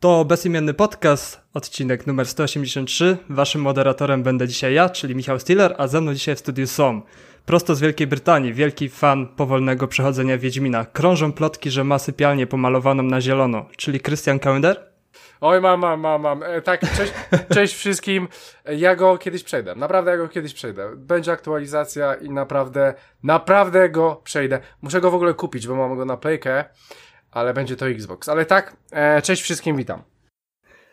To bezimienny podcast, odcinek numer 183. Waszym moderatorem będę dzisiaj ja, czyli Michał Stiller, a ze mną dzisiaj w studiu są prosto z Wielkiej Brytanii, wielki fan powolnego przechodzenia Wiedźmina. Krążą plotki, że ma sypialnię pomalowaną na zielono, czyli Christian Kalender. Oj, mam, mam, mam, mam. E, tak, cześć, cześć wszystkim. Ja go kiedyś przejdę. Naprawdę ja go kiedyś przejdę. Będzie aktualizacja i naprawdę, naprawdę go przejdę. Muszę go w ogóle kupić, bo mam go na playkę, ale będzie to Xbox. Ale tak, e, cześć wszystkim, witam.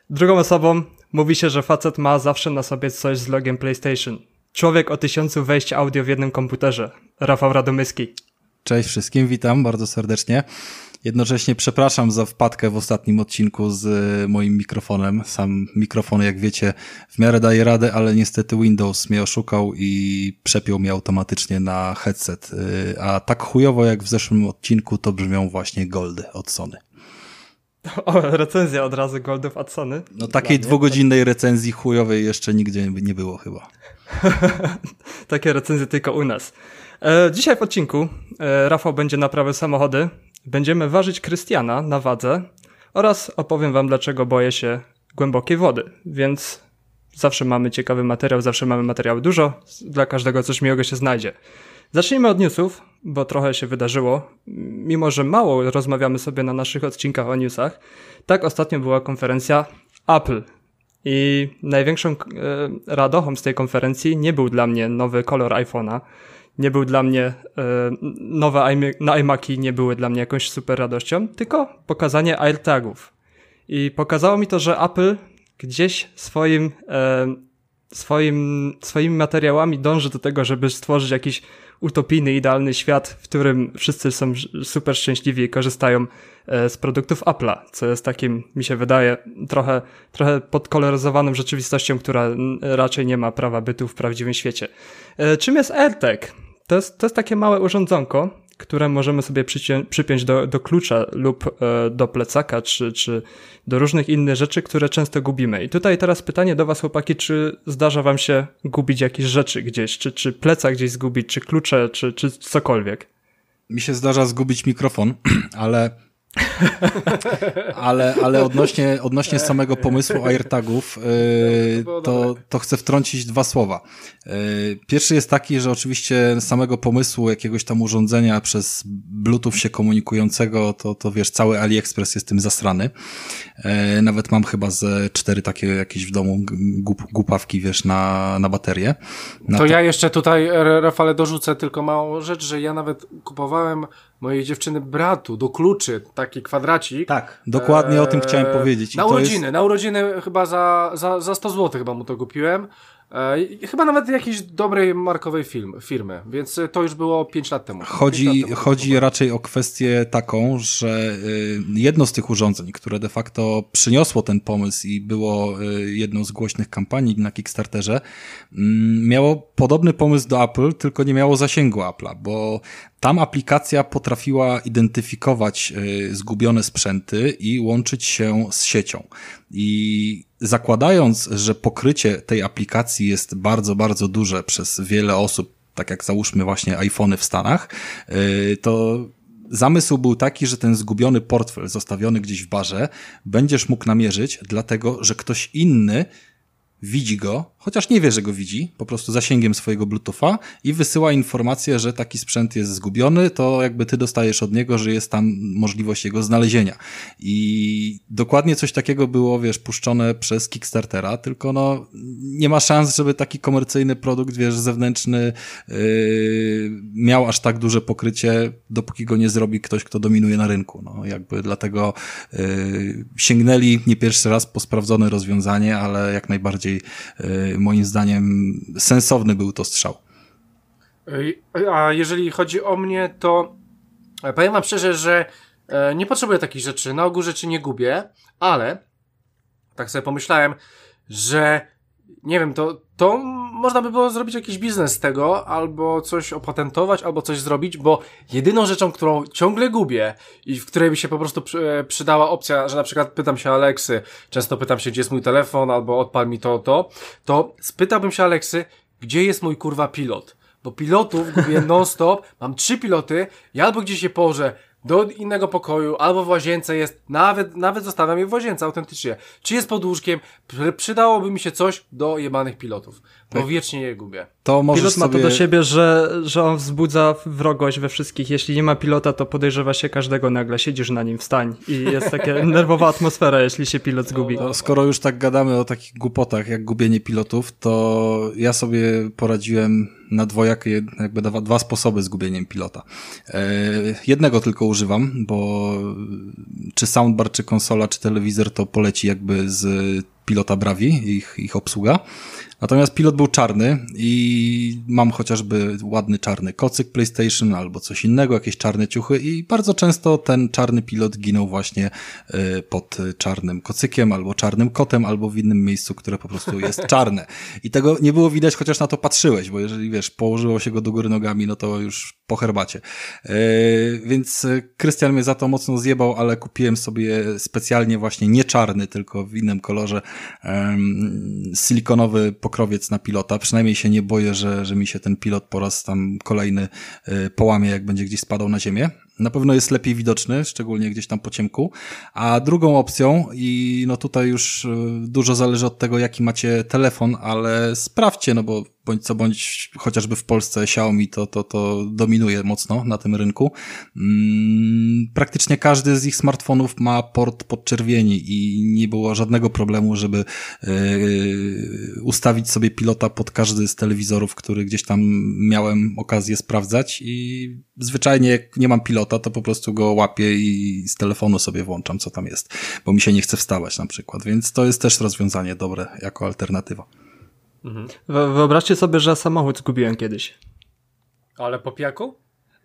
Drugą osobą mówi się, że facet ma zawsze na sobie coś z logiem PlayStation. Człowiek o tysiącu wejść audio w jednym komputerze. Rafał Radomyski. Cześć wszystkim, witam bardzo serdecznie. Jednocześnie przepraszam za wpadkę w ostatnim odcinku z e, moim mikrofonem. Sam mikrofon, jak wiecie, w miarę daje radę, ale niestety Windows mnie oszukał i przepiął mnie automatycznie na headset. E, a tak chujowo jak w zeszłym odcinku to brzmią właśnie goldy od Sony. O, recenzja od razu Goldów od Sony. No takiej dwugodzinnej recenzji chujowej jeszcze nigdzie nie było chyba. Takie recenzje tylko u nas. E, dzisiaj w odcinku e, Rafał będzie naprawiał samochody, będziemy ważyć Krystiana na wadze oraz opowiem wam, dlaczego boję się głębokiej wody. Więc zawsze mamy ciekawy materiał, zawsze mamy materiału dużo, dla każdego coś miłego się znajdzie. Zacznijmy od newsów, bo trochę się wydarzyło. Mimo, że mało rozmawiamy sobie na naszych odcinkach o newsach, tak ostatnio była konferencja Apple. I największą e, radochą z tej konferencji nie był dla mnie nowy kolor iPhone'a, nie był dla mnie, e, nowe iMaki nie były dla mnie jakąś super radością, tylko pokazanie AirTagów. I pokazało mi to, że Apple gdzieś swoim, e, swoim, swoimi materiałami dąży do tego, żeby stworzyć jakiś utopijny, idealny świat, w którym wszyscy są super szczęśliwi i korzystają e, z produktów Apple'a, co jest takim, mi się wydaje, trochę, trochę podkoloryzowaną rzeczywistością, która raczej nie ma prawa bytu w prawdziwym świecie. Czym jest AirTag? To jest, to jest takie małe urządzonko, które możemy sobie przypiąć do, do klucza lub e, do plecaka, czy, czy do różnych innych rzeczy, które często gubimy. I tutaj teraz pytanie do Was, chłopaki, czy zdarza Wam się gubić jakieś rzeczy gdzieś, czy, czy plecak gdzieś zgubić, czy klucze, czy, czy cokolwiek? Mi się zdarza zgubić mikrofon, ale ale, ale odnośnie, odnośnie samego pomysłu AirTagów, yy, to, to chcę wtrącić dwa słowa. Yy, pierwszy jest taki, że oczywiście samego pomysłu jakiegoś tam urządzenia przez Bluetooth się komunikującego, to, to wiesz, cały AliExpress jest tym zasrany. Yy, nawet mam chyba ze cztery takie jakieś w domu gup, głupawki, wiesz, na, na baterię. Na to, to ja jeszcze tutaj, Rafale, dorzucę tylko małą rzecz, że ja nawet kupowałem mojej dziewczyny bratu do kluczy, taki kwadracik. Tak, dokładnie o tym chciałem eee, powiedzieć. I na urodziny, jest... na urodziny chyba za, za, za 100 zł chyba mu to kupiłem. E, chyba nawet jakiejś dobrej markowej film, firmy, więc to już było 5 lat temu. Chodzi, lat temu chodzi raczej o kwestię taką, że y, jedno z tych urządzeń, które de facto przyniosło ten pomysł i było y, jedną z głośnych kampanii na Kickstarterze, mm, miało podobny pomysł do Apple, tylko nie miało zasięgu Apple'a, bo tam aplikacja potrafiła identyfikować y, zgubione sprzęty i łączyć się z siecią. I zakładając, że pokrycie tej aplikacji jest bardzo, bardzo duże przez wiele osób, tak jak załóżmy właśnie iPhony w Stanach, y, to zamysł był taki, że ten zgubiony portfel zostawiony gdzieś w barze będziesz mógł namierzyć, dlatego że ktoś inny widzi go, chociaż nie wie, że go widzi, po prostu zasięgiem swojego Bluetootha i wysyła informację, że taki sprzęt jest zgubiony, to jakby ty dostajesz od niego, że jest tam możliwość jego znalezienia. I dokładnie coś takiego było, wiesz, puszczone przez Kickstartera, tylko no nie ma szans, żeby taki komercyjny produkt, wiesz, zewnętrzny yy, miał aż tak duże pokrycie, dopóki go nie zrobi ktoś, kto dominuje na rynku. No jakby dlatego yy, sięgnęli nie pierwszy raz po sprawdzone rozwiązanie, ale jak najbardziej yy, moim zdaniem sensowny był to strzał. A jeżeli chodzi o mnie, to e, powiem wam szczerze, że e, nie potrzebuję takich rzeczy. Na ogół rzeczy nie gubię, ale tak sobie pomyślałem, że nie wiem, to, to można by było zrobić jakiś biznes z tego, albo coś opatentować, albo coś zrobić, bo jedyną rzeczą, którą ciągle gubię i w której by się po prostu e, przydała opcja, że na przykład pytam się Aleksy, często pytam się, gdzie jest mój telefon, albo odpal mi to, to, to spytałbym się Aleksy, gdzie jest mój kurwa pilot? Bo pilotów gubię non-stop, mam trzy piloty, ja albo gdzieś się położę do innego pokoju, albo w łazience jest, nawet, nawet zostawiam je w łazience autentycznie. Czy jest pod łóżkiem, przydałoby mi się coś do jebanych pilotów, bo tak. wiecznie je gubię. To Pilot ma sobie... to do siebie, że, że on wzbudza wrogość we wszystkich. Jeśli nie ma pilota, to podejrzewa się każdego nagle, siedzisz na nim, wstań i jest taka nerwowa atmosfera, jeśli się pilot zgubi. No, no, skoro już tak gadamy o takich głupotach, jak gubienie pilotów, to ja sobie poradziłem na dwojakie, jakby dwa, dwa sposoby zgubieniem pilota. E, jednego tylko używam, bo czy soundbar, czy konsola, czy telewizor to poleci jakby z pilota Bravi, ich, ich obsługa. Natomiast pilot był czarny i mam chociażby ładny czarny kocyk PlayStation albo coś innego, jakieś czarne ciuchy i bardzo często ten czarny pilot ginął właśnie e, pod czarnym kocykiem albo czarnym kotem albo w innym miejscu, które po prostu jest czarne. I tego nie było widać, chociaż na to patrzyłeś, bo jeżeli wiesz, położyło się go do góry nogami, no to już po herbacie. E, więc Krystian mnie za to mocno zjebał, ale kupiłem sobie specjalnie właśnie nie czarny, tylko w innym kolorze silikonowy pokrowiec na pilota. Przynajmniej się nie boję, że, że mi się ten pilot po raz tam kolejny y, połamie, jak będzie gdzieś spadał na ziemię na pewno jest lepiej widoczny, szczególnie gdzieś tam po ciemku. A drugą opcją, i no tutaj już e, dużo zależy od tego, jaki macie telefon, ale sprawdźcie, no bo bądź co bądź, chociażby w Polsce Xiaomi to, to, to dominuje mocno na tym rynku. Mm, praktycznie każdy z ich smartfonów ma port podczerwieni i nie było żadnego problemu, żeby yy, ustawić sobie pilota pod każdy z telewizorów, który gdzieś tam miałem okazję sprawdzać i zwyczajnie jak nie mam pilota, to po prostu go łapię i z telefonu sobie włączam, co tam jest, bo mi się nie chce wstawać na przykład, więc to jest też rozwiązanie dobre jako alternatywa. Mhm. Wyobraźcie sobie, że samochód zgubiłem kiedyś. Ale po pijaku?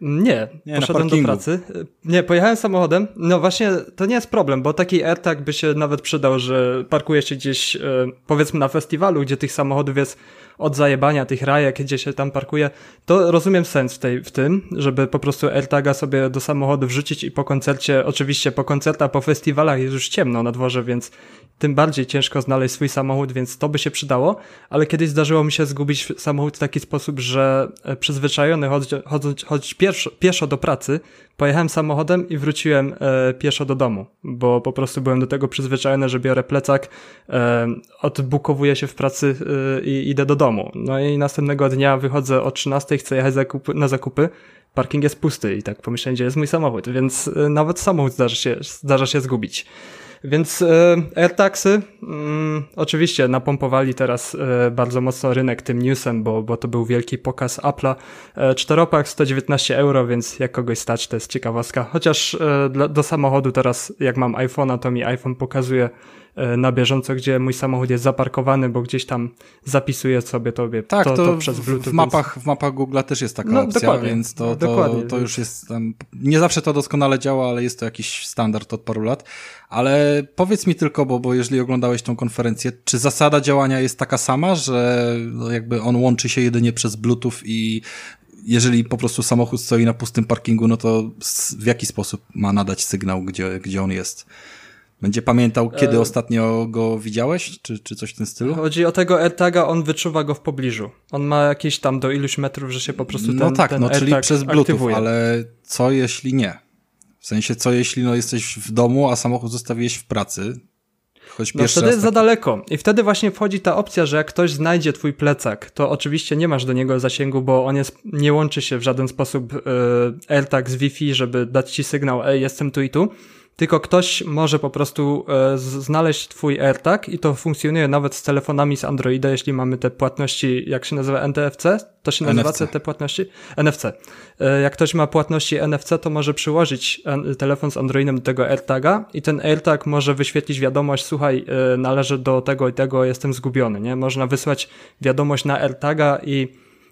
Nie, nie poszedłem do pracy. Nie, pojechałem samochodem. No właśnie, to nie jest problem, bo taki AirTag by się nawet przydał, że parkuje się gdzieś, e, powiedzmy na festiwalu, gdzie tych samochodów jest od zajebania tych rajek, gdzie się tam parkuje, to rozumiem sens w, tej, w tym, żeby po prostu AirTaga sobie do samochodu wrzucić i po koncercie, oczywiście po koncertach, po festiwalach jest już ciemno na dworze, więc tym bardziej ciężko znaleźć swój samochód, więc to by się przydało, ale kiedyś zdarzyło mi się zgubić samochód w taki sposób, że e, przyzwyczajony chodzić, chodzić pieszo, pieszo do pracy, pojechałem samochodem i wróciłem e, pieszo do domu, bo po prostu byłem do tego przyzwyczajony, że biorę plecak, e, odbukowuję się w pracy e, i idę do domu. No i następnego dnia wychodzę o 13, chcę jechać na zakupy, parking jest pusty i tak pomyślałem, gdzie jest mój samochód, więc e, nawet samochód zdarza się, zdarza się zgubić. Więc e, AirTagsy mm, oczywiście napompowali teraz e, bardzo mocno rynek tym newsem, bo, bo to był wielki pokaz Apple'a. E, czteropak 119 euro, więc jak kogoś stać, to jest ciekawostka. Chociaż do samochodu teraz, jak mam iPhone'a, to mi iPhone pokazuje na bieżąco, gdzie mój samochód jest zaparkowany, bo gdzieś tam zapisuję sobie tobie tak, to, to, to przez Bluetooth. W mapach, w mapach Google też jest taka no, opcja, więc to, to, to już jest tam, nie zawsze to doskonale działa, ale jest to jakiś standard od paru lat. Ale powiedz mi tylko, bo, bo jeżeli oglądałeś tą konferencję, czy zasada działania jest taka sama, że no jakby on łączy się jedynie przez Bluetooth i jeżeli po prostu samochód stoi na pustym parkingu, no to w jaki sposób ma nadać sygnał, gdzie, gdzie on jest? Będzie pamiętał, kiedy e... ostatnio go widziałeś, czy, czy coś w tym stylu? Chodzi o tego AirTaga, on wyczuwa go w pobliżu. On ma jakieś tam do iluś metrów, że się po prostu ten No tak, ten no czyli przez Bluetooth, aktywuje. ale co jeśli nie? W sensie, co jeśli no, jesteś w domu, a samochód zostawiłeś w pracy, Choć no wtedy jest taki... za daleko. I wtedy właśnie wchodzi ta opcja, że jak ktoś znajdzie twój plecak, to oczywiście nie masz do niego zasięgu, bo on jest, nie łączy się w żaden sposób yy, AirTag z Wi-Fi, żeby dać ci sygnał, ej, jestem tu i tu tylko ktoś może po prostu e, znaleźć twój AirTag i to funkcjonuje nawet z telefonami z Androida, jeśli mamy te płatności, jak się nazywa NTFC? To się nazywa NFC. te płatności? NFC. E, jak ktoś ma płatności NFC, to może przyłożyć telefon z Androidem do tego AirTaga i ten AirTag może wyświetlić wiadomość, słuchaj, e, należy do tego i tego, jestem zgubiony, nie? Można wysłać wiadomość na AirTaga i,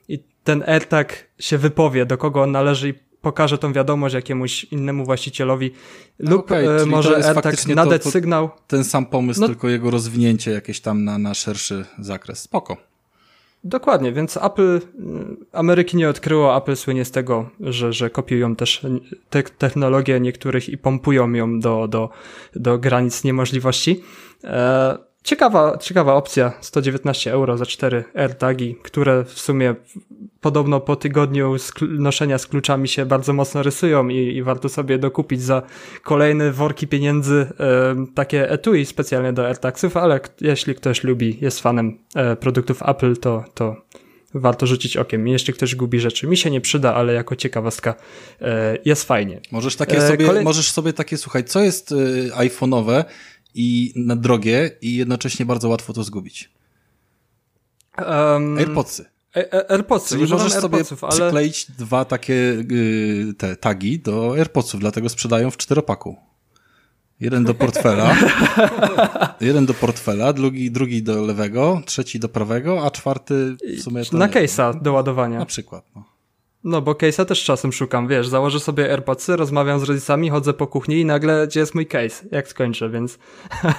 i ten AirTag się wypowie, do kogo on należy i pokaże tą wiadomość jakiemuś innemu właścicielowi lub okay, e, może AirTag nadać to, to sygnał. Ten sam pomysł, no, tylko jego rozwinięcie jakieś tam na, na szerszy zakres. Spoko. Dokładnie, więc Apple, Ameryki nie odkryło, Apple słynie z tego, że, że kopiują też te technologię niektórych i pompują ją do, do, do granic niemożliwości. E, ciekawa, ciekawa opcja. 119 euro za 4 AirTagi, które w sumie podobno po tygodniu noszenia z kluczami się bardzo mocno rysują i, i warto sobie dokupić za kolejne worki pieniędzy e, takie etui specjalnie do AirTagsów, ale jeśli ktoś lubi, jest fanem e, produktów Apple, to, to warto rzucić okiem. Jeśli ktoś gubi rzeczy, mi się nie przyda, ale jako ciekawostka e, jest fajnie. Możesz takie e, sobie, Kolej... możesz sobie takie, słuchaj, co jest iPhone'owe i na drogie i jednocześnie bardzo łatwo to zgubić? Um, AirPodsy. AirPodsy, Czyli możesz sobie ale... przykleić dwa takie te tagi do AirPodsów, dlatego sprzedają w czteropaku. Jeden do portfela, jeden do portfela, drugi, drugi do lewego, trzeci do prawego, a czwarty w sumie... na case'a do ładowania. Na przykład, no. No, bo case'a też czasem szukam, wiesz, założę sobie AirPodsy, rozmawiam z rodzicami, chodzę po kuchni i nagle gdzie jest mój case, jak skończę, więc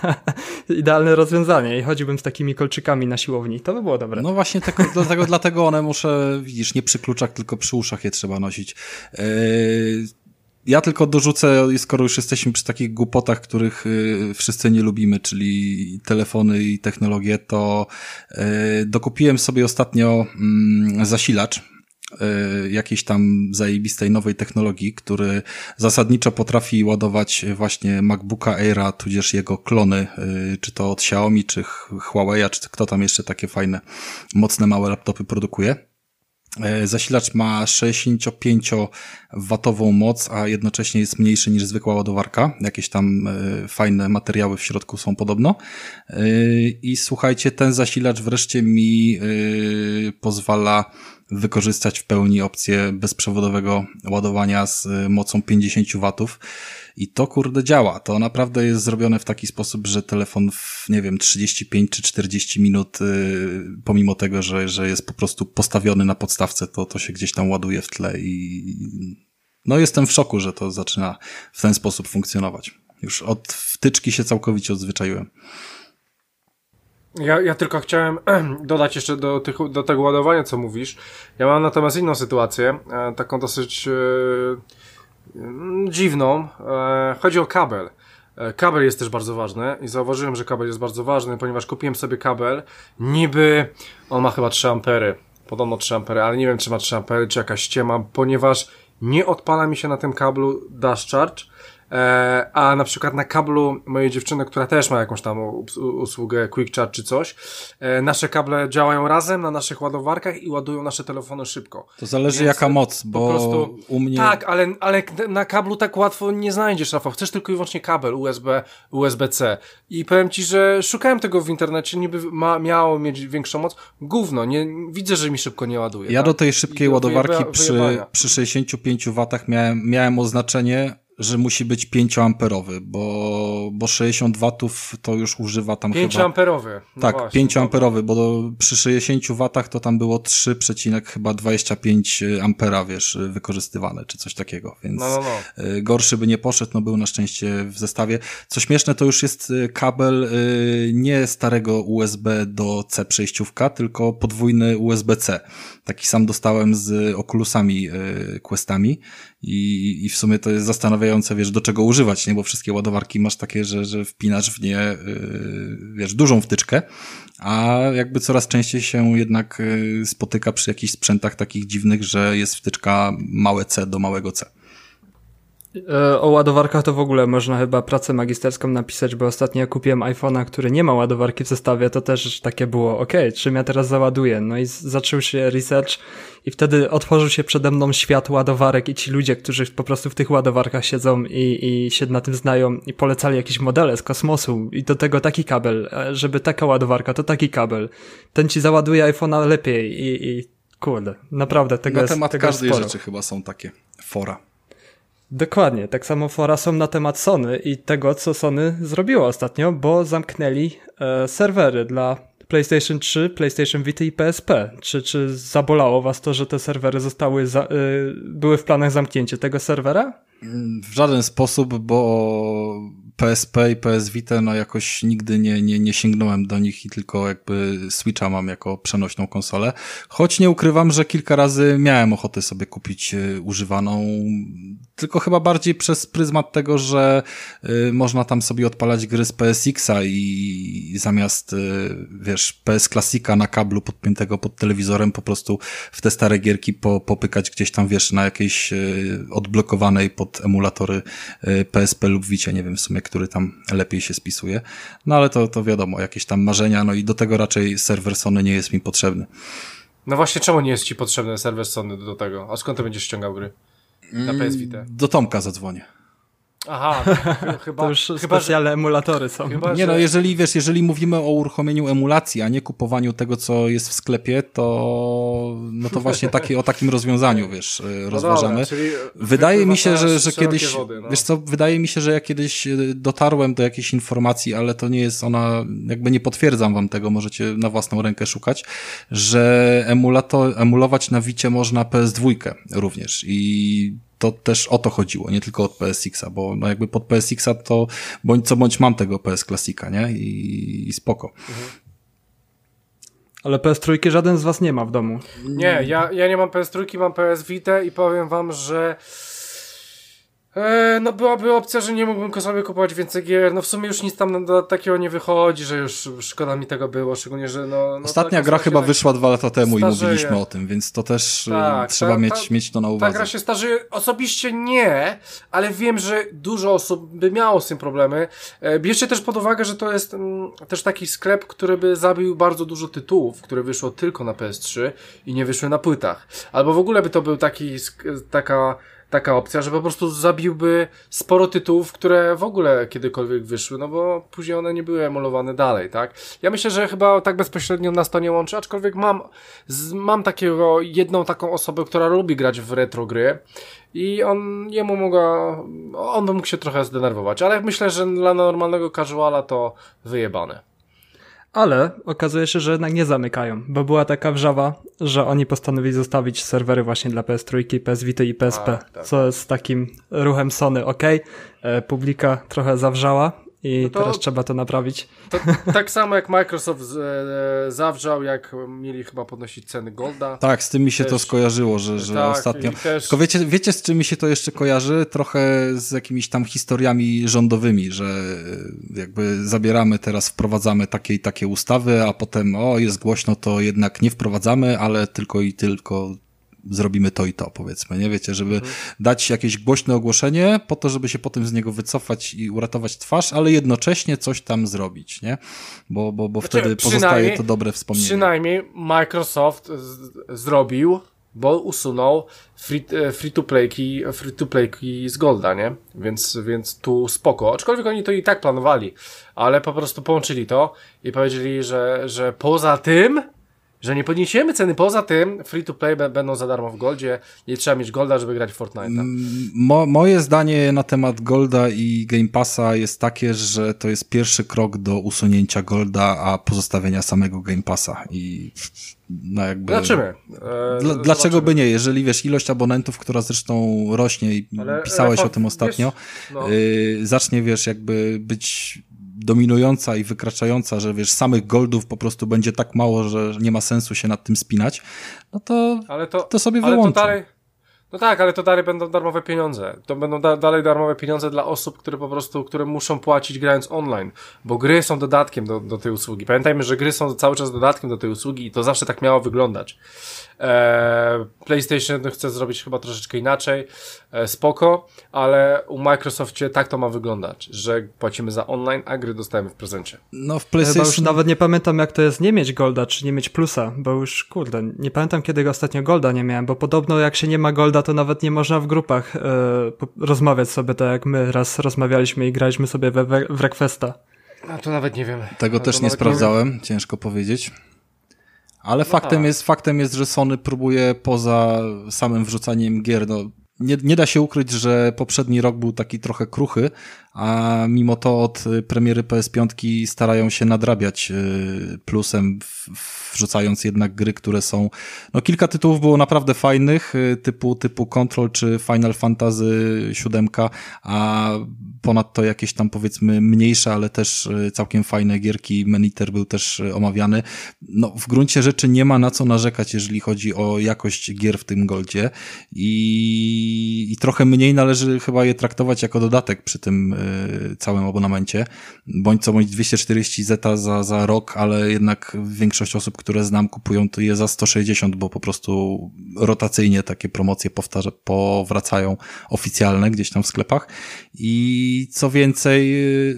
idealne rozwiązanie i chodziłbym z takimi kolczykami na siłowni, to by było dobre. No właśnie, tego, dlatego, dlatego one muszę, widzisz, nie przy kluczach, tylko przy uszach je trzeba nosić. Yy ja tylko dorzucę, skoro już jesteśmy przy takich głupotach, których y, wszyscy nie lubimy, czyli telefony i technologie, to y, dokupiłem sobie ostatnio mm, zasilacz jakiejś tam zajebistej nowej technologii, który zasadniczo potrafi ładować właśnie MacBooka Aira, tudzież jego klony, czy to od Xiaomi, czy Huawei, czy kto tam jeszcze takie fajne, mocne, małe laptopy produkuje. E, zasilacz ma 65W moc, a jednocześnie jest mniejszy niż zwykła ładowarka. Jakieś tam fajne materiały w środku są podobno. I słuchajcie, ten zasilacz wreszcie mi pozwala wykorzystać w pełni opcję bezprzewodowego ładowania z mocą 50 W i to kurde działa. To naprawdę jest zrobione w taki sposób, że telefon w, nie wiem, 35 czy 40 minut, yy, pomimo tego, że, że jest po prostu postawiony na podstawce, to, to się gdzieś tam ładuje w tle i no jestem w szoku, że to zaczyna w ten sposób funkcjonować. Już od wtyczki się całkowicie odzwyczaiłem. Ja, ja tylko chciałem dodać jeszcze do, tych, do tego ładowania, co mówisz. Ja mam natomiast inną sytuację, e, taką dosyć e, Mm, dziwną. E, chodzi o kabel. Kabel jest też bardzo ważny i zauważyłem, że kabel jest bardzo ważny, ponieważ kupiłem sobie kabel. Niby on ma chyba 3 ampery. Podobno 3 ampery, ale nie wiem czy ma 3 ampery, czy jakaś ściema, ponieważ nie odpala mi się na tym kablu dash charge a na przykład na kablu mojej dziewczyny, która też ma jakąś tam usługę Quick Charge czy coś, e, nasze kable działają razem na naszych ładowarkach i ładują nasze telefony szybko. To zależy Więc jaka moc, bo prostu, u mnie... Tak, ale, ale na kablu tak łatwo nie znajdziesz, Rafał. Chcesz tylko i wyłącznie kabel USB, USB-C. I powiem Ci, że szukałem tego w internecie, niby ma, miało mieć większą moc. Gówno, nie, widzę, że mi szybko nie ładuje. Ja tak? do tej szybkiej ładowarki przy, przy 65 W miałem, miałem oznaczenie że musi być 5-amperowy, bo, bo 60 watów to już używa tam 5 chyba... 5-amperowy. No tak, 5-amperowy, bo do, przy 60 watach to tam było 3, chyba 25 ampera, wiesz, wykorzystywane, czy coś takiego, więc no, no, no. Y, gorszy by nie poszedł, no był na szczęście w zestawie. Co śmieszne, to już jest y, kabel y, nie starego USB do C przejściówka, tylko podwójny USB-C. Taki sam dostałem z Oculusami Questami i, i w sumie to jest zastanawiające, wiesz, do czego używać, nie? Bo wszystkie ładowarki masz takie, że, że wpinasz w nie, yy, wiesz, dużą wtyczkę, a jakby coraz częściej się jednak yy, spotyka przy jakichś sprzętach takich dziwnych, że jest wtyczka małe C do małego C. E, o ładowarkach to w ogóle można chyba pracę magisterską napisać, bo ostatnio kupiłem iPhone'a, który nie ma ładowarki w zestawie, to też takie było, ok, czym ja teraz załaduję? No i zaczął się research i wtedy otworzył się przede mną świat ładowarek i ci ludzie, którzy po prostu w tych ładowarkach siedzą i, i się na tym znają i polecali jakieś modele z kosmosu i do tego taki kabel, e, żeby taka ładowarka, to taki kabel. Ten ci załaduje iPhone'a lepiej i, i kurde, naprawdę tego na jest Na temat każdej sporo. rzeczy chyba są takie fora. Dokładnie, tak samo fora są na temat Sony i tego, co Sony zrobiło ostatnio, bo zamknęli e, serwery dla PlayStation 3, PlayStation Vita i PSP. Czy, czy zabolało was to, że te serwery zostały, za, e, były w planach zamknięcia tego serwera? W żaden sposób, bo PSP i PS Vita, no jakoś nigdy nie, nie, nie sięgnąłem do nich i tylko jakby Switcha mam jako przenośną konsolę. Choć nie ukrywam, że kilka razy miałem ochotę sobie kupić e, używaną tylko chyba bardziej przez pryzmat tego, że y, można tam sobie odpalać gry z PSX-a i, i zamiast, y, wiesz, PS Classica na kablu podpiętego pod telewizorem po prostu w te stare gierki po, popykać gdzieś tam, wiesz, na jakiejś y, odblokowanej pod emulatory y, PSP lub Vicie, nie wiem w sumie, który tam lepiej się spisuje. No ale to, to wiadomo, jakieś tam marzenia, no i do tego raczej serwer Sony nie jest mi potrzebny. No właśnie, czemu nie jest ci potrzebny serwer Sony do tego? A skąd ty będziesz ściągał gry? Na PS Vita. Do Tomka zadzwonię. Aha, ch- chyba, To już chyba, że, specjalne emulatory są. chyba, Nie że, no, jeżeli wiesz, jeżeli mówimy o uruchomieniu emulacji, a nie kupowaniu tego, co jest w sklepie, to no to właśnie takie, o takim rozwiązaniu, wiesz, y, no rozważamy. Dobra, Wydaje mi się, że, że kiedyś, Wody, no. wiesz co, wydaje mi się, że ja kiedyś y, dotarłem do jakiejś informacji, ale to nie jest ona, jakby nie potwierdzam wam tego, możecie na własną rękę szukać, że emulato, emulować na Wicie można PS2 również i to też o to chodziło, nie tylko od PSX-a, bo no jakby pod PSX-a to bądź co bądź mam tego PS Classica, nie? I, i spoko. Ale PS3 żaden z was nie ma w domu. Nie, ja, ja nie mam PS3, mam PS Vita i powiem wam, że e, no byłaby opcja, że nie mógłbym sobie kupować więcej gier. No w sumie już nic tam takiego nie wychodzi, że już szkoda mi tego było, szczególnie, że no... no Ostatnia ta gra chyba tak- wyszła dwa lata temu i starzeje. mówiliśmy o tym, więc to też y, Tak, trzeba ta- mieć, ta- mieć to na Ta uwadze. gra się starzeje. Osobiście nie, ale wiem, że dużo osób by miało z tym problemy. E, Bierzcie też pod uwagę, że to jest mm, też taki sklep, który by zabił bardzo dużo tytułów, które wyszło tylko na PS3 i nie wyszły na płytach. Albo w ogóle by to był taki, taka, taka opcja, że po prostu zabiłby sporo tytułów, które w ogóle kiedykolwiek wyszły, no bo później one nie były emulowane dalej, tak? Ja myślę, że chyba tak bezpośrednio nas to nie łączy, aczkolwiek mam, z, mam takiego, jedną taką osobę, która lubi grać w retro gry i on, jemu mogła, on by mógł się trochę zdenerwować, ale myślę, że dla normalnego casuala to wyjebane. Ale okazuje się, że jednak nie zamykają, bo była taka wrzawa, że oni postanowili zostawić serwery właśnie dla PS3, PS Vita i PSP, Tak, tak. co jest takim ruchem Sony, ok, e, publika trochę zawrzała i No to- teraz trzeba to naprawić. To, tak samo jak Microsoft z, e, zawrzał, jak mieli chyba podnosić ceny Golda. Tak, z tym mi się to Też- skojarzyło, że, że Tak, ostatnio. też- Tylko wiecie, wiecie, z czym mi się to jeszcze kojarzy? Trochę z jakimiś tam historiami rządowymi, że e, jakby zabieramy teraz, wprowadzamy takie i takie ustawy, a potem o, jest głośno, to jednak nie wprowadzamy, ale tylko i tylko zrobimy to i to, powiedzmy, nie? Wiecie, żeby Mhm. dać jakieś głośne ogłoszenie po to, żeby się potem z niego wycofać i uratować twarz, ale jednocześnie coś tam zrobić, nie? Bo, bo, bo Znaczy, wtedy pozostaje to dobre wspomnienie. Przynajmniej Microsoft zrobił, bo usunął free, e, free to playki, free to playki z Golda, nie? Więc, więc tu spoko. Aczkolwiek oni to i tak planowali, ale po prostu połączyli to i powiedzieli, że, że poza tym, że nie podniesiemy ceny, poza tym free to play będą za darmo w Goldzie, nie trzeba mieć Golda, żeby grać w Fortnite'a. Mo, moje zdanie na temat Golda i Game Passa jest takie, że to jest pierwszy krok do usunięcia Golda, a pozostawienia samego Game Passa i no jakby... Zobaczymy. E, Dla, dlaczego by nie? Jeżeli wiesz, ilość abonentów, która zresztą rośnie i Ale, pisałeś o tym ostatnio, wiesz, no. y, zacznie wiesz, jakby być dominująca i wykraczająca, że wiesz, samych goldów po prostu będzie tak mało, że nie ma sensu się nad tym spinać, no to, Ale to, to sobie ale to wyłączę. dalej. No tak, ale to dalej będą darmowe pieniądze. To będą da dalej darmowe pieniądze dla osób, które po prostu, które muszą płacić grając online, bo gry są dodatkiem do, do tej usługi. Pamiętajmy, że gry są cały czas dodatkiem do tej usługi i to zawsze tak miało wyglądać. Eee, PlayStation chce zrobić chyba troszeczkę inaczej, e, spoko, ale u Microsoftie tak to ma wyglądać, że płacimy za online, a gry dostajemy w prezencie. no w Chyba już PlayStation... nawet nie pamiętam jak to jest nie mieć Golda, czy nie mieć plusa, bo już kurde, nie pamiętam kiedy ostatnio Golda nie miałem, bo podobno jak się nie ma Golda, to nawet nie można w grupach e, rozmawiać sobie tak jak my raz rozmawialiśmy i graliśmy sobie we, we, w Requesta. A to nawet nie wiem. Tego to też nie sprawdzałem, ciężko powiedzieć. Ale faktem, tak. jest, faktem jest, że Sony próbuje poza samym wrzucaniem gier, no, nie, nie da się ukryć, że poprzedni rok był taki trochę kruchy, a mimo to od y, premiery PS5 starają się nadrabiać y, plusem, wrzucając jednak gry, które są, no kilka tytułów było naprawdę fajnych, y, typu, typu Control czy Final Fantasy VII, a ponadto jakieś tam powiedzmy mniejsze, ale też całkiem fajne gierki, Meniter był też omawiany. No w gruncie rzeczy nie ma na co narzekać, jeżeli chodzi o jakość gier w tym Goldzie i i, trochę mniej należy chyba je traktować jako dodatek przy tym całym abonamencie. Bądź co bądź 240 zeta za, za rok, ale jednak większość osób, które znam, kupują to je za 160, bo po prostu rotacyjnie takie promocje powtarza, powracają oficjalne gdzieś tam w sklepach. I co więcej,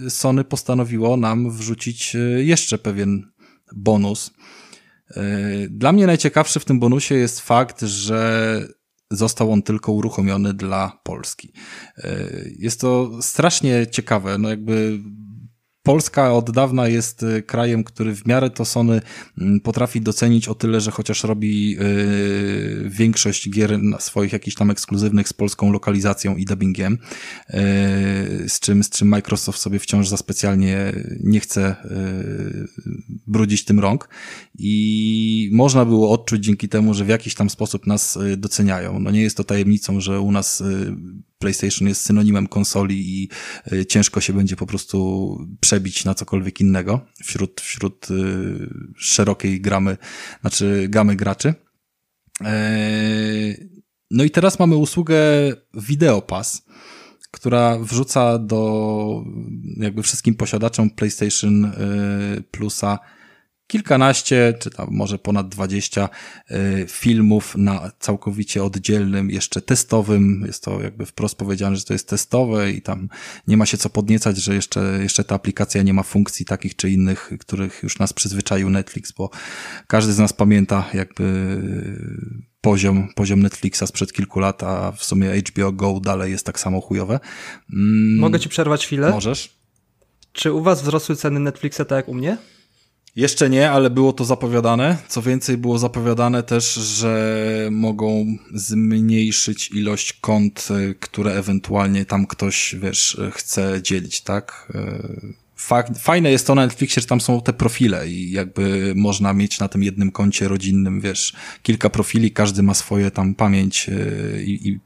y, Sony postanowiło nam wrzucić y, jeszcze pewien bonus. Y, dla mnie najciekawszy w tym bonusie jest fakt, że został on tylko uruchomiony dla Polski. Jest to strasznie ciekawe, no jakby Polska od dawna jest y, krajem, który w miarę to Sony mm, potrafi docenić o tyle, że chociaż robi yy, większość gier swoich jakichś tam ekskluzywnych z polską lokalizacją i dubbingiem, yy, z, czym, z czym Microsoft sobie wciąż za specjalnie nie chce brudzić tym rąk i można było odczuć dzięki temu, że w jakiś tam sposób nas y, doceniają. No nie jest to tajemnicą, że u nas y, PlayStation jest synonimem konsoli i y, ciężko się będzie po prostu przebić na cokolwiek innego wśród, wśród szerokiej gramy, znaczy gamy graczy. No i teraz mamy usługę Video Pass, która wrzuca do jakby wszystkim posiadaczom PlayStation Plusa kilkanaście, czy tam może ponad dwadzieścia y, filmów na całkowicie oddzielnym, jeszcze testowym. Jest to jakby wprost powiedziane, że to jest testowe i tam nie ma się co podniecać, że jeszcze, jeszcze ta aplikacja nie ma funkcji takich czy innych, których już nas przyzwyczaił Netflix, bo każdy z nas pamięta jakby poziom, poziom Netflixa sprzed kilku lat, a w sumie HBO Go dalej jest tak samo chujowe. Mm, Mogę ci przerwać chwilę? Możesz. Czy u was wzrosły ceny Netflixa tak jak u mnie? Jeszcze nie, ale było to zapowiadane. Co więcej, było zapowiadane też, że mogą zmniejszyć ilość kont, y, które ewentualnie tam ktoś, wiesz, chce dzielić, tak? Y, fajne jest to na Netflixie, że tam są te profile i jakby można mieć na tym jednym koncie rodzinnym, wiesz, kilka profili, każdy ma swoje tam pamięć i, i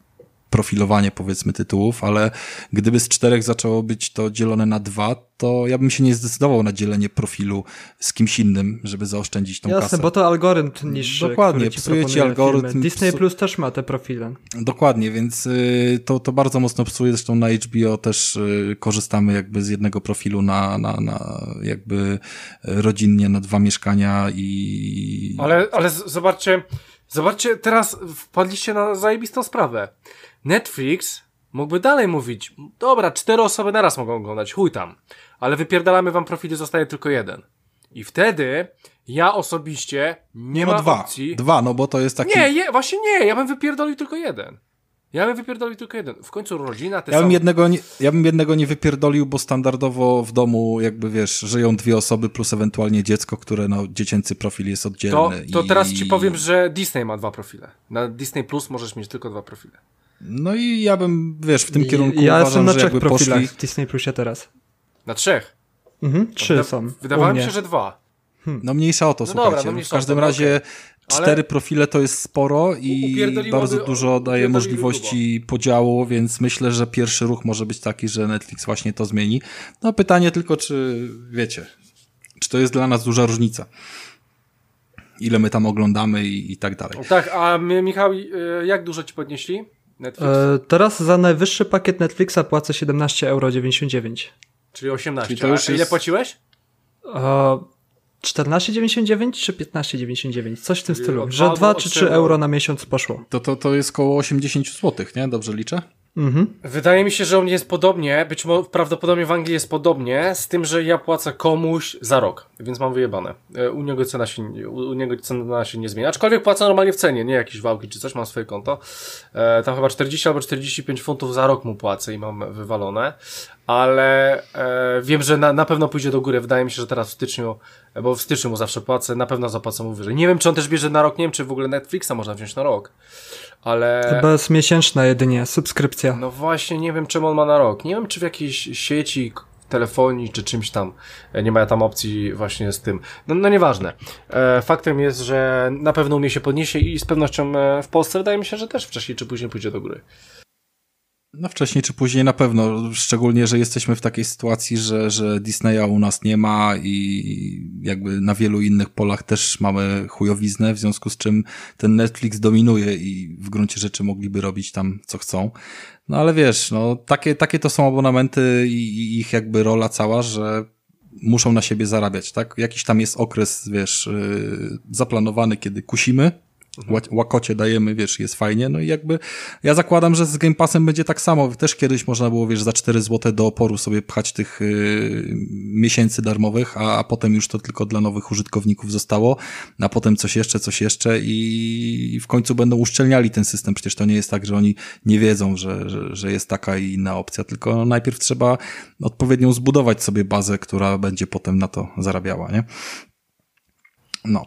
profilowanie powiedzmy tytułów, ale gdyby z czterech zaczęło być to dzielone na dwa, to ja bym się nie zdecydował na dzielenie profilu z kimś innym, żeby zaoszczędzić tą Jasne, kasę. bo to algorytm niż Dokładnie, psuje ci algorytm. Filmy. Disney Plus też ma te profile. Dokładnie, więc y, to, to bardzo mocno psuje. Zresztą na HBO też y, korzystamy jakby z jednego profilu na, na, na jakby rodzinnie na dwa mieszkania i... Ale, ale zobaczcie, zobaczcie, teraz wpadliście na zajebistą sprawę. Netflix mógłby dalej mówić, dobra, cztery osoby naraz mogą oglądać, chuj tam, ale wypierdalamy wam profily, zostaje tylko jeden. I wtedy ja osobiście nie no ma dwa. opcji... Dwa, no bo to jest taki... Nie, je, właśnie nie, ja bym wypierdolił tylko jeden. Ja bym wypierdolił tylko jeden. W końcu rodzina, te ja bym, jednego nie, ja bym jednego nie wypierdolił, bo standardowo w domu jakby wiesz, żyją dwie osoby plus ewentualnie dziecko, które no dziecięcy profil jest oddzielny. To, to i... teraz ci powiem, że Disney ma dwa profile. Na Disney Plus możesz mieć tylko dwa profile. No i ja bym, wiesz, w tym kierunku ja uważam, jestem na że trzech jakby profilach poszli... w Disney Plusie teraz. Na trzech? Mhm, trzy Wyda są. Wydawało mi się, że dwa. Hmm. No mniejsza o to, no słuchajcie. Dobra, no w każdym razie okay. cztery Ale... profile to jest sporo i bardzo dużo daje możliwości podziału, więc myślę, że pierwszy ruch może być taki, że Netflix właśnie to zmieni. No pytanie tylko, czy wiecie, czy to jest dla nas duża różnica ile my tam oglądamy i, i tak dalej. Tak, a Michał, y, jak dużo ci podnieśli? E, teraz za najwyższy pakiet Netflixa płacę 17,99 euro. Czyli 18. Czyli to już a ile płaciłeś? E, 14,99 czy 15,99? Coś w tym stylu. Że 2 czy 3 euro na miesiąc poszło. To, to, to jest około 80 zł, nie? Dobrze liczę? Mhm. Wydaje mi się, że mnie jest podobnie, być może prawdopodobnie w Anglii jest podobnie, z tym, że ja płacę komuś za rok, więc mam wyjebane. E, u niego cena się, u niego cena się nie zmienia, aczkolwiek płacę normalnie w cenie, nie jakieś wałki czy coś, mam swoje konto. E, tam chyba 40 albo 45 funtów za rok mu płacę i mam wywalone, ale e, wiem, że na, na pewno pójdzie do góry. Wydaje mi się, że teraz w styczniu, bo w styczniu mu zawsze płacę, na pewno zapłacę mu wyżej. Nie wiem, czy on też bierze na rok, nie wiem, czy w ogóle Netflixa można wziąć na rok ale... Chyba jest miesięczna jedynie, subskrypcja. No właśnie, nie wiem czemu on ma na rok. Nie wiem, czy w jakiejś sieci telefonii, czy czymś tam. E, nie ma tam opcji właśnie z tym. No, no nieważne. E, faktem jest, że na pewno umie się podniesie i z pewnością e, w Polsce wydaje mi się, że też wcześniej czy później pójdzie do góry. No wcześniej czy później na pewno, szczególnie, że jesteśmy w takiej sytuacji, że, że Disneya u nas nie ma i jakby na wielu innych polach też mamy chujowiznę, w związku z czym ten Netflix dominuje i w gruncie rzeczy mogliby robić tam co chcą. No ale wiesz, no takie, takie to są abonamenty i, i ich jakby rola cała, że muszą na siebie zarabiać, tak? Jakiś tam jest okres, wiesz, yy, zaplanowany, kiedy kusimy, łakocie dajemy, wiesz, jest fajnie, no i jakby ja zakładam, że z Game Passem będzie tak samo, też kiedyś można było, wiesz, za 4 zł do oporu sobie pchać tych yy, miesięcy darmowych, a, a potem już to tylko dla nowych użytkowników zostało, a potem coś jeszcze, coś jeszcze i, w końcu będą uszczelniali ten system, przecież to nie jest tak, że oni nie wiedzą, że, że, że jest taka i inna opcja, tylko najpierw trzeba odpowiednią zbudować sobie bazę, która będzie potem na to zarabiała, nie? No,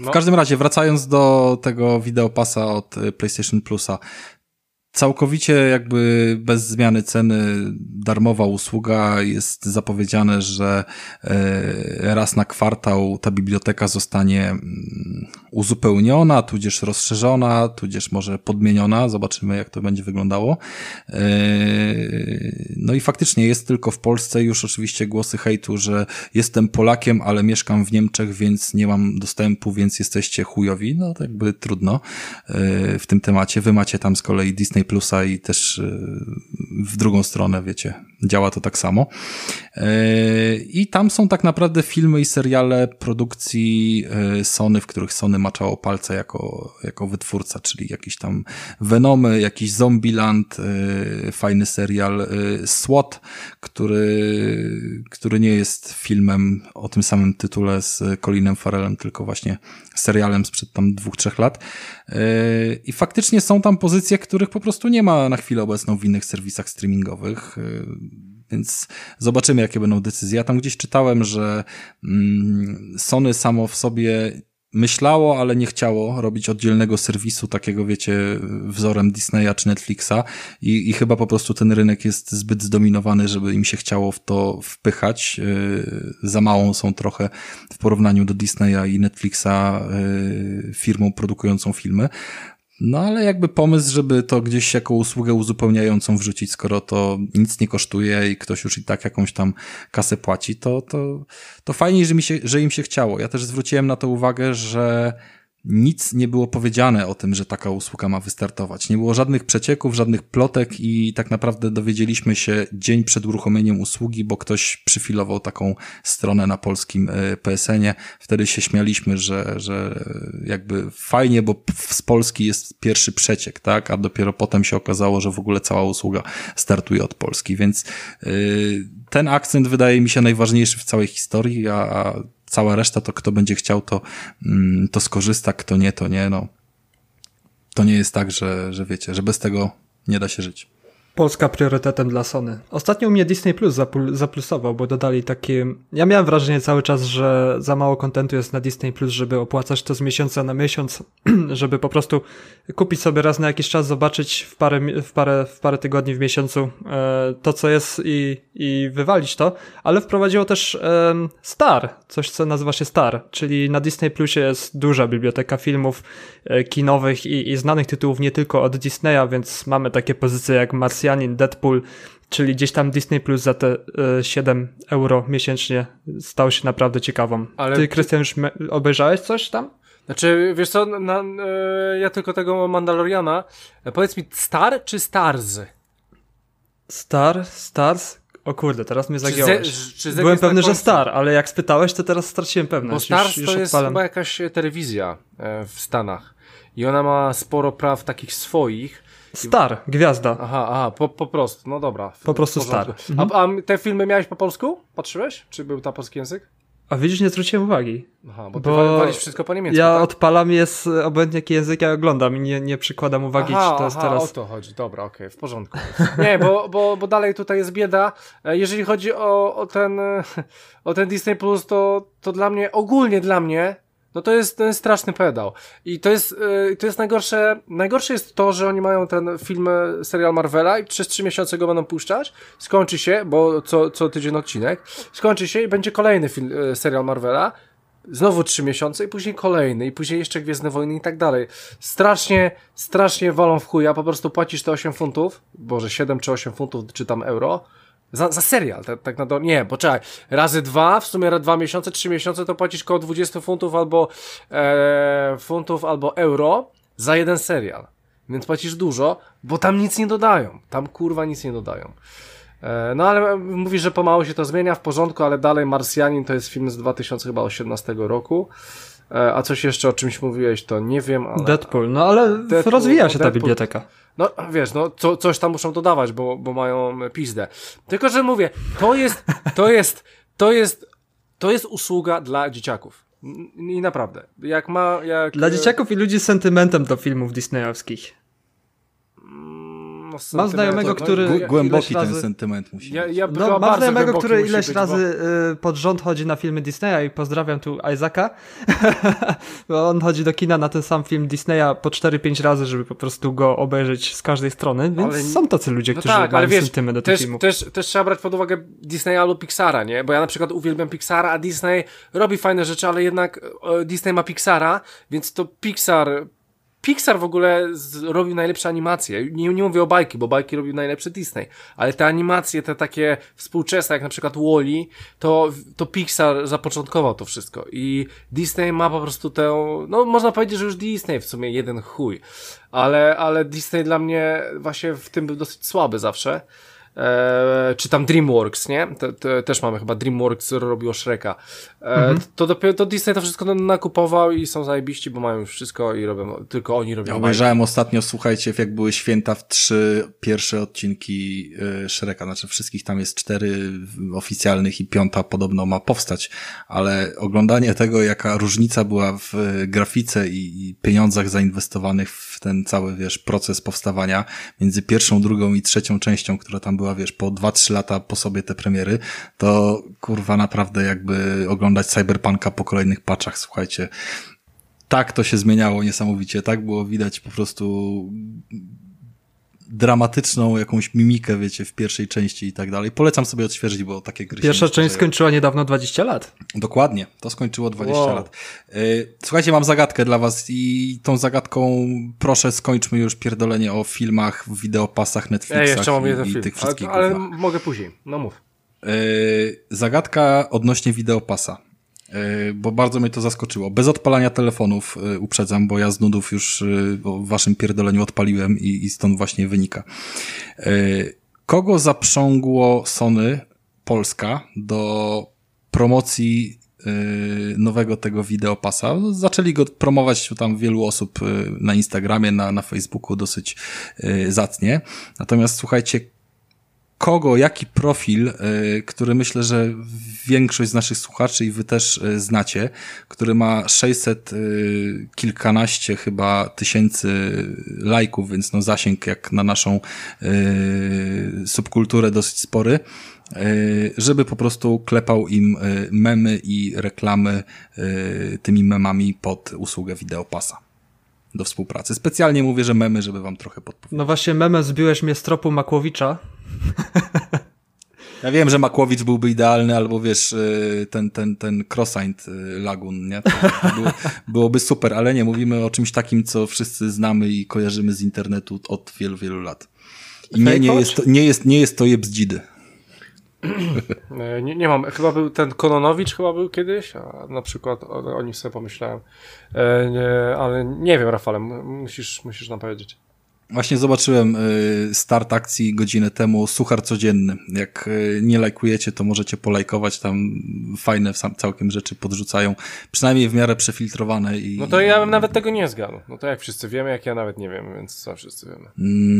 no. W każdym razie, wracając do tego wideopasa od y, PlayStation Plusa, całkowicie jakby bez zmiany ceny darmowa usługa jest zapowiedziane, że e, raz na kwartał ta biblioteka zostanie mm, uzupełniona, tudzież rozszerzona, tudzież może podmieniona. Zobaczymy, jak to będzie wyglądało. E, no i faktycznie jest tylko w Polsce już oczywiście głosy hejtu, że jestem Polakiem, ale mieszkam w Niemczech, więc nie mam dostępu, więc jesteście chujowi. No to jakby trudno e, w tym temacie. Wy macie tam z kolei Disney Plusa i też w drugą stronę, wiecie, działa to tak samo. I tam są tak naprawdę filmy i seriale produkcji Sony, w których Sony maczało palce jako, jako wytwórca, czyli jakiś tam Venomy, jakiś Zombieland, fajny serial SWAT, który, który nie jest filmem o tym samym tytule z Colinem Farrellem, tylko właśnie serialem sprzed tam dwóch, trzech lat. I faktycznie są tam pozycje, których po prostu nie ma na chwilę obecną w innych serwisach streamingowych. Więc zobaczymy, jakie będą decyzje. Ja tam gdzieś czytałem, że mm, Sony samo w sobie myślało, ale nie chciało robić oddzielnego serwisu takiego, wiecie, wzorem Disneya czy Netflixa i, i chyba po prostu ten rynek jest zbyt zdominowany, żeby im się chciało w to wpychać. Yy, za małą są trochę w porównaniu do Disneya i Netflixa yy, firmą produkującą filmy. No ale jakby pomysł, żeby to gdzieś jako usługę uzupełniającą wrzucić, skoro to nic nie kosztuje i ktoś już i tak jakąś tam kasę płaci, to, to, to fajnie, że, mi się, że im się chciało. Ja też zwróciłem na to uwagę, że nic nie było powiedziane o tym, że taka usługa ma wystartować. Nie było żadnych przecieków, żadnych plotek i tak naprawdę dowiedzieliśmy się dzień przed uruchomieniem usługi, bo ktoś przyfilował taką stronę na polskim e, PSN-ie. Wtedy się śmialiśmy, że, że jakby fajnie, bo z Polski jest pierwszy przeciek, tak? A dopiero potem się okazało, że w ogóle cała usługa startuje od Polski, więc yy, ten akcent wydaje mi się najważniejszy w całej historii, a cała reszta to kto będzie chciał, to, mm, to skorzysta, kto nie, to nie, no. To nie jest tak, że, że wiecie, że bez tego nie da się żyć. Polska priorytetem dla Sony. Ostatnio u mnie Disney Plus zaplusował, bo dodali takie. Ja miałem wrażenie cały czas, że za mało kontentu jest na Disney Plus, żeby opłacać to z miesiąca na miesiąc, żeby po prostu kupić sobie raz na jakiś czas, zobaczyć w parę, w parę, w parę tygodni w miesiącu e, to, co jest i, i wywalić to, ale wprowadziło też e, Star, coś co nazywa się Star, czyli na Disney Plusie jest duża biblioteka filmów e, kinowych i, i znanych tytułów nie tylko od Disneya, więc mamy takie pozycje jak Marsjan Marsjanin, Deadpool, czyli gdzieś tam Disney Plus za te y, 7 euro miesięcznie stał się naprawdę ciekawą. Ale ty, Krystian, już obejrzałeś coś tam? Znaczy, wiesz co, na, y, ja tylko tego Mandaloriana. E, powiedz mi, Star czy Stars? Star? Stars? O kurde, teraz mnie zagiąłeś. Byłem pewny, że Star, ale jak spytałeś, to teraz straciłem pewność. Bo Stars już, już to jest chyba jakaś telewizja e, w Stanach. I ona ma sporo praw takich swoich Star, gwiazda. Aha, aha, po, po prostu, no dobra. Po prostu Star. Mhm. A, a, te filmy miałeś po polsku? Patrzyłeś? Czy był tam polski język? A widzisz, nie zwróciłem uwagi. Aha, bo ty bo walisz wszystko po niemiecku, Ja tak? odpalam, jest obojętnie jaki język ja oglądam i nie, nie przykładam uwagi, aha, czy to jest aha, teraz... o to chodzi, dobra, okej, okay, w porządku. Nie, bo, bo, bo dalej tutaj jest bieda. E, jeżeli chodzi o, o, ten, o ten Disney+, Plus, to, to dla mnie, ogólnie dla mnie, no to jest ten straszny pedał. I to jest, yy, to jest najgorsze, najgorsze jest to, że oni mają ten film, e, serial Marvela i przez trzy miesiące go będą puszczać, skończy się, bo co, co tydzień odcinek, skończy się i będzie kolejny film, yy, serial Marvela, znowu trzy miesiące i później kolejny i później jeszcze Gwiezdne Wojny i tak dalej. Strasznie, strasznie walą w chuja, po prostu płacisz te 8 funtów, boże 7 czy 8 funtów, czy tam euro, za, za serial, tak, tak na to, nie, poczekaj, razy dwa, w sumie dwa miesiące, trzy miesiące to płacisz koło 20 funtów albo e, funtów albo euro za jeden serial. Więc płacisz dużo, bo tam nic nie dodają. Tam kurwa nic nie dodają. E, no ale mówisz, że pomału się to zmienia, w porządku, ale dalej Marsjanin to jest film z 2018 roku. E, a coś jeszcze o czymś mówiłeś, to nie wiem, ale... Deadpool, no ale Deadpool, rozwija się ta Deadpool. biblioteka. No wiesz, no co, coś tam muszą dodawać, bo, bo mają pizdę. Tylko, że mówię, to jest, to jest, to jest, to jest usługa dla dzieciaków. I i naprawdę. Jak ma, jak... Dla dzieciaków i ludzi z sentymentem do filmów disneyowskich. No, Mam sentyment- znajomego, no, który- Głęboki ten razy- sentyment musi Ja, być. ja No, mam znajomego, który ileś być, razy y, pod rząd chodzi na filmy Disneya i pozdrawiam tu Isaaca, bo on chodzi do kina na ten sam film Disneya po 4-5 razy, żeby po prostu go obejrzeć z każdej strony, więc Ale- są tacy ludzie, No którzy tak, mają ale wiesz, sentyment do tych też, filmów. też, też trzeba brać pod uwagę Disneya albo Pixara, nie? Bo ja na przykład uwielbiam Pixara, a Disney robi fajne rzeczy, ale jednak e, Disney ma Pixara, więc to Pixar... Pixar w ogóle robił najlepsze animacje. Nie, nie mówię o bajki, bo bajki robił najlepsze Disney. Ale te animacje, te takie współczesne, jak na przykład Wall-E, to, to Pixar zapoczątkował to wszystko. I Disney ma po prostu tę, no można powiedzieć, że już Disney w sumie jeden chuj. Ale, ale Disney dla mnie właśnie w tym był dosyć słaby zawsze. E, czy tam DreamWorks, nie? Te, te, też mamy chyba DreamWorks robiło Shreka. E, To dopiero to Disney to wszystko nakupował i są zajebiści, bo mają już wszystko i robią, tylko oni robią Ja obejrzałem ostatnio, słuchajcie, jak były święta w trzy pierwsze odcinki y, Shreka, znaczy wszystkich tam jest cztery oficjalnych i piąta podobno ma powstać, ale oglądanie tego, jaka różnica była w grafice i, i pieniądzach zainwestowanych w ten cały, wiesz, proces powstawania między pierwszą, drugą i trzecią częścią, która tam była, wiesz, po 2-3 lata po sobie te premiery, to kurwa naprawdę jakby oglądać Cyberpunka po kolejnych paczach, słuchajcie. Tak to się zmieniało niesamowicie, tak było widać po prostu dramatyczną jakąś mimikę, wiecie, w pierwszej części i tak dalej. Polecam sobie odświeżyć, bo takie gry Pierwsza część skończyła niedawno 20 lat. Dokładnie, to skończyło 20 Wow. lat. Y, Słuchajcie, mam zagadkę dla was i tą zagadką proszę skończmy już pierdolenie o filmach, wideopasach, Netflixach Ej, jeszcze mam jeden i, i film. tych Ale, wszystkich ale gównach. mogę później. No mów. Yy, zagadka odnośnie wideopasa. Yy, bo bardzo mnie to zaskoczyło. Bez odpalania telefonów yy, uprzedzam, bo ja z nudów już yy, o waszym pierdoleniu odpaliłem i, i stąd właśnie wynika. Kogo zaprzągło Sony Polska do promocji nowego tego wideopasa? Zaczęli go promować tam wielu osób na Instagramie, na, na Facebooku dosyć zacnie. Natomiast słuchajcie, kogo, jaki profil, y, który myślę, że większość z naszych słuchaczy i wy też y, znacie, który ma 600 y, kilkanaście chyba tysięcy lajków, więc no zasięg jak na naszą subkulturę dosyć spory, żeby po prostu klepał im memy i reklamy tymi memami pod usługę Wideopasa do współpracy. Specjalnie mówię, że memy, żeby wam trochę podpowiedzieć. No właśnie, memem zbiłeś mnie z tropu Makłowicza. Ja wiem, że Makłowicz byłby idealny, albo wiesz, y, ten, ten, ten Crossigned y, Lagun, nie? Było, byłoby super, ale nie, mówimy o czymś takim, co wszyscy znamy i kojarzymy z internetu od wielu, wielu lat. I nie, nie, jest, to, nie, jest, nie jest to jebzdzidy. E, Nie, nie mam, chyba był ten Kononowicz chyba był kiedyś, a na przykład o, o nim sobie pomyślałem. E, nie, ale nie wiem, Rafale, musisz, musisz nam powiedzieć. Właśnie zobaczyłem y, start akcji godzinę temu, suchar codzienny. Jak y, nie lajkujecie, to możecie polajkować, tam fajne całkiem rzeczy podrzucają, przynajmniej w miarę przefiltrowane. I, No to ja bym nawet tego nie zgadł. No to jak wszyscy wiemy, jak ja nawet nie wiem, więc co wszyscy wiemy.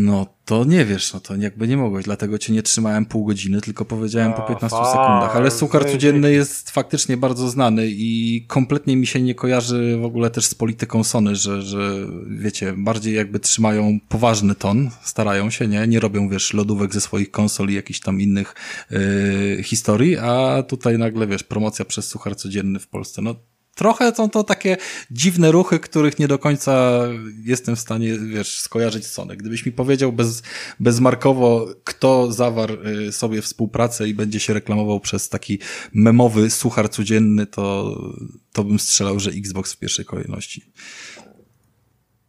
No to nie wiesz, no to jakby nie mogłeś, dlatego cię nie trzymałem pół godziny, tylko powiedziałem po A, 15 fuck, sekundach. Ale Suchar. Codzienny jest faktycznie bardzo znany i kompletnie mi się nie kojarzy w ogóle też z polityką Sony, że, że wiecie, bardziej jakby trzymają poważny ton, starają się, nie? Nie robią, wiesz, lodówek ze swoich konsol i jakichś tam innych yy, historii, a tutaj nagle, wiesz, promocja przez Suchar Codzienny w Polsce, no trochę są to takie dziwne ruchy, których nie do końca jestem w stanie, wiesz, skojarzyć Sony. Gdybyś mi powiedział bez, bezmarkowo, kto zawarł y, sobie współpracę i będzie się reklamował przez taki memowy suchar codzienny, to, to bym strzelał, że Xbox w pierwszej kolejności.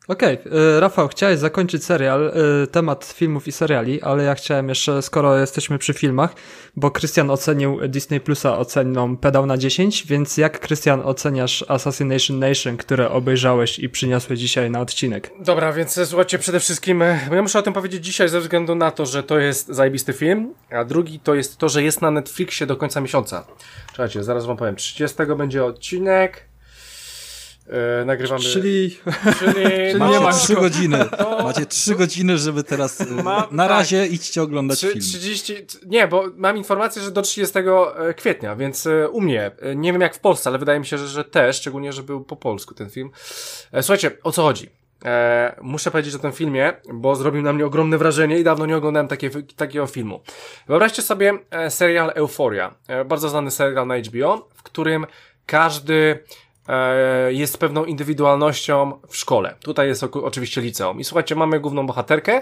Okej, okay. Rafał, chciałeś zakończyć serial, y, temat filmów i seriali, ale ja chciałem jeszcze, skoro jesteśmy przy filmach, bo Krystian ocenił Disney Plusa oceną pedał na 10, więc jak Krystian oceniasz Assassination Nation, które obejrzałeś i przyniosłeś dzisiaj na odcinek? Dobra, więc e, słuchajcie, przede wszystkim, e, ja muszę o tym powiedzieć dzisiaj ze względu na to, że to jest zajebisty film, a drugi to jest to, że jest na Netflixie do końca miesiąca. Czekajcie, zaraz wam powiem, 30 będzie odcinek, E, nagrywamy. Czyli, czyli macie ma trzy godziny. To... Macie trzy godziny, żeby teraz. E, ma... Na tak. razie tak. idźcie oglądać 3, film. 30. Nie, bo mam informację, że do 30 e, kwietnia, więc u mnie. Nie wiem jak w Polsce, ale wydaje mi się, że, że też, szczególnie, że był po polsku ten film. Słuchajcie, o co chodzi? E, muszę powiedzieć o tym filmie, bo zrobił na mnie ogromne wrażenie i dawno nie oglądałem takie, takiego filmu. Wyobraźcie sobie serial Euphoria, bardzo znany serial na HBO, w którym każdy jest pewną indywidualnością w szkole. Tutaj jest oczywiście liceum. I słuchajcie, mamy główną bohaterkę,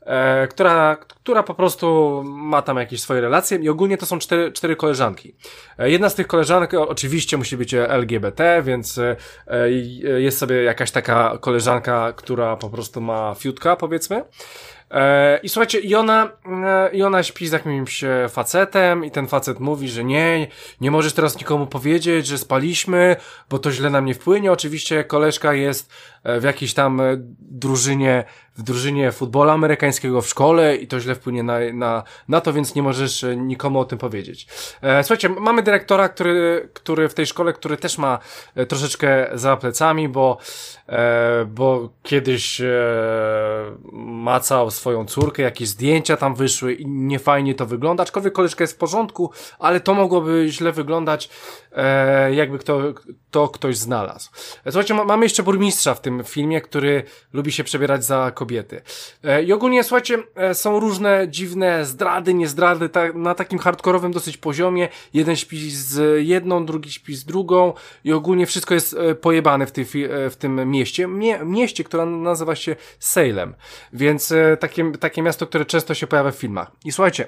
e, która, która po prostu ma tam jakieś swoje relacje i ogólnie to są cztery, cztery koleżanki. E, jedna z tych koleżanek oczywiście musi być LGBT, więc jest sobie jakaś taka koleżanka, która po prostu ma fiutka, powiedzmy. E, I słuchajcie, i ona, e, i ona śpi z jakimś e, facetem i ten facet mówi, że nie, nie możesz teraz nikomu powiedzieć, że spaliśmy, bo to źle na mnie wpłynie. Oczywiście koleżka jest w jakiejś tam drużynie, w drużynie futbolu amerykańskiego w szkole i to źle wpłynie na, na, na to, więc nie możesz nikomu o tym powiedzieć. Słuchajcie, mamy dyrektora, który, który w tej szkole, który też ma troszeczkę za plecami, bo, bo kiedyś macał swoją córkę, jakieś zdjęcia tam wyszły i niefajnie to wygląda, aczkolwiek koleżka jest w porządku, ale to mogłoby źle wyglądać, e, jakby kto, to ktoś znalazł. Słuchajcie, mamy jeszcze burmistrza w tym filmie, który lubi się przebierać za kobiety. E, I ogólnie, słuchajcie, e, są różne dziwne zdrady, niezdrady, ta, na takim hardkorowym dosyć poziomie. Jeden śpi z jedną, drugi śpi z drugą i ogólnie wszystko jest e, pojebane w, tej, e, w tym mieście. Mie, mieście, które nazywa się Salem. Więc e, takie, takie miasto, które często się pojawia w filmach. I słuchajcie,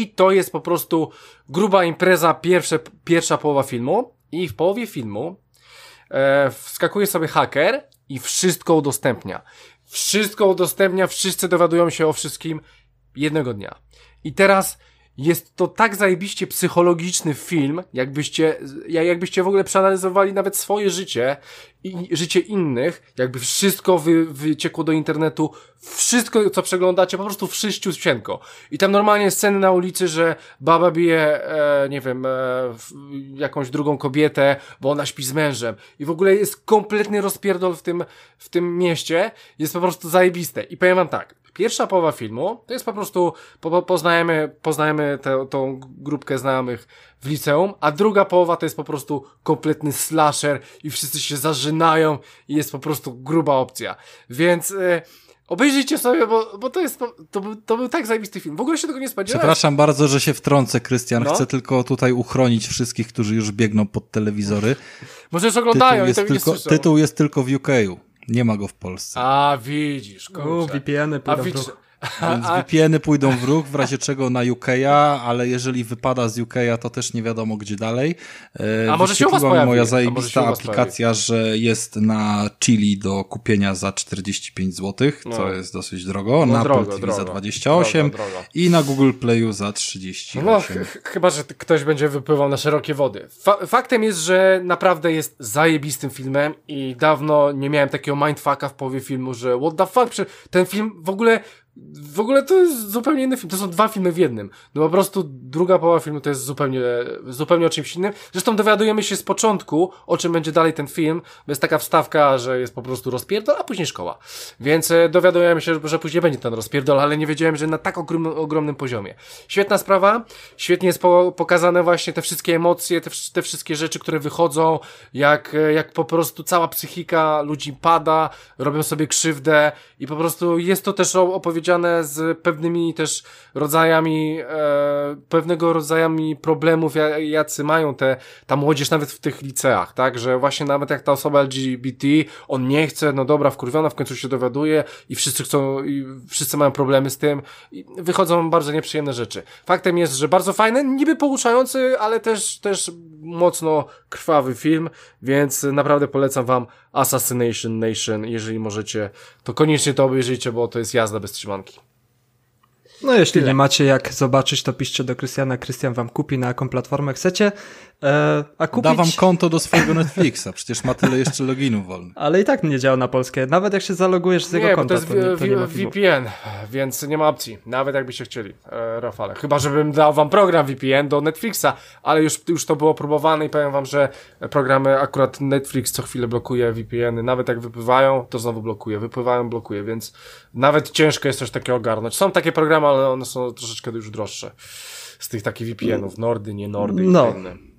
i to jest po prostu gruba impreza, pierwsze, pierwsza połowa filmu. I w połowie filmu e, wskakuje sobie haker i wszystko udostępnia. Wszystko udostępnia, wszyscy dowiadują się o wszystkim jednego dnia. I teraz jest to tak zajebiście psychologiczny film, jakbyście, jakbyście w ogóle przeanalizowali nawet swoje życie i życie innych, jakby wszystko wy, wyciekło do internetu, wszystko co przeglądacie, po prostu wszyściusieńko. I tam normalnie sceny na ulicy, że baba bije, e, nie wiem, e, jakąś drugą kobietę, bo ona śpi z mężem. I w ogóle jest kompletny rozpierdol w tym, w tym mieście, jest po prostu zajebiste. I powiem wam tak, Pierwsza połowa filmu to jest po prostu, po, poznajemy, poznajemy tę, tą grupkę znajomych w liceum, a druga połowa to jest po prostu kompletny slasher i wszyscy się zażynają i jest po prostu gruba opcja. Więc... Yy, Obejrzyjcie sobie, bo, bo to jest, to, był, to był tak zajebisty film. W ogóle się tego nie spodziewałem. Przepraszam bardzo, że się wtrącę, Krystian. No? Chcę tylko tutaj uchronić wszystkich, którzy już biegną pod telewizory. Może już oglądają tytuł i tego tylko, Tytuł jest tylko w UK-u. Nie ma go w Polsce. A, widzisz, kurczę. VPN-y pójdą A, widzisz, więc VPN-y pójdą w ruch, w razie czego na UK'a, ale jeżeli wypada z UK'a, to też nie wiadomo gdzie dalej. E, A może się u was pojawi. moja zajebista aplikacja, że jest na Chili do kupienia za 45 zł, no. co jest dosyć drogo, no, na drogo, Apple TV drogo, za 28 drogo, i na Google Playu za 38. No, ch chyba, że ktoś będzie wypływał na szerokie wody. Fa faktem jest, że naprawdę jest zajebistym filmem i dawno nie miałem takiego mindfucka w połowie filmu, że what the fuck, ten film w ogóle w ogóle to jest zupełnie inny film. To są dwa filmy w jednym. No po prostu druga połowa filmu to jest zupełnie, zupełnie o czymś innym. Zresztą dowiadujemy się z początku, o czym będzie dalej ten film, jest taka wstawka, że jest po prostu rozpierdol, a później szkoła. Więc e, dowiadujemy się, że później będzie ten rozpierdol, ale nie wiedziałem, że na tak ogromnym, ogromnym poziomie. Świetna sprawa. Świetnie jest po, pokazane właśnie te wszystkie emocje, te, te wszystkie rzeczy, które wychodzą, jak, e, jak po prostu cała psychika ludzi pada, robią sobie krzywdę i po prostu jest to też opowiedziane powiedziane, z pewnymi też rodzajami, e, pewnego rodzajami problemów, jacy mają te, ta młodzież nawet w tych liceach, tak, że właśnie nawet jak ta osoba LGBT, on nie chce, no dobra, wkurwiona, w końcu się dowiaduje i wszyscy chcą, i wszyscy mają problemy z tym i wychodzą bardzo nieprzyjemne rzeczy. Faktem jest, że bardzo fajny, niby pouczający, ale też, też mocno krwawy film, więc naprawdę polecam wam Assassination Nation, jeżeli możecie, to koniecznie to obejrzyjcie, bo to jest jazda bez trzymanki. No jeśli Tyle. nie macie jak zobaczyć, to piszcie do Krystiana, Krystian wam kupi, na jaką platformę chcecie. E, a kupić... Da wam konto do swojego Netflixa, przecież ma tyle jeszcze loginów wolnych. Ale i tak nie działa na polskie, nawet jak się zalogujesz z jego nie, konta. To jest to nie, to nie VPN, więc nie ma opcji, nawet jakbyście chcieli, e, Rafale. Chyba, żebym dał wam program VPN do Netflixa, ale już, już to było próbowane i powiem wam, że programy akurat Netflix co chwilę blokuje VPN-y, nawet jak wypływają, to znowu blokuje, wypływają, blokuje, więc nawet ciężko jest coś takiego ogarnąć. Są takie programy, ale one są troszeczkę już droższe z tych takich VPN-ów, Nordy, nie Nordy no. i inne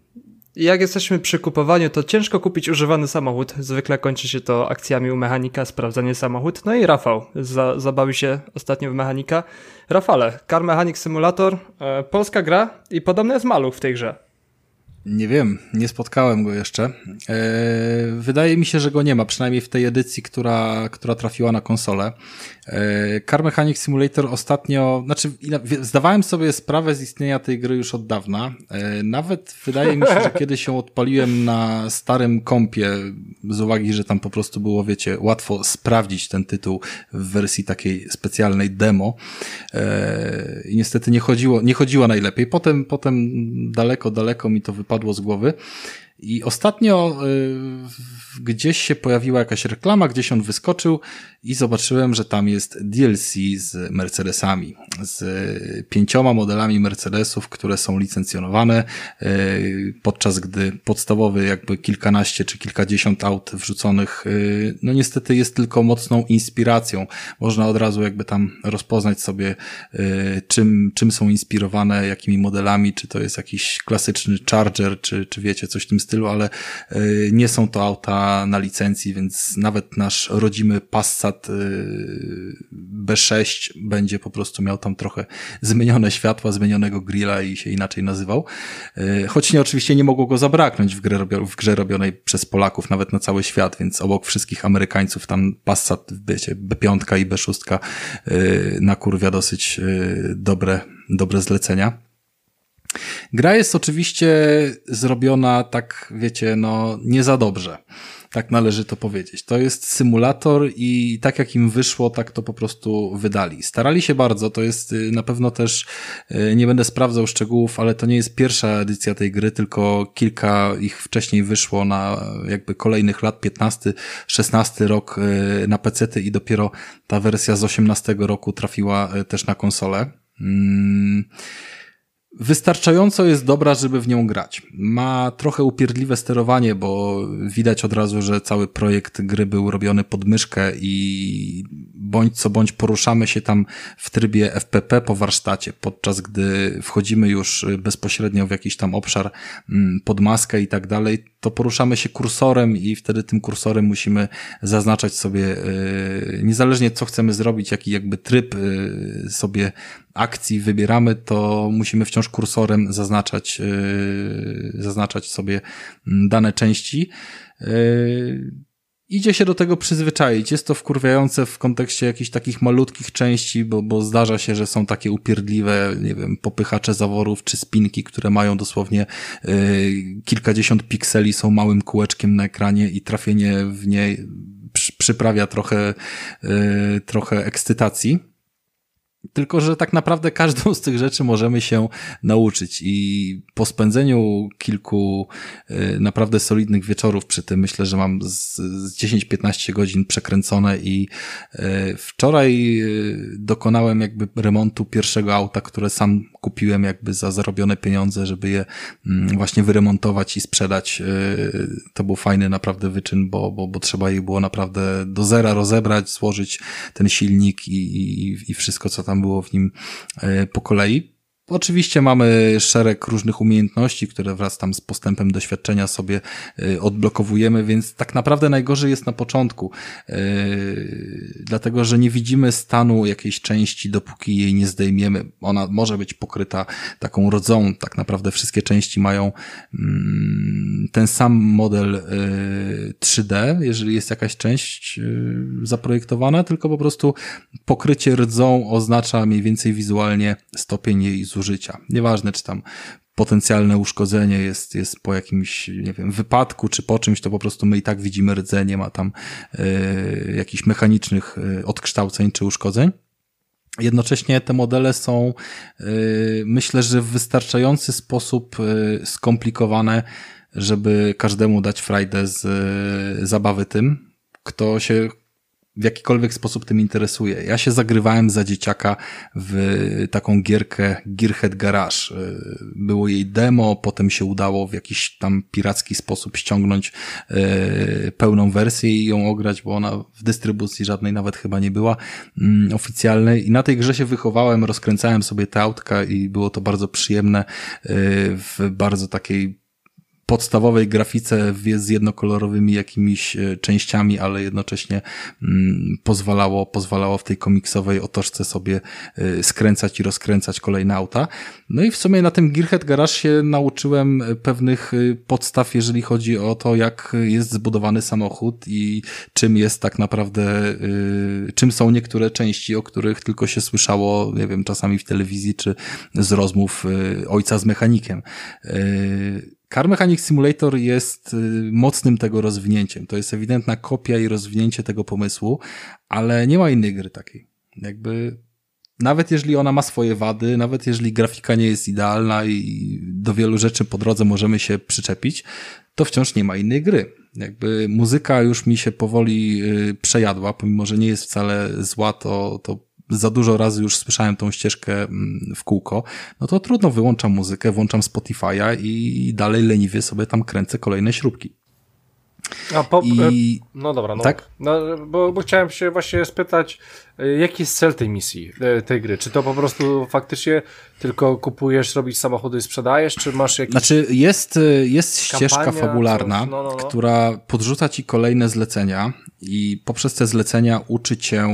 jak jesteśmy przy kupowaniu, to ciężko kupić używany samochód. Zwykle kończy się to akcjami u mechanika, sprawdzanie samochód. No i Rafał za, zabawił się ostatnio w mechanika. Rafale, Car Mechanic Simulator, e, polska gra i podobny jest maluch w tej grze. Nie wiem, nie spotkałem go jeszcze. E, wydaje mi się, że go nie ma, przynajmniej w tej edycji, która, która trafiła na konsolę. E, Car Mechanic Simulator ostatnio, znaczy zdawałem sobie sprawę z istnienia tej gry już od dawna. E, nawet wydaje mi się, że kiedy się odpaliłem na starym kompie, z uwagi, że tam po prostu było, wiecie, łatwo sprawdzić ten tytuł w wersji takiej specjalnej demo. I niestety nie chodziło, nie chodziło najlepiej. Potem, potem daleko, daleko mi to wypadło wypadło z głowy. I ostatnio y, gdzieś się pojawiła jakaś reklama, gdzieś on wyskoczył i zobaczyłem, że tam jest DLC z Mercedesami, z pięcioma modelami Mercedesów, które są licencjonowane, y, podczas gdy podstawowy jakby kilkanaście czy kilkadziesiąt aut wrzuconych, y, no niestety jest tylko mocną inspiracją. Można od razu jakby tam rozpoznać sobie, y, czym, czym są inspirowane, jakimi modelami, czy to jest jakiś klasyczny Charger, czy, czy wiecie, coś w tym stylu, ale nie są to auta na licencji, więc nawet nasz rodzimy Passat y, B6 będzie po prostu miał tam trochę zmienione światła, zmienionego grilla i się inaczej nazywał. Y, choć nie, oczywiście nie mogło go zabraknąć w, grze, w grze robionej przez Polaków, nawet na cały świat, więc obok wszystkich Amerykańców tam Passat, wiecie, B5 i B6 y, na kurwia dosyć dobre, dobre zlecenia. Gra jest oczywiście zrobiona tak, wiecie, no nie za dobrze. Tak należy to powiedzieć. To jest symulator i tak jak im wyszło, tak to po prostu wydali. Starali się bardzo, to jest y, na pewno też, y, nie będę sprawdzał szczegółów, ale to nie jest pierwsza edycja tej gry, tylko kilka ich wcześniej wyszło na jakby kolejnych lat, 15, 16 rok y, na PC i dopiero ta wersja z 18 roku trafiła też na konsolę. Hmm. Wystarczająco jest dobra, żeby w nią grać. Ma trochę upierdliwe sterowanie, bo widać od razu, że cały projekt gry był robiony pod myszkę i bądź co bądź poruszamy się tam w trybie FPP po warsztacie, podczas gdy wchodzimy już bezpośrednio w jakiś tam obszar mm, pod maskę i tak dalej, to poruszamy się kursorem i wtedy tym kursorem musimy zaznaczać sobie, y, niezależnie co chcemy zrobić, jaki jakby tryb y, sobie akcji wybieramy, to musimy wciąż kursorem zaznaczać, y, zaznaczać sobie dane części idzie się do tego przyzwyczaić. Jest to wkurwiające w kontekście jakichś takich malutkich części, bo, bo zdarza się, że są takie upierdliwe, nie wiem, popychacze zaworów czy spinki, które mają dosłownie y, kilkadziesiąt pikseli, są małym kółeczkiem na ekranie i trafienie w nie przy, przyprawia trochę, y, trochę ekscytacji. Tylko, że tak naprawdę każdą z tych rzeczy możemy się nauczyć. I po spędzeniu kilku y, naprawdę solidnych wieczorów przy tym, myślę, że mam z, z 10-15 godzin przekręcone i y, wczoraj y, dokonałem jakby remontu pierwszego auta, które sam kupiłem jakby za zarobione pieniądze, żeby je mm, właśnie wyremontować i sprzedać. To był fajny naprawdę wyczyn, bo, bo, bo trzeba je było naprawdę do zera rozebrać, złożyć ten silnik i, i, i wszystko, co tam tam było w nim e, po kolei. Oczywiście mamy szereg różnych umiejętności, które wraz tam z postępem doświadczenia sobie y, odblokowujemy, więc tak naprawdę najgorzej jest na początku, y, dlatego że nie widzimy stanu jakiejś części, dopóki jej nie zdejmiemy. Ona może być pokryta taką rodzą, tak naprawdę wszystkie części mają mm, ten sam model 3D, y, jeżeli jest jakaś część zaprojektowana, tylko po prostu pokrycie rdzą oznacza mniej więcej wizualnie stopień jej zużycia. Nieważne, czy tam potencjalne uszkodzenie jest, jest po jakimś, nie wiem, wypadku, czy po czymś, to po prostu my i tak widzimy rdzenie, nie ma tam y, jakichś mechanicznych y, odkształceń czy uszkodzeń. Jednocześnie te modele są, y, myślę, że w wystarczający sposób skomplikowane, żeby każdemu dać frajdę z zabawy tym, kto się w jakikolwiek sposób tym interesuje. Ja się zagrywałem za dzieciaka w taką gierkę Gearhead Garage. Było jej demo, potem się udało w jakiś tam piracki sposób ściągnąć e, pełną wersję i ją ograć, bo ona w dystrybucji żadnej nawet chyba nie była mm, oficjalnej. I na tej grze się wychowałem, rozkręcałem sobie te autka i było to bardzo przyjemne e, w bardzo takiej podstawowej grafice z jednokolorowymi jakimiś e, częściami, ale jednocześnie mm, pozwalało, pozwalało w tej komiksowej otoczce sobie e, skręcać i rozkręcać kolejne auta. No i w sumie na tym Gearhead Garage się nauczyłem pewnych e, podstaw, jeżeli chodzi o to, jak jest zbudowany samochód i czym jest tak naprawdę, czym są niektóre części, o których tylko się słyszało, nie wiem, czasami w telewizji czy z rozmów ojca z mechanikiem. Car Mechanic Simulator jest y, mocnym tego rozwinięciem. To jest ewidentna kopia i rozwinięcie tego pomysłu, ale nie ma innej gry takiej. Jakby nawet jeżeli ona ma swoje wady, nawet jeżeli grafika nie jest idealna i do wielu rzeczy po drodze możemy się przyczepić, to wciąż nie ma innej gry. Jakby muzyka już mi się powoli y, przejadła, pomimo że nie jest wcale zła, to, to za dużo razy już słyszałem tą ścieżkę mm, w kółko, no to trudno, wyłączam muzykę, włączam Spotify'a i dalej leniwie sobie tam kręcę kolejne śrubki. A po, I... E, no dobra, no, tak? no bo, bo chciałem się właśnie spytać, e, jaki jest cel tej misji, e, tej gry? Czy to po prostu faktycznie tylko kupujesz, robisz samochody i sprzedajesz, czy masz jakiś... Znaczy jest, jest ścieżka fabularna, no, no, no. która podrzuca ci kolejne zlecenia i poprzez te zlecenia uczy cię,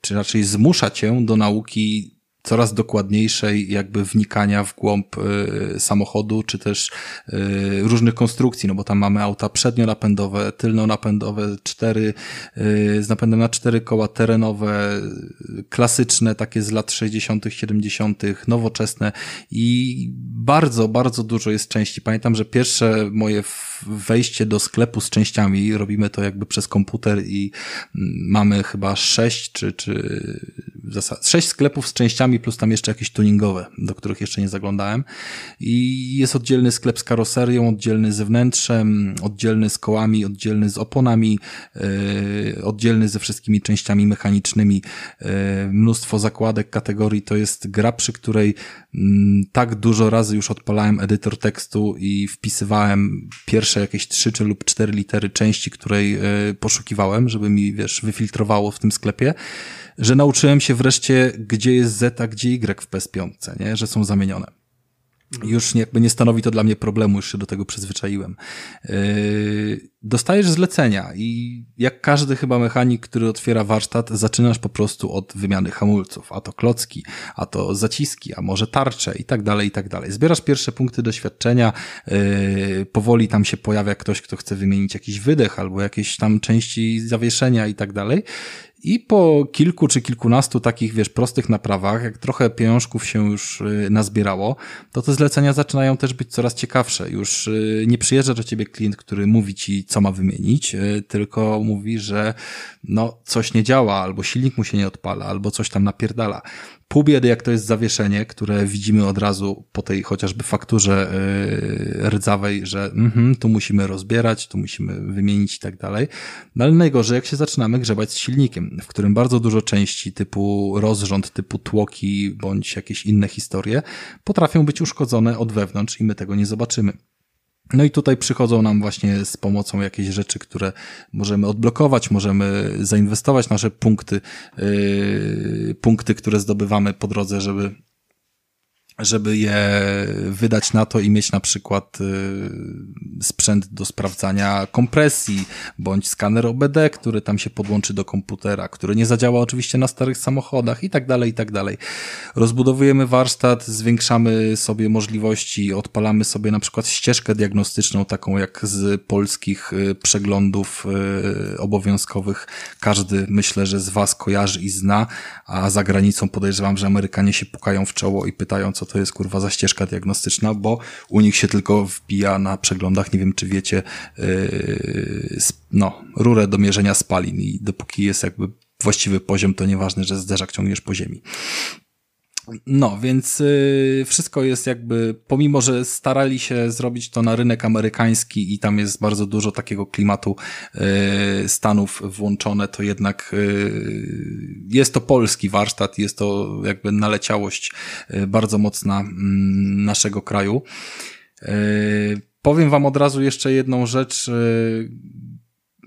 czy raczej zmusza cię do nauki coraz dokładniejszej jakby wnikania w głąb y, samochodu, czy też y, różnych konstrukcji, no bo tam mamy auta przednionapędowe, tylnonapędowe, cztery, y, z napędem na cztery koła terenowe, klasyczne, takie z lat 60., 70., nowoczesne i bardzo, bardzo dużo jest części. Pamiętam, że pierwsze moje wejście do sklepu z częściami, robimy to jakby przez komputer i mamy chyba sześć czy, czy sześć sklepów z częściami plus tam jeszcze jakieś tuningowe, do których jeszcze nie zaglądałem. I jest oddzielny sklep z karoserią, oddzielny ze wnętrzem, oddzielny z kołami, oddzielny z oponami, yy, oddzielny ze wszystkimi częściami mechanicznymi. Yy, mnóstwo zakładek, kategorii. To jest gra, przy której tak dużo razy już odpalałem edytor tekstu i wpisywałem pierwsze jakieś trzy czy lub cztery litery części, której yy, poszukiwałem, żeby mi, wiesz, wyfiltrowało w tym sklepie że nauczyłem się wreszcie, gdzie jest Z, a gdzie Y w PS5, nie? że są zamienione. Już jakby nie stanowi to dla mnie problemu, już się do tego przyzwyczaiłem. Yy, dostajesz zlecenia i jak każdy chyba mechanik, który otwiera warsztat, zaczynasz po prostu od wymiany hamulców, a to klocki, a to zaciski, a może tarcze i tak dalej, i tak dalej. Zbierasz pierwsze punkty doświadczenia, yy, powoli tam się pojawia ktoś, kto chce wymienić jakiś wydech albo jakieś tam części zawieszenia i tak dalej i po kilku czy kilkunastu takich, wiesz, prostych naprawach, jak trochę pieniążków się już y, nazbierało, to te zlecenia zaczynają też być coraz ciekawsze. Już y, nie przyjeżdża do ciebie klient, który mówi ci, co ma wymienić, y, tylko mówi, że no, coś nie działa, albo silnik mu się nie odpala, albo coś tam napierdala. Pół biedy, jak to jest zawieszenie, które widzimy od razu po tej chociażby fakturze yy, rdzawej, że mm, tu musimy rozbierać, tu musimy wymienić i tak dalej. No ale najgorzej, jak się zaczynamy grzebać z silnikiem, w którym bardzo dużo części typu rozrząd, typu tłoki, bądź jakieś inne historie potrafią być uszkodzone od wewnątrz i my tego nie zobaczymy. No i tutaj przychodzą nam właśnie z pomocą jakieś rzeczy, które możemy odblokować, możemy zainwestować nasze punkty, yy, punkty, które zdobywamy po drodze, żeby żeby je wydać na to i mieć na przykład y, sprzęt do sprawdzania kompresji, bądź skaner OBD, który tam się podłączy do komputera, który nie zadziała oczywiście na starych samochodach i tak dalej, i tak dalej. Rozbudowujemy warsztat, zwiększamy sobie możliwości, odpalamy sobie na przykład ścieżkę diagnostyczną, taką jak z polskich y, przeglądów y, obowiązkowych. Każdy myślę, że z Was kojarzy i zna, a za granicą podejrzewam, że Amerykanie się pukają w czoło i pytają, co to jest kurwa za ścieżka diagnostyczna, bo u nich się tylko wbija na przeglądach, nie wiem czy wiecie, yy, no, rurę do mierzenia spalin i dopóki jest jakby właściwy poziom, to nieważne, że zderzak ciągniesz po ziemi. No, więc y, wszystko jest jakby, pomimo, że starali się zrobić to na rynek amerykański i tam jest bardzo dużo takiego klimatu y, Stanów włączone, to jednak y, jest to polski warsztat, jest to jakby naleciałość y, bardzo mocna mm, naszego kraju. Y, powiem wam od razu jeszcze jedną rzecz. Y,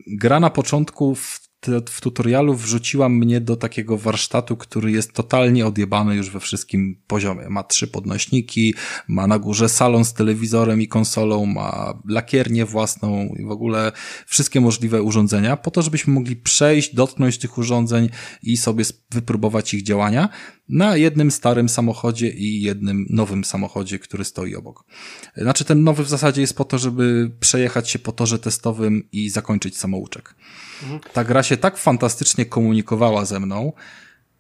gra na początku w w tutorialu wrzuciła mnie do takiego warsztatu, który jest totalnie odjebany już we wszystkim poziomie. Ma trzy podnośniki, ma na górze salon z telewizorem i konsolą, ma lakiernię własną i w ogóle wszystkie możliwe urządzenia, po to, żebyśmy mogli przejść, dotknąć tych urządzeń i sobie wypróbować ich działania na jednym starym samochodzie i jednym nowym samochodzie, który stoi obok. Znaczy ten nowy w zasadzie jest po to, żeby przejechać się po torze testowym i zakończyć samouczek. Ta gra się tak fantastycznie komunikowała ze mną,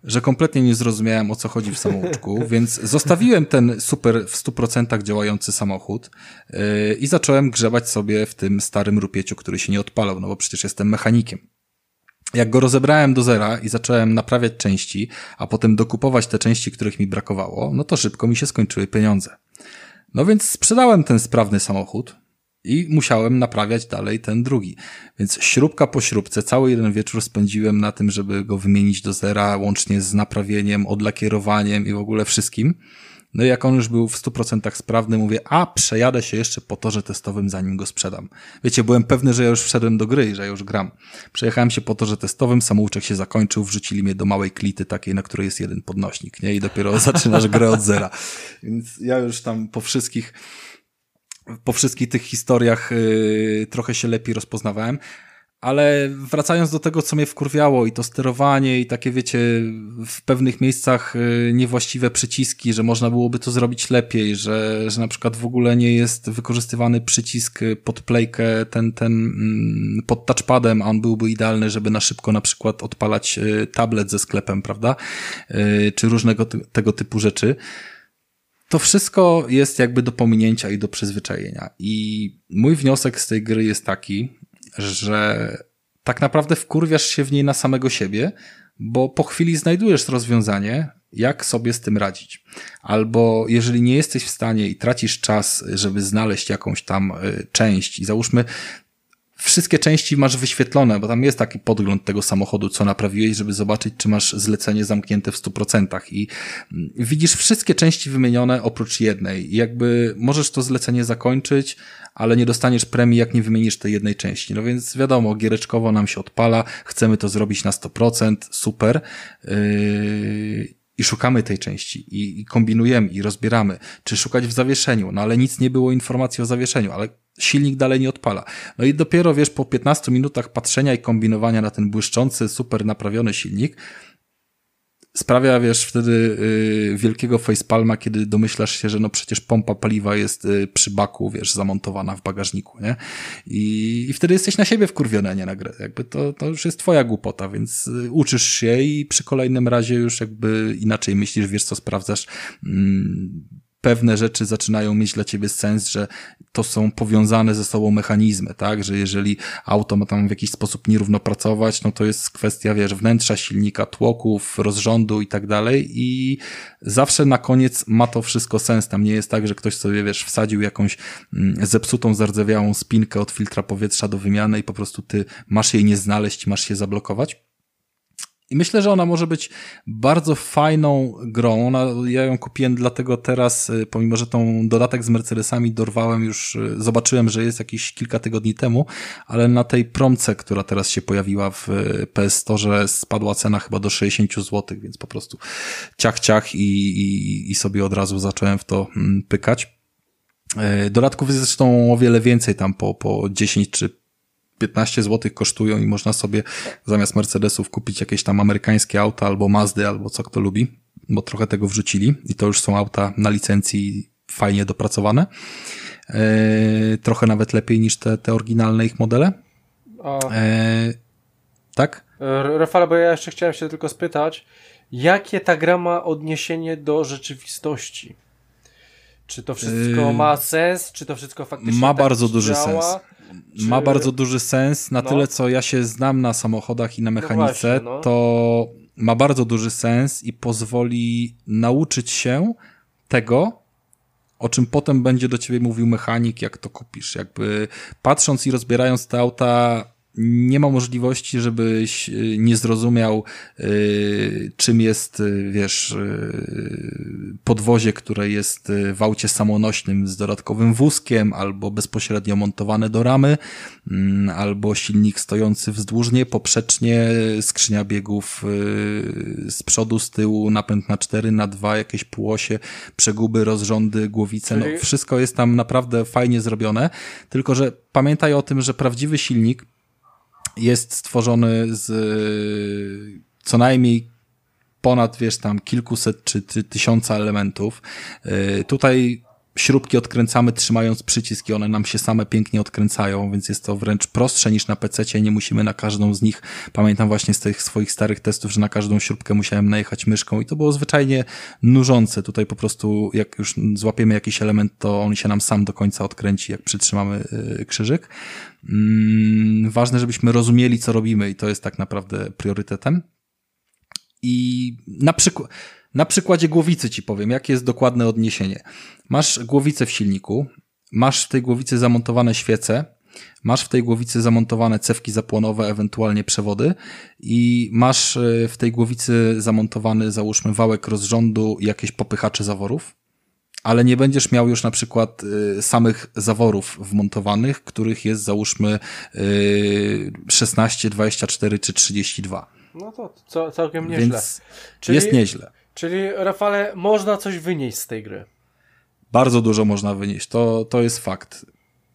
że kompletnie nie zrozumiałem o co chodzi w samouczku, więc zostawiłem ten super w 100% działający samochód yy, i zacząłem grzebać sobie w tym starym rupieciu, który się nie odpalał, no bo przecież jestem mechanikiem. Jak go rozebrałem do zera i zacząłem naprawiać części, a potem dokupować te części, których mi brakowało, no to szybko mi się skończyły pieniądze. No więc sprzedałem ten sprawny samochód, i musiałem naprawiać dalej ten drugi. Więc śrubka po śrubce, cały jeden wieczór spędziłem na tym, żeby go wymienić do zera, łącznie z naprawieniem, odlakierowaniem i w ogóle wszystkim. No i jak on już był w 100% sprawny, mówię, a przejadę się jeszcze po torze testowym, zanim go sprzedam. Wiecie, byłem pewny, że ja już wszedłem do gry i że ja już gram. Przejechałem się po torze testowym, samouczek się zakończył, wrzucili mnie do małej klity takiej, na której jest jeden podnośnik, nie? I dopiero zaczynasz grę od zera. Więc ja już tam po wszystkich po wszystkich tych historiach y, trochę się lepiej rozpoznawałem. Ale wracając do tego, co mnie wkurwiało i to sterowanie i takie, wiecie, w pewnych miejscach y, niewłaściwe przyciski, że można byłoby to zrobić lepiej, że, że na przykład w ogóle nie jest wykorzystywany przycisk pod playkę, ten, ten mm, pod touchpadem, a on byłby idealny, żeby na szybko na przykład odpalać y, tablet ze sklepem, prawda? Czy różnego tego typu rzeczy to wszystko jest jakby do pominięcia i do przyzwyczajenia. I mój wniosek z tej gry jest taki, że tak naprawdę wkurwiasz się w niej na samego siebie, bo po chwili znajdujesz rozwiązanie, jak sobie z tym radzić. Albo jeżeli nie jesteś w stanie i tracisz czas, żeby znaleźć jakąś tam y, część i załóżmy, wszystkie części masz wyświetlone, bo tam jest taki podgląd tego samochodu, co naprawiłeś, żeby zobaczyć, czy masz zlecenie zamknięte w 100% i mm, widzisz wszystkie części wymienione oprócz jednej. I jakby możesz to zlecenie zakończyć, ale nie dostaniesz premii, jak nie wymienisz tej jednej części. No więc wiadomo, giereczkowo nam się odpala, chcemy to zrobić na 100%, super. Yy i szukamy tej części i, i, kombinujemy i rozbieramy, czy szukać w zawieszeniu, no ale nic nie było informacji o zawieszeniu, ale silnik dalej nie odpala. No i dopiero, wiesz, po 15 minutach patrzenia i kombinowania na ten błyszczący, super naprawiony silnik, sprawia, wiesz, wtedy y, wielkiego facepalma, kiedy domyślasz się, że no przecież pompa paliwa jest y, przy baku, wiesz, zamontowana w bagażniku, nie? I, i wtedy jesteś na siebie wkurwiony, nie na grę. Jakby to, to już jest twoja głupota, więc y, uczysz się i przy kolejnym razie już jakby inaczej myślisz, wiesz co sprawdzasz, mm, pewne rzeczy zaczynają mieć dla ciebie sens, że to są powiązane ze sobą mechanizmy, tak? Że jeżeli auto ma tam w jakiś sposób nierówno pracować, no to jest kwestia, wiesz, wnętrza silnika, tłoków, rozrządu i tak dalej i zawsze na koniec ma to wszystko sens. Tam nie jest tak, że ktoś sobie, wiesz, wsadził jakąś mm, zepsutą, zardzewiałą spinkę od filtra powietrza do wymiany i po prostu ty masz jej nie znaleźć, masz się zablokować I myślę, że ona może być bardzo fajną grą. Ona, ja ją kupiłem dlatego teraz, y, pomimo, że tą dodatek z Mercedesami dorwałem już, y, zobaczyłem, że jest jakiś kilka tygodni temu, ale na tej promce, która teraz się pojawiła w y, PS Store, spadła cena chyba do 60 zł, więc po prostu ciach, ciach i, i, i sobie od razu zacząłem w to mm, pykać. Dodatków jest zresztą o wiele więcej, tam po, po 10 czy 15 zł kosztują i można sobie zamiast Mercedesów kupić jakieś tam amerykańskie auta albo Mazdy, albo co kto lubi, bo trochę tego wrzucili i to już są auta na licencji fajnie dopracowane. E, trochę nawet lepiej niż te, te oryginalne ich modele. E, tak? Rafale, bo ja jeszcze chciałem się tylko spytać, jakie ta gra ma odniesienie do rzeczywistości? Czy to wszystko yy, ma sens? Czy to wszystko faktycznie ma tak bardzo duży działa? sens. Czy... Ma bardzo duży sens. Na no. tyle, co ja się znam na samochodach i na no mechanice, no właśnie, to ma bardzo duży sens i pozwoli nauczyć się tego, o czym potem będzie do ciebie mówił mechanik, jak to kupisz. Jakby patrząc i rozbierając te auta, nie ma możliwości, żebyś y, nie zrozumiał, y, czym jest, y, wiesz, podwozie, które jest w aucie samonośnym z dodatkowym wózkiem, albo bezpośrednio montowane do ramy, mm, albo silnik stojący wzdłużnie, poprzecznie, skrzynia biegów z przodu, z tyłu, napęd na 4, na 2, jakieś półosie, przeguby, rozrządy, głowice, no wszystko jest tam naprawdę fajnie zrobione, tylko że pamiętaj o tym, że prawdziwy silnik jest stworzony z co najmniej ponad, wiesz, tam kilkuset czy, tysiąca elementów. Y, tutaj śrubki odkręcamy trzymając przycisk i one nam się same pięknie odkręcają, więc jest to wręcz prostsze niż na PC. Nie musimy na każdą z nich, pamiętam właśnie z tych swoich starych testów, że na każdą śrubkę musiałem najechać myszką i to było zwyczajnie nużące. Tutaj po prostu jak już złapiemy jakiś element, to on się nam sam do końca odkręci, jak przytrzymamy y, krzyżyk. Mm, ważne, żebyśmy rozumieli, co robimy i to jest tak naprawdę priorytetem. I na przykład, na przykładzie głowicy ci powiem, jakie jest dokładne odniesienie. Masz głowicę w silniku, masz w tej głowicy zamontowane świece, masz w tej głowicy zamontowane cewki zapłonowe, ewentualnie przewody i masz e, w tej głowicy zamontowany, załóżmy, wałek rozrządu i jakieś popychacze zaworów, ale nie będziesz miał już na przykład e, samych zaworów wmontowanych, których jest załóżmy 16, e, 24 czy 32. No to całkiem nieźle. Więc Czyli... jest nieźle. Czyli, Rafale, można coś wynieść z tej gry. Bardzo dużo można wynieść, to, to jest fakt.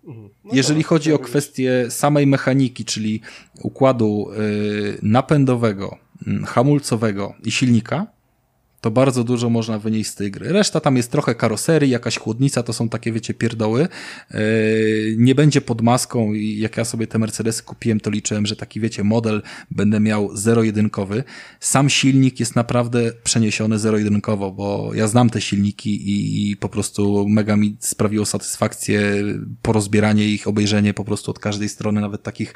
Mhm. No Jeżeli to, chodzi o kwestię samej mechaniki, czyli układu y, napędowego, y, hamulcowego i silnika, to bardzo dużo można wynieść z tej gry. Reszta tam jest trochę karoserii, jakaś chłodnica, to są takie, wiecie, pierdoły. Yy, nie będzie pod maską i jak ja sobie te Mercedesy kupiłem, to liczyłem, że taki, wiecie, model będę miał zero-jedynkowy. Sam silnik jest naprawdę przeniesiony zero-jedynkowo, bo ja znam te silniki i, i po prostu mega mi sprawiło satysfakcję porozbieranie ich, obejrzenie po prostu od każdej strony, nawet takich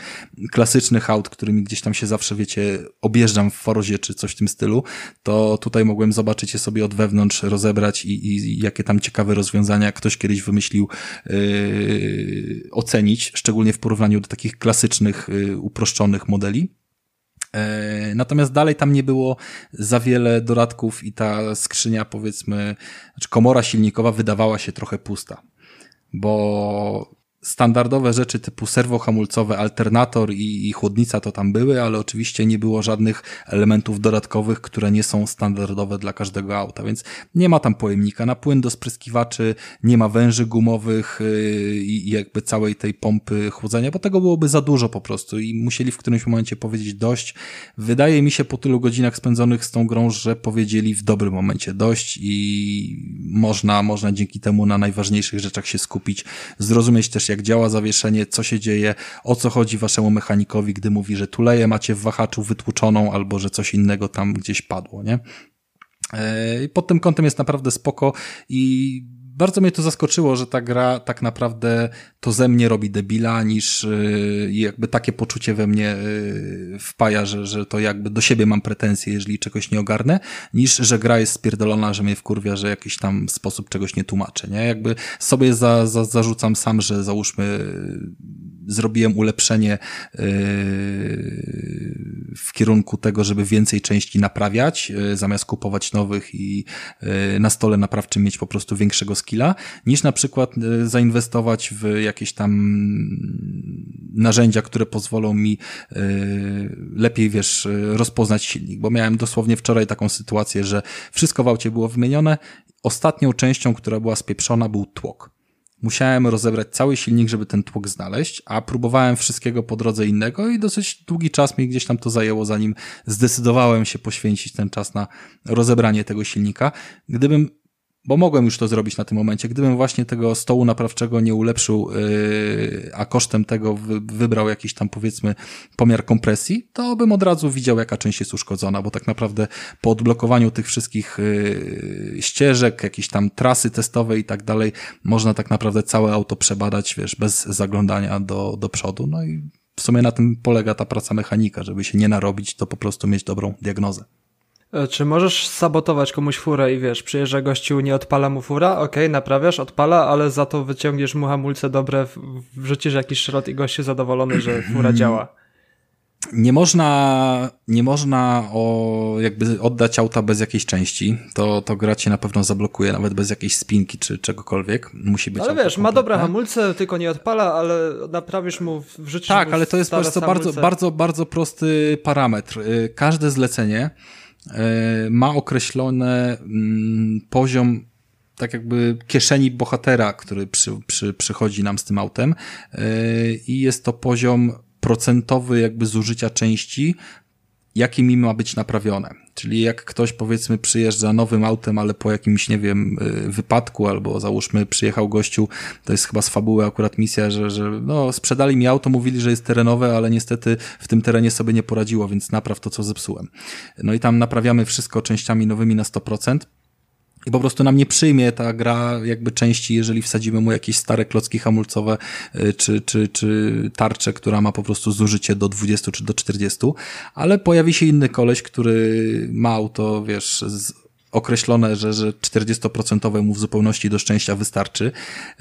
klasycznych aut, którymi gdzieś tam się zawsze, wiecie, objeżdżam w Forozie czy coś w tym stylu, to tutaj mogłem zobaczyć je sobie od wewnątrz, rozebrać i, i jakie tam ciekawe rozwiązania ktoś kiedyś wymyślił yy, ocenić, szczególnie w porównaniu do takich klasycznych, yy, uproszczonych modeli. E, natomiast dalej tam nie było za wiele dodatków i ta skrzynia, powiedzmy, znaczy komora silnikowa wydawała się trochę pusta, bo standardowe rzeczy typu serwo hamulcowe, alternator i, i chłodnica to tam były, ale oczywiście nie było żadnych elementów dodatkowych, które nie są standardowe dla każdego auta, więc nie ma tam pojemnika na płyn do spryskiwaczy, nie ma węży gumowych yy, i jakby całej tej pompy chłodzenia, bo tego byłoby za dużo po prostu i musieli w którymś momencie powiedzieć dość. Wydaje mi się po tylu godzinach spędzonych z tą grą, że powiedzieli w dobrym momencie dość i można, można dzięki temu na najważniejszych rzeczach się skupić, zrozumieć też jak działa zawieszenie, co się dzieje, o co chodzi waszemu mechanikowi, gdy mówi, że tuleję macie w wahaczu wytłuczoną albo że coś innego tam gdzieś padło, nie? E, pod tym kątem jest naprawdę spoko i bardzo mnie to zaskoczyło, że ta gra tak naprawdę to ze mnie robi debila, niż yy, jakby takie poczucie we mnie yy, wpaja, że, że to jakby do siebie mam pretensje, jeżeli czegoś nie ogarnę, niż że gra jest spierdolona, że mnie wkurwia, że jakiś tam sposób czegoś nie tłumaczę, nie? Jakby sobie za, za, zarzucam sam, że załóżmy zrobiłem ulepszenie w kierunku tego, żeby więcej części naprawiać, zamiast kupować nowych i na stole naprawczym mieć po prostu większego skilla, niż na przykład zainwestować w jakieś tam narzędzia, które pozwolą mi lepiej, wiesz, rozpoznać silnik, bo miałem dosłownie wczoraj taką sytuację, że wszystko w aucie było wymienione, ostatnią częścią, która była spieprzona był tłok. Musiałem rozebrać cały silnik, żeby ten tłok znaleźć, a próbowałem wszystkiego po drodze innego i dosyć długi czas mi gdzieś tam to zajęło, zanim zdecydowałem się poświęcić ten czas na rozebranie tego silnika. Gdybym bo mogłem już to zrobić na tym momencie. Gdybym właśnie tego stołu naprawczego nie ulepszył, yy, a kosztem tego wy, wybrał jakiś tam powiedzmy pomiar kompresji, to bym od razu widział, jaka część jest uszkodzona, bo tak naprawdę po odblokowaniu tych wszystkich yy, ścieżek, jakieś tam trasy testowe i tak dalej, można tak naprawdę całe auto przebadać, wiesz, bez zaglądania do, do przodu. No i w sumie na tym polega ta praca mechanika, żeby się nie narobić, to po prostu mieć dobrą diagnozę. E, czy możesz sabotować komuś furę i wiesz, przyjeżdża gościu, nie odpala mu fura, okej, okay, naprawiasz, odpala, ale za to wyciągniesz mu hamulce dobre, wrzucisz jakiś szrot i gościu zadowolony, że fura działa. Nie można, nie można o, jakby oddać auta bez jakiejś części. To, to gra cię na pewno zablokuje, nawet bez jakiejś spinki czy czegokolwiek. Musi być. Ale wiesz, kompletne. ma dobre hamulce, tylko nie odpala, ale naprawisz mu, wrzucisz Tak, mu ale to jest po prostu bardzo, bardzo, bardzo prosty parametr. Y, każde zlecenie ma określony mm, poziom tak jakby kieszeni bohatera, który przy, przy, przychodzi nam z tym autem. E, i jest to poziom procentowy jakby zużycia części, jakimi ma być naprawione. Czyli jak ktoś powiedzmy przyjeżdża nowym autem, ale po jakimś, nie wiem, y, wypadku, albo załóżmy przyjechał gościu, to jest chyba z fabuły akurat misja, że, że no, sprzedali mi auto, mówili, że jest terenowe, ale niestety w tym terenie sobie nie poradziło, więc napraw to, co zepsułem. No i tam naprawiamy wszystko częściami nowymi na 100%. I po prostu nam nie przyjmie ta gra jakby części, jeżeli wsadzimy mu jakieś stare klocki hamulcowe, y, czy, czy, czy tarczę, która ma po prostu zużycie do 20 czy do 40, ale pojawi się inny koleś, który ma auto, wiesz, określone, że, że 40% mu w zupełności do szczęścia wystarczy.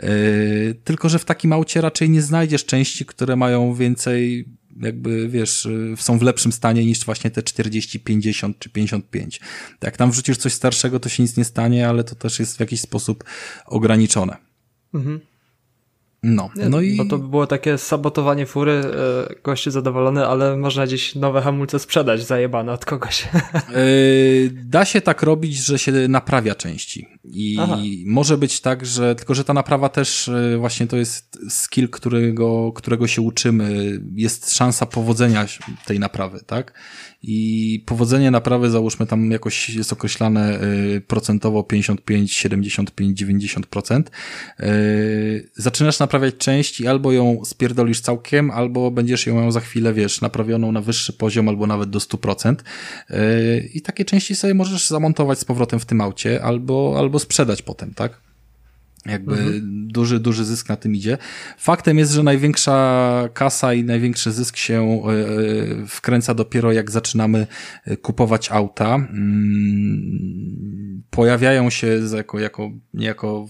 Yy, tylko, że w takim aucie raczej nie znajdziesz części, które mają więcej jakby, wiesz, y, są w lepszym stanie niż właśnie te 40, 50 czy 55. Jak tam wrzucisz coś starszego, to się nic nie stanie, ale to też jest w jakiś sposób ograniczone. Mhm. No, nie, no i... Bo to by było takie sabotowanie fury, e, goście zadowolony, ale można gdzieś nowe hamulce sprzedać zajebane od kogoś. Yy, da się tak robić, że się naprawia części. I Aha. może być tak, że tylko, że ta naprawa też e, właśnie to jest skill, którego, którego się uczymy. Jest szansa powodzenia tej naprawy, tak? I powodzenie naprawy załóżmy tam jakoś jest określane y, procentowo 55, 75, 90%. Zaczynasz naprawiać część i albo ją spierdolisz całkiem, albo będziesz ją miał za chwilę, wiesz, naprawioną na wyższy poziom, albo nawet do 100%. Y, I takie części sobie możesz zamontować z powrotem w tym aucie, albo, albo sprzedać potem, tak? Jakby mhm. duży, duży zysk na tym idzie. Faktem jest, że największa kasa i największy zysk się e, e, wkręca dopiero jak zaczynamy e, kupować auta. Mm, pojawiają się jako, jako, niejako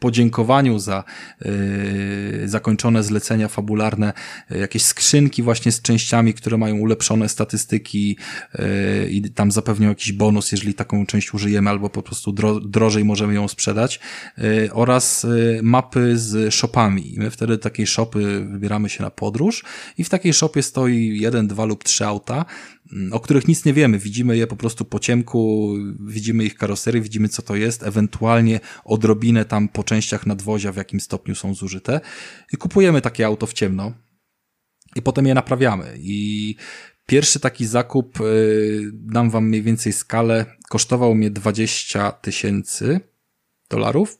podziękowaniu za y, zakończone zlecenia fabularne, y, jakieś skrzynki właśnie z częściami, które mają ulepszone statystyki y, i tam zapewnią jakiś bonus, jeżeli taką część użyjemy, albo po prostu dro drożej możemy ją sprzedać, oraz mapy z shopami. My wtedy takiej shopy wybieramy się na podróż i w takiej shopie stoi jeden, dwa lub trzy auta, o których nic nie wiemy. Widzimy je po prostu po ciemku, widzimy ich karosery, widzimy co to jest, ewentualnie odrobinę tam po częściach nadwozia, w jakim stopniu są zużyte i kupujemy takie auto w ciemno i potem je naprawiamy. I pierwszy taki zakup, y, dam wam mniej więcej skalę, kosztował mnie 20 tysięcy dolarów.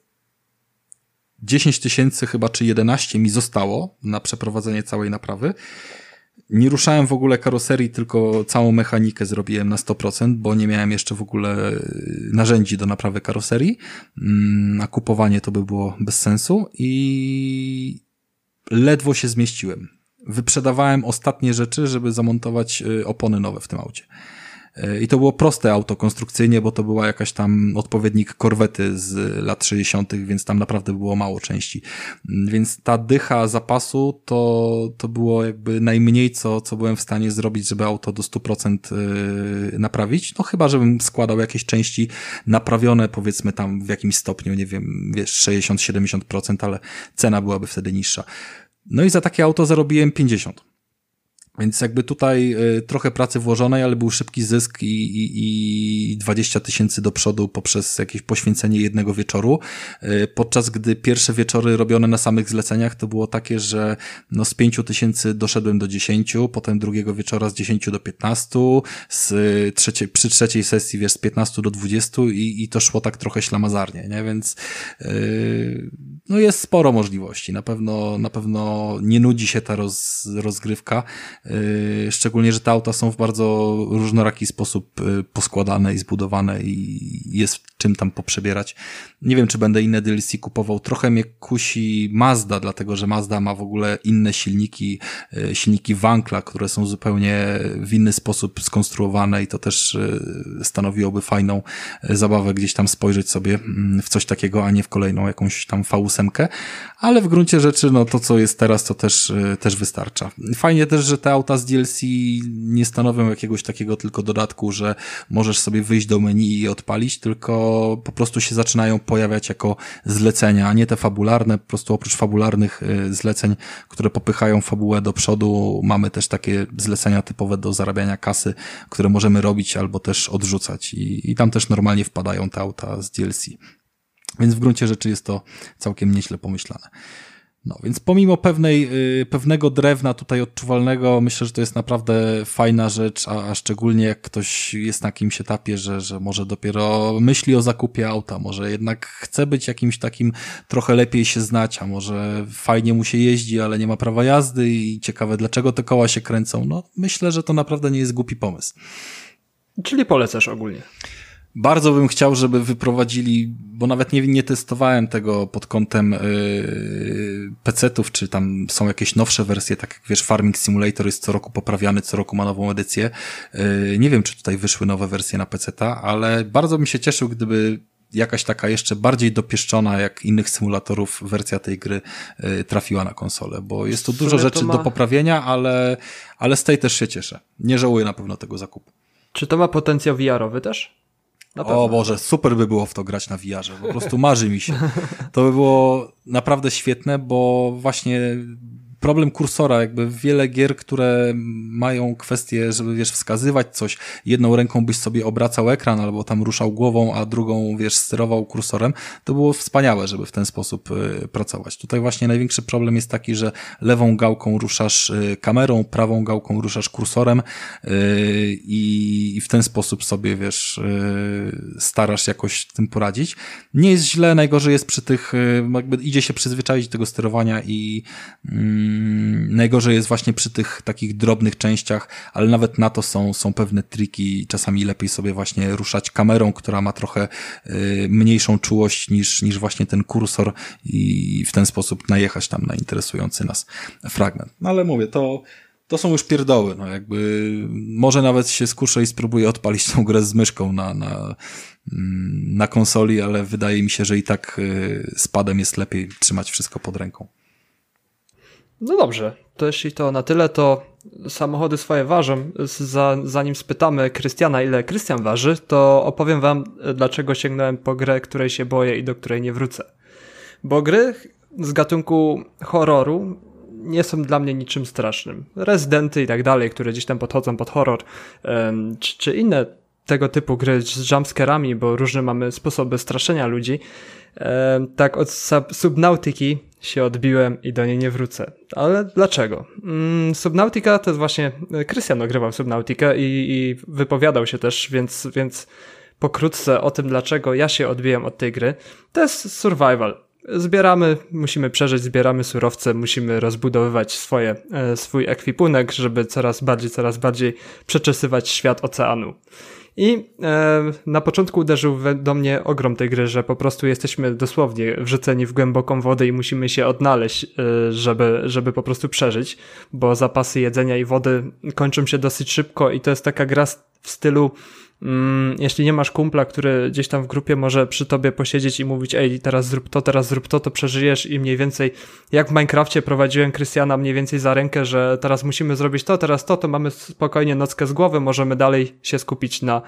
10 tysięcy chyba, czy 11 mi zostało na przeprowadzenie całej naprawy. Nie ruszałem w ogóle karoserii, tylko całą mechanikę zrobiłem na 100%, bo nie miałem jeszcze w ogóle narzędzi do naprawy karoserii, mm, a kupowanie to by było bez sensu i ledwo się zmieściłem. Wyprzedawałem ostatnie rzeczy, żeby zamontować y, opony nowe w tym aucie. I to było proste auto konstrukcyjnie, bo to była jakaś tam odpowiednik korwety z lat 60., więc tam naprawdę było mało części. Więc ta dycha zapasu to, to było jakby najmniej, co, co byłem w stanie zrobić, żeby auto do 100% y, naprawić. No chyba, żebym składał jakieś części naprawione, powiedzmy tam w jakimś stopniu, nie wiem, wiesz, 60-70%, ale cena byłaby wtedy niższa. No i za takie auto zarobiłem 50. Więc jakby tutaj y, trochę pracy włożonej, ale był szybki zysk i, i, i 20 tysięcy do przodu poprzez jakieś poświęcenie jednego wieczoru. Y, podczas gdy pierwsze wieczory robione na samych zleceniach to było takie, że no z 5 tysięcy doszedłem do 10, potem drugiego wieczora z 10 do 15, z trzeciej, przy trzeciej sesji wiesz z 15 do 20 i, i to szło tak trochę ślamazarnie, nie? Więc yy, no jest sporo możliwości. Na pewno, na pewno nie nudzi się ta roz, rozgrywka. Yy, szczególnie, że te auta są w bardzo różnoraki sposób yy, poskładane i zbudowane i jest czym tam poprzebierać. Nie wiem, czy będę inne DLC kupował. Trochę mnie kusi Mazda, dlatego że Mazda ma w ogóle inne silniki, yy, silniki Wankla, które są zupełnie w inny sposób skonstruowane i to też stanowiłoby fajną zabawę gdzieś tam spojrzeć sobie mm, w coś takiego, a nie w kolejną jakąś tam V8, ale w gruncie rzeczy, no to co jest teraz, to też, też wystarcza. Fajnie też, że te auta z DLC nie stanowią jakiegoś takiego tylko dodatku, że możesz sobie wyjść do menu i odpalić, tylko po prostu się zaczynają pojawiać jako zlecenia, a nie te fabularne. Po prostu oprócz fabularnych y, zleceń, które popychają fabułę do przodu, mamy też takie zlecenia typowe do zarabiania kasy, które możemy robić albo też odrzucać i, i tam też normalnie wpadają te auta z DLC. Więc w gruncie rzeczy jest to całkiem nieźle pomyślane. No, więc pomimo pewnej, y, pewnego drewna tutaj odczuwalnego, myślę, że to jest naprawdę fajna rzecz, a, a szczególnie jak ktoś jest na jakimś etapie, że, że może dopiero myśli o zakupie auta, może jednak chce być jakimś takim trochę lepiej się znać, a może fajnie mu się jeździ, ale nie ma prawa jazdy i ciekawe dlaczego te koła się kręcą. No, myślę, że to naprawdę nie jest głupi pomysł. Czyli polecasz ogólnie. Bardzo bym chciał, żeby wyprowadzili, bo nawet nie, nie testowałem tego pod kątem yy, PC-ów, czy tam są jakieś nowsze wersje, tak jak wiesz, Farming Simulator jest co roku poprawiany, co roku ma nową edycję. Yy, nie wiem, czy tutaj wyszły nowe wersje na PC-ta, ale bardzo bym się cieszył, gdyby jakaś taka jeszcze bardziej dopieszczona jak innych symulatorów wersja tej gry yy, trafiła na konsolę, bo jest tu dużo rzeczy ma... do poprawienia, ale, ale z tej też się cieszę. Nie żałuję na pewno tego zakupu. Czy to ma potencjał VR-owy też? O Boże, super by było w to grać na VR-ze. Po prostu marzy mi się. To by było naprawdę świetne, bo właśnie problem kursora, jakby wiele gier, które mają kwestię, żeby wiesz, wskazywać coś, jedną ręką byś sobie obracał ekran albo tam ruszał głową, a drugą, wiesz, sterował kursorem, to było wspaniałe, żeby w ten sposób y, pracować. Tutaj właśnie największy problem jest taki, że lewą gałką ruszasz y, kamerą, prawą gałką ruszasz kursorem y, i, w ten sposób sobie, wiesz, starasz jakoś tym poradzić. Nie jest źle, najgorzej jest przy tych, jakby idzie się przyzwyczaić do tego sterowania i Mm, najgorzej jest właśnie przy tych takich drobnych częściach, ale nawet na to są, są pewne triki. Czasami lepiej sobie właśnie ruszać kamerą, która ma trochę y, mniejszą czułość niż, niż właśnie ten kursor i w ten sposób najechać tam na interesujący nas fragment. No ale mówię, to, to są już pierdoły, no jakby może nawet się skuszę i spróbuję odpalić tą grę z myszką na, na, mm, na konsoli, ale wydaje mi się, że i tak y, z padem jest lepiej trzymać wszystko pod ręką. No dobrze, to jeśli to na tyle, to samochody swoje ważą. zanim spytamy Krystiana, ile Krystian waży, to opowiem wam, dlaczego sięgnąłem po grę, której się boję i do której nie wrócę. Bo gry z gatunku horroru nie są dla mnie niczym strasznym. Rezydenty i tak dalej, które gdzieś tam podchodzą pod horror, czy, czy inne tego typu gry z jumpscarami, bo różne mamy sposoby straszenia ludzi. Tak od Subnautiki się odbiłem i do niej nie wrócę. Ale dlaczego? Mm, Subnautica to jest właśnie, Krystian ogrywał Subnautikę i, i wypowiadał się też, więc, więc pokrótce o tym, dlaczego ja się odbiłem od tej gry. To jest survival. zbieramy, musimy przeżyć, zbieramy surowce, musimy rozbudowywać swoje, e, swój ekwipunek, żeby coraz bardziej, coraz bardziej przeczesywać świat oceanu. I e, na początku uderzył do mnie ogrom tej gry, że po prostu jesteśmy dosłownie wrzuceni w głęboką wodę i musimy się odnaleźć, e, żeby, żeby po prostu przeżyć, bo zapasy jedzenia i wody kończą się dosyć szybko i to jest taka gra w stylu jeśli nie masz kumpla, który gdzieś tam w grupie może przy tobie posiedzieć i mówić, ej, teraz zrób to, teraz zrób to, to przeżyjesz i mniej więcej, jak w Minecrafcie prowadziłem Krystiana mniej więcej za rękę, że teraz musimy zrobić to, teraz to, to mamy spokojnie nockę z głowy, możemy dalej się skupić na,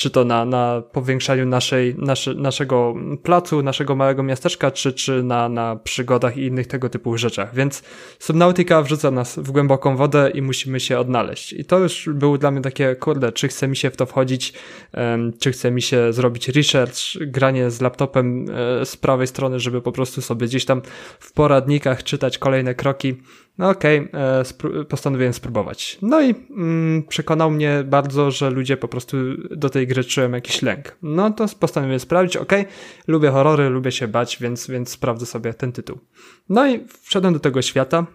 czy to na, na powiększaniu naszej, naszy, naszego placu, naszego małego miasteczka, czy, czy na, na przygodach i innych tego typu rzeczach. Więc Subnautica wrzuca nas w głęboką wodę i musimy się odnaleźć. I to już było dla mnie takie, kurde, czy chce mi się w to wchodzić, czy chce mi się zrobić research, granie z laptopem e, z prawej strony, żeby po prostu sobie gdzieś tam w poradnikach czytać kolejne kroki. No okej, okay, e, postanowiłem spróbować. No i mm, przekonał mnie bardzo, że ludzie po prostu do tej gry czują jakiś lęk. No to postanowiłem sprawdzić, okej, okay, lubię horrory, lubię się bać, więc, więc sprawdzę sobie ten tytuł. No i wszedłem do tego świata,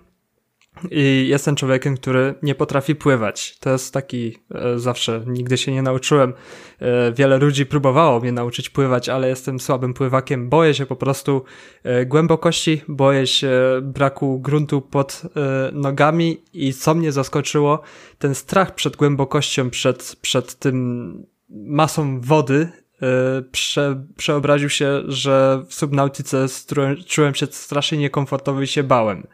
i jestem człowiekiem, który nie potrafi pływać. To jest taki e, zawsze, nigdy się nie nauczyłem. E, wiele ludzi próbowało mnie nauczyć pływać, ale jestem słabym pływakiem. Boję się po prostu e, głębokości, boję się braku gruntu pod e, nogami i co mnie zaskoczyło, ten strach przed głębokością, przed, przed tym masą wody, e, prze, przeobraził się, że w subnautice czułem się strasznie niekomfortowo i się bałem.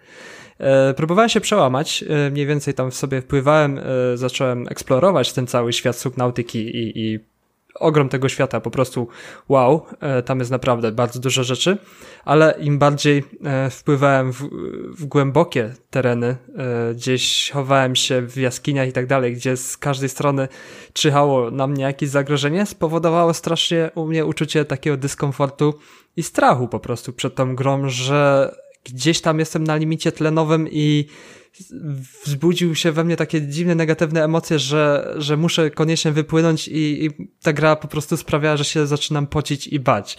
E, próbowałem się przełamać, e, mniej więcej tam sobie wpływałem, e, zacząłem eksplorować ten cały świat subnautyki i, i ogrom tego świata, po prostu wow, tam jest naprawdę bardzo dużo rzeczy, ale im bardziej wpływałem w, w, głębokie tereny, gdzieś chowałem się w jaskiniach i tak dalej, gdzie z każdej strony czyhało na mnie jakieś zagrożenie, spowodowało strasznie u mnie uczucie takiego dyskomfortu i strachu po prostu przed tą grą, że gdzieś tam jestem na limicie tlenowym i wzbudził się we mnie takie dziwne, negatywne emocje, że, że muszę koniecznie wypłynąć i, i ta gra po prostu sprawia, że się zaczynam pocić i bać.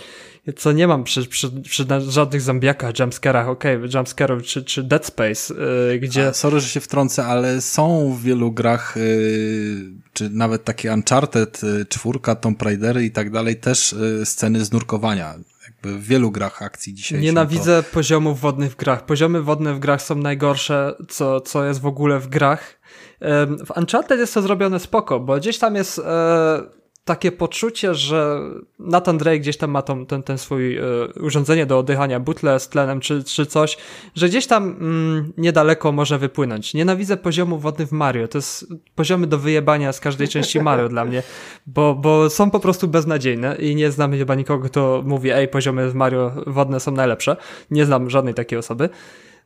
Co nie mam przy, przy, przy żadnych zombiakach, jumpscarach, okej, okay, jumpscarów czy, czy Dead Space, yy, gdzie... A, sorry, że się wtrącę, ale są w wielu grach, yy, czy nawet takie Uncharted, yy, czwórka, Tomb Raidery i tak dalej, też y, sceny z nurkowania jakby w wielu grach akcji dzisiaj. Nienawidzę to... poziomów wodnych w grach. Poziomy wodne w grach są najgorsze, co, co jest w ogóle w grach. W Uncharted jest to zrobione spoko, bo gdzieś tam jest e, takie poczucie, że Nathan Drake gdzieś tam ma tą, ten, ten swój y, urządzenie do oddychania, butle z tlenem czy, czy coś, że gdzieś tam mm, niedaleko może wypłynąć. Nienawidzę poziomu wodny w Mario. To jest poziomy do wyjebania z każdej części Mario dla mnie, bo, bo są po prostu beznadziejne i nie znam chyba nikogo, kto mówi, ej, poziomy w Mario wodne są najlepsze. Nie znam żadnej takiej osoby.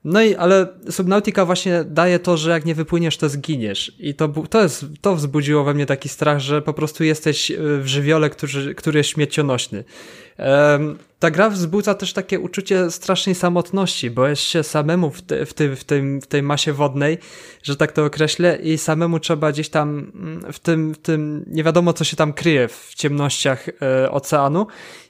No i, ale Subnautica właśnie daje to, że jak nie wypłyniesz, to zginiesz. I to, to, jest, to wzbudziło we mnie taki strach, że po prostu jesteś y, w żywiole, który, który jest śmiercionośny. Um, ta gra wzbudza też takie uczucie strasznej samotności, bo jest się samemu w, te, w, w, tym, w tej masie wodnej, że tak to określę, i samemu trzeba gdzieś tam mm, w tym, w tym nie wiadomo co się tam kryje w ciemnościach e, oceanu.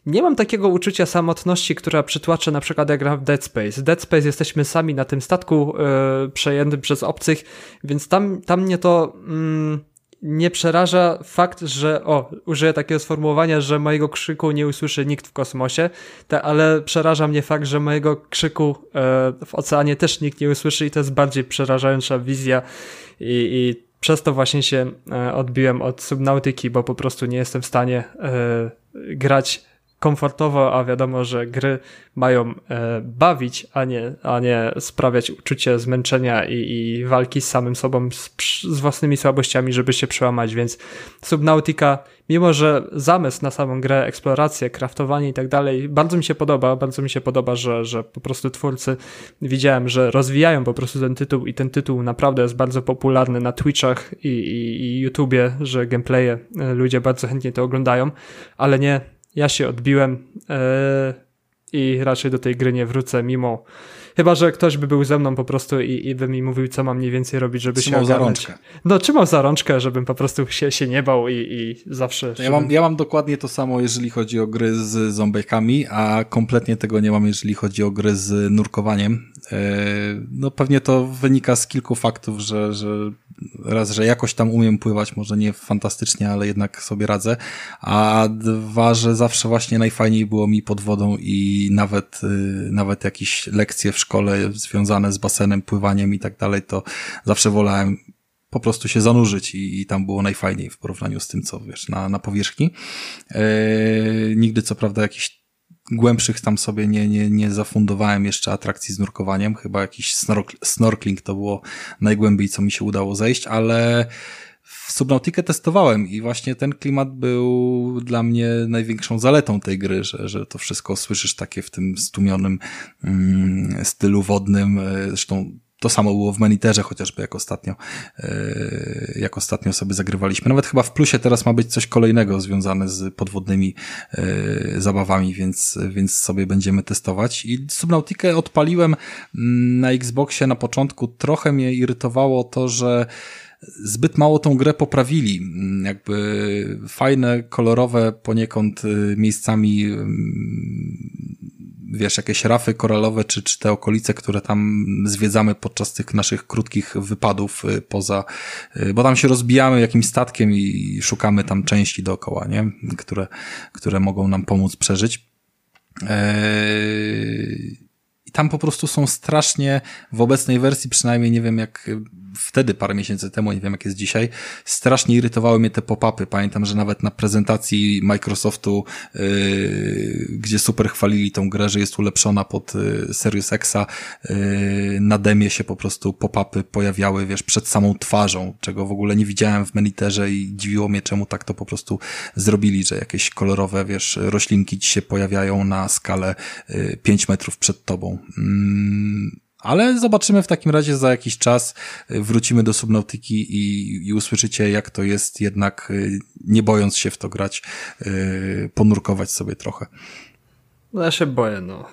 Nie mam takiego uczucia samotności, która przytłacza na przykład jak gra w Dead Space. Dead Space jesteśmy sami na tym statku e, przejętym przez obcych, więc tam, tam mnie to... Mm, nie przeraża fakt, że, o, użyję takiego sformułowania, że mojego krzyku nie usłyszy nikt w kosmosie, ta, ale przeraża mnie fakt, że mojego krzyku e, w oceanie też nikt nie usłyszy i to jest bardziej przerażająca wizja i, i przez to właśnie się e, odbiłem od subnautyki, bo po prostu nie jestem w stanie e, grać komfortowo, a wiadomo, że gry mają e, bawić, a nie, a nie sprawiać uczucie zmęczenia i, i walki z samym sobą, z, z, własnymi słabościami, żeby się przełamać, więc Subnautica, mimo że zamysł na samą grę, eksplorację, kraftowanie i tak dalej, bardzo mi się podoba, bardzo mi się podoba, że, że po prostu twórcy widziałem, że rozwijają po prostu ten tytuł i ten tytuł naprawdę jest bardzo popularny na Twitchach i, i, i YouTubie, że gameplaye e, ludzie bardzo chętnie to oglądają, ale nie ja się odbiłem. Yy, i raczej do tej gry nie wrócę, mimo Chyba, że ktoś by był ze mną po prostu i, i by mi mówił, co mam mniej więcej robić, żeby trzymał się ogarnąć. za rączkę. No, trzymał za rączkę, żebym po prostu się, się nie bał i, i zawsze... Ja, mam, ja mam dokładnie to samo, jeżeli chodzi o gry z zombiekami, a kompletnie tego nie mam, jeżeli chodzi o gry z nurkowaniem. E, no pewnie to wynika z kilku faktów, że, że raz, że jakoś tam umiem pływać, może nie fantastycznie, ale jednak sobie radzę, a dwa, że zawsze właśnie najfajniej było mi pod wodą i nawet, y, nawet jakieś lekcje w szkole związane z basenem, pływaniem i tak dalej, to zawsze wolałem po prostu się zanurzyć i, i tam było najfajniej w porównaniu z tym, co wiesz, na, na powierzchni. Eee, nigdy co prawda jakiś głębszych tam sobie nie, nie, nie zafundowałem jeszcze atrakcji z nurkowaniem. Chyba jakiś snorkling to było najgłębiej, co mi się udało zejść, ale w Subnautikę testowałem i właśnie ten klimat był dla mnie największą zaletą tej gry, że, że to wszystko słyszysz takie w tym stłumionym mm, stylu wodnym. Zresztą to samo było w Meniterze, chociażby jak ostatnio, e, jak ostatnio sobie zagrywaliśmy. Nawet chyba w plusie teraz ma być coś kolejnego związane z podwodnymi e, zabawami, więc, więc sobie będziemy testować. I Subnautikę odpaliłem mm, na Xboxie na początku. Trochę mnie irytowało to, że zbyt mało tą grę poprawili. Mm, jakby fajne, kolorowe poniekąd y, miejscami mm, wiesz, jakieś rafy koralowe, czy, czy te okolice, które tam zwiedzamy podczas tych naszych krótkich wypadów y, poza, y, bo tam się rozbijamy jakimś statkiem i szukamy tam części dookoła, nie? Które, które mogą nam pomóc przeżyć. Eee, I tam po prostu są strasznie, w obecnej wersji przynajmniej nie wiem jak wtedy parę miesięcy temu, nie wiem jak jest dzisiaj, strasznie irytowały mnie te pop-upy. Pamiętam, że nawet na prezentacji Microsoftu, yy, gdzie super chwalili tą grę, że jest ulepszona pod yy, Serious Exa, yy, na demie się po prostu pop-upy pojawiały, wiesz, przed samą twarzą, czego w ogóle nie widziałem w Meniterze i dziwiło mnie, czemu tak to po prostu zrobili, że jakieś kolorowe, wiesz, roślinki ci się pojawiają na skalę yy, 5 metrów przed tobą. Yy ale zobaczymy w takim razie za jakiś czas, y, wrócimy do Subnautyki i, i usłyszycie, jak to jest jednak, y, nie bojąc się w to grać, y, ponurkować sobie trochę. No ja się boję, no.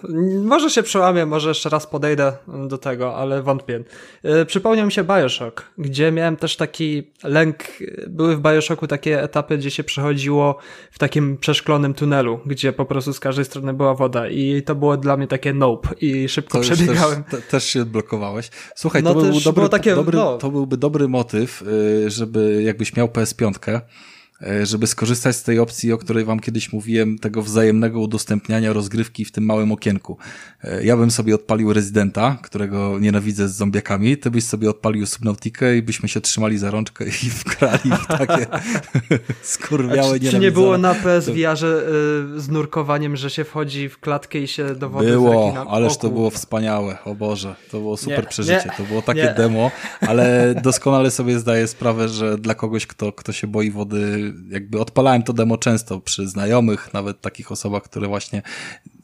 Może się przełamię, może jeszcze raz podejdę do tego, ale wątpię. Yy, przypomniał mi się Bioshock, gdzie miałem też taki lęk, były w Bioshocku takie etapy, gdzie się przechodziło w takim przeszklonym tunelu, gdzie po prostu z każdej strony była woda i to było dla mnie takie nope i szybko to przebiegałem. Też, te, też się blokowałeś. Słuchaj, no to, był dobry, takie, dobry, no. to byłby dobry motyw, żeby jakbyś miał PS5, E, żeby skorzystać z tej opcji, o której wam kiedyś mówiłem, tego wzajemnego udostępniania rozgrywki w tym małym okienku. E, ja bym sobie odpalił Residenta, którego nienawidzę z zombiakami, ty byś sobie odpalił Subnautikę i byśmy się trzymali za rączkę i wkrali w takie skurwiałe Czy nie było na PS VR-ze y, z nurkowaniem, że się wchodzi w klatkę i się do wody Było, ależ to było wspaniałe, o Boże, to było super nie, przeżycie, nie, to było takie nie. demo, ale doskonale sobie zdaję sprawę, że dla kogoś, kto, kto się boi wody, jakby odpalałem to demo często przy znajomych, nawet takich osobach, które właśnie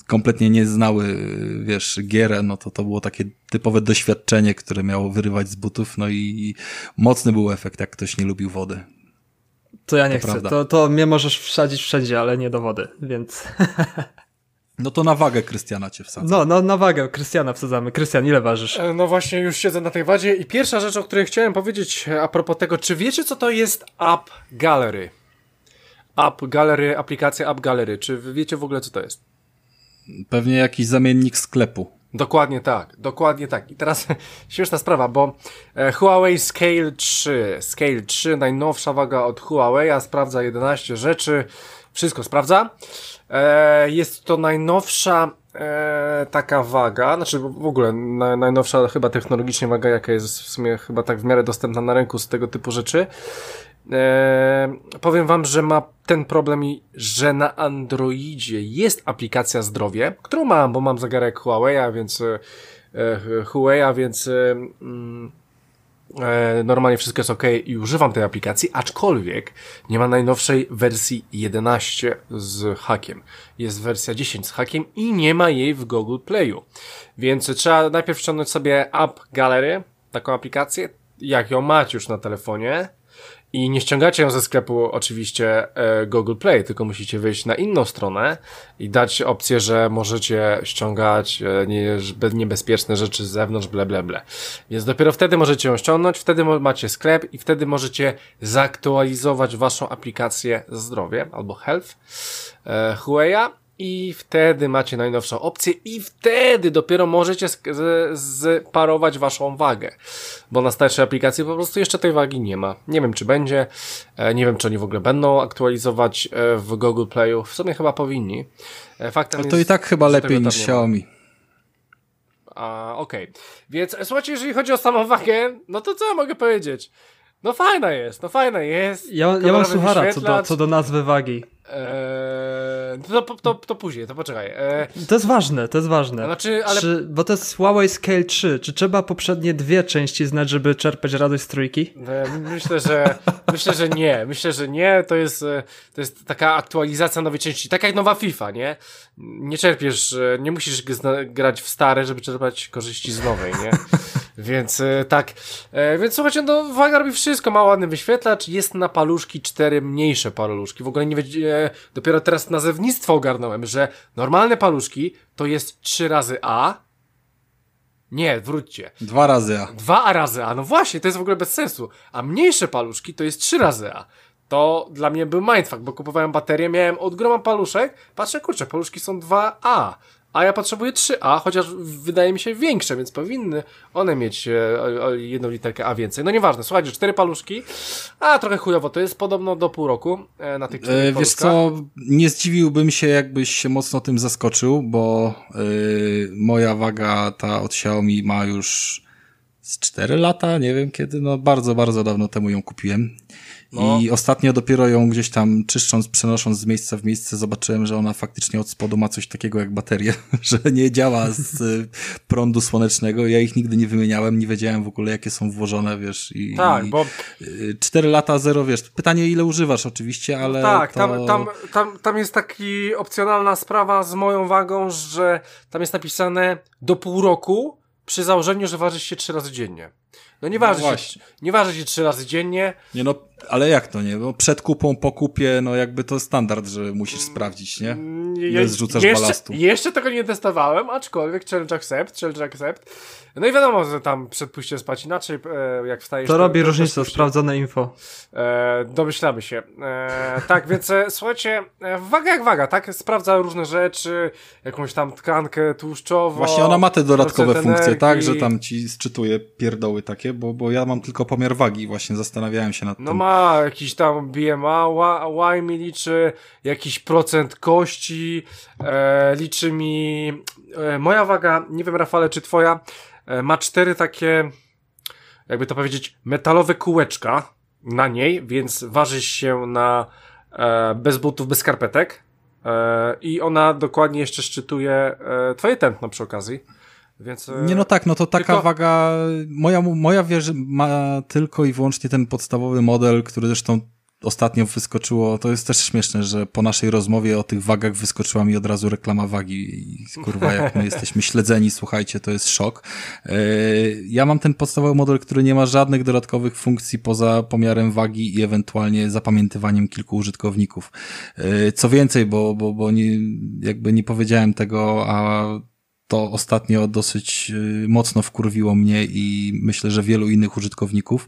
kompletnie nie znały, wiesz, gierę, no to to było takie typowe doświadczenie, które miało wyrywać z butów, no i mocny był efekt, jak ktoś nie lubił wody. To ja nie to chcę, to, to mnie możesz wsadzić wszędzie, ale nie do wody, więc... No to na wagę Krystiana cię wsadzę. No, no na wagę Krystiana wsadzamy. Krystian, ile ważysz? E, no właśnie, już siedzę na tej wadzie i pierwsza rzecz, o której chciałem powiedzieć a propos tego, czy wiecie co to jest App Gallery? App Gallery, aplikacja App Gallery. Czy wy wiecie w ogóle, co to jest? Pewnie jakiś zamiennik sklepu. Dokładnie tak, dokładnie tak. I teraz śmieszna sprawa, bo e, Huawei Scale 3, Scale 3, najnowsza waga od Huawei, sprawdza 11 rzeczy, wszystko sprawdza. E, jest to najnowsza e, taka waga, znaczy w ogóle na, najnowsza chyba technologicznie waga, jaka jest w sumie chyba tak w miarę dostępna na rynku z tego typu rzeczy. E, powiem wam, że ma ten problem, że na Androidzie jest aplikacja zdrowie, którą mam, bo mam zegarek Huawei, więc e, Huawei, więc mm, normalnie wszystko jest ok i używam tej aplikacji, aczkolwiek nie ma najnowszej wersji 11 z hakiem. Jest wersja 10 z hakiem i nie ma jej w Google Playu. Więc trzeba najpierw ściągnąć sobie App Gallery, taką aplikację, jak ją macie już na telefonie, i nie ściągacie ją ze sklepu oczywiście e, Google Play, tylko musicie wejść na inną stronę i dać opcję, że możecie ściągać e, nie, niebezpieczne rzeczy z zewnątrz, ble, ble, ble. Więc dopiero wtedy możecie ją ściągnąć, wtedy macie sklep i wtedy możecie zaktualizować waszą aplikację zdrowie albo health e, Huawei'a i wtedy macie najnowszą opcję i wtedy dopiero możecie sparować waszą wagę. Bo na starszej aplikacji po prostu jeszcze tej wagi nie ma. Nie wiem, czy będzie. E, nie wiem, czy oni w ogóle będą aktualizować e, w Google Playu. W sumie chyba powinni. E, faktem Ale to jest, i tak chyba lepiej niż Xiaomi. A, okej. Okay. Więc słuchajcie, jeżeli chodzi o samą wagę, no to co ja mogę powiedzieć? No fajna jest, no fajna jest. Ja, ja mam suchara co do, co do nazwy wagi. Eee, to, to, to później, to poczekaj. Eee, to jest ważne, to jest ważne. Znaczy, ale... Czy, bo to jest Huawei Scale 3. Czy trzeba poprzednie dwie części znać, żeby czerpać radość z trójki? Eee, myślę, że myślę, że nie. Myślę, że nie. To jest, e, to jest taka aktualizacja nowej części. Tak jak nowa FIFA, nie? Nie czerpiesz, e, nie musisz grać w stare, żeby czerpać korzyści z nowej, nie? Więc e, tak. Więc słuchajcie, no waga robi wszystko. Ma ładny wyświetlacz. Jest na paluszki cztery mniejsze paluszki. W ogóle nie wiedzie dopiero teraz nazewnictwo ogarnąłem, że normalne paluszki to jest 3 razy A. Nie, wróćcie. Dwa razy A. Dwa razy A, no właśnie, to jest w ogóle bez sensu. A mniejsze paluszki to jest 3 razy A. To dla mnie był mindfuck, bo kupowałem baterię, miałem od groma paluszek, patrzę, kurczę, paluszki są 2A a ja potrzebuję 3A, chociaż wydaje mi się większe, więc powinny one mieć e, jedną literkę A więcej. No nieważne, słuchajcie, cztery paluszki, a trochę chujowo, to jest podobno do pół roku e, na tych czterech e, Wiesz co, nie zdziwiłbym się, jakbyś się mocno tym zaskoczył, bo e, moja waga ta od Xiaomi ma już z 4 lata, nie wiem kiedy, no bardzo, bardzo dawno temu ją kupiłem. No. I ostatnio dopiero ją gdzieś tam czyszcząc, przenosząc z miejsca w miejsce, zobaczyłem, że ona faktycznie od spodu ma coś takiego jak bateria, że nie działa z prądu słonecznego. Ja ich nigdy nie wymieniałem, nie wiedziałem w ogóle, jakie są włożone, wiesz. I, tak, i bo. cztery lata, zero, wiesz. Pytanie, ile używasz oczywiście, ale. tak, to... tam, tam, tam, tam jest taki opcjonalna sprawa z moją wagą, że tam jest napisane do pół roku przy założeniu, że ważysz się trzy razy dziennie. No nie waży, no się, nie waży się trzy razy dziennie. Nie no, ale jak to nie? Bo przed kupą, po kupie, no jakby to standard, że musisz sprawdzić, nie? Ile zrzucasz jeszcze, balastu. Jeszcze tego nie testowałem, aczkolwiek challenge accept, challenge accept. No i wiadomo, że tam przed pójściem spać inaczej, e, jak wstajesz. To, to robi różnicę, sprawdzone info. E, domyślamy się. E, tak, więc e, słuchajcie, e, waga jak waga, tak? Sprawdza różne rzeczy, jakąś tam tkankę tłuszczową. Właśnie ona ma te dodatkowe funkcje, energii. tak? Że tam ci sczytuje pierdoły takie, bo, bo ja mam tylko pomiar wagi, właśnie zastanawiałem się nad no tym. No ma jakiś tam BMA, Y mi liczy, jakiś procent kości, e, liczy mi e, moja waga, nie wiem Rafale, czy twoja, e, ma cztery takie, jakby to powiedzieć, metalowe kółeczka na niej, więc waży się na e, bez butów, bez skarpetek. E, I ona dokładnie jeszcze szczytuje e, twoje tętno przy okazji. Więc, nie no tak, no to taka tylko... waga, moja, moja wieży ma tylko i wyłącznie ten podstawowy model, który zresztą ostatnio wyskoczyło, to jest też śmieszne, że po naszej rozmowie o tych wagach wyskoczyła mi od razu reklama wagi i kurwa, jak my jesteśmy śledzeni, słuchajcie, to jest szok. E, ja mam ten podstawowy model, który nie ma żadnych dodatkowych funkcji poza pomiarem wagi i ewentualnie zapamiętywaniem kilku użytkowników. E, co więcej, bo, bo, bo nie, jakby nie powiedziałem tego, a to ostatnio dosyć y, mocno wkurwiło mnie i myślę, że wielu innych użytkowników.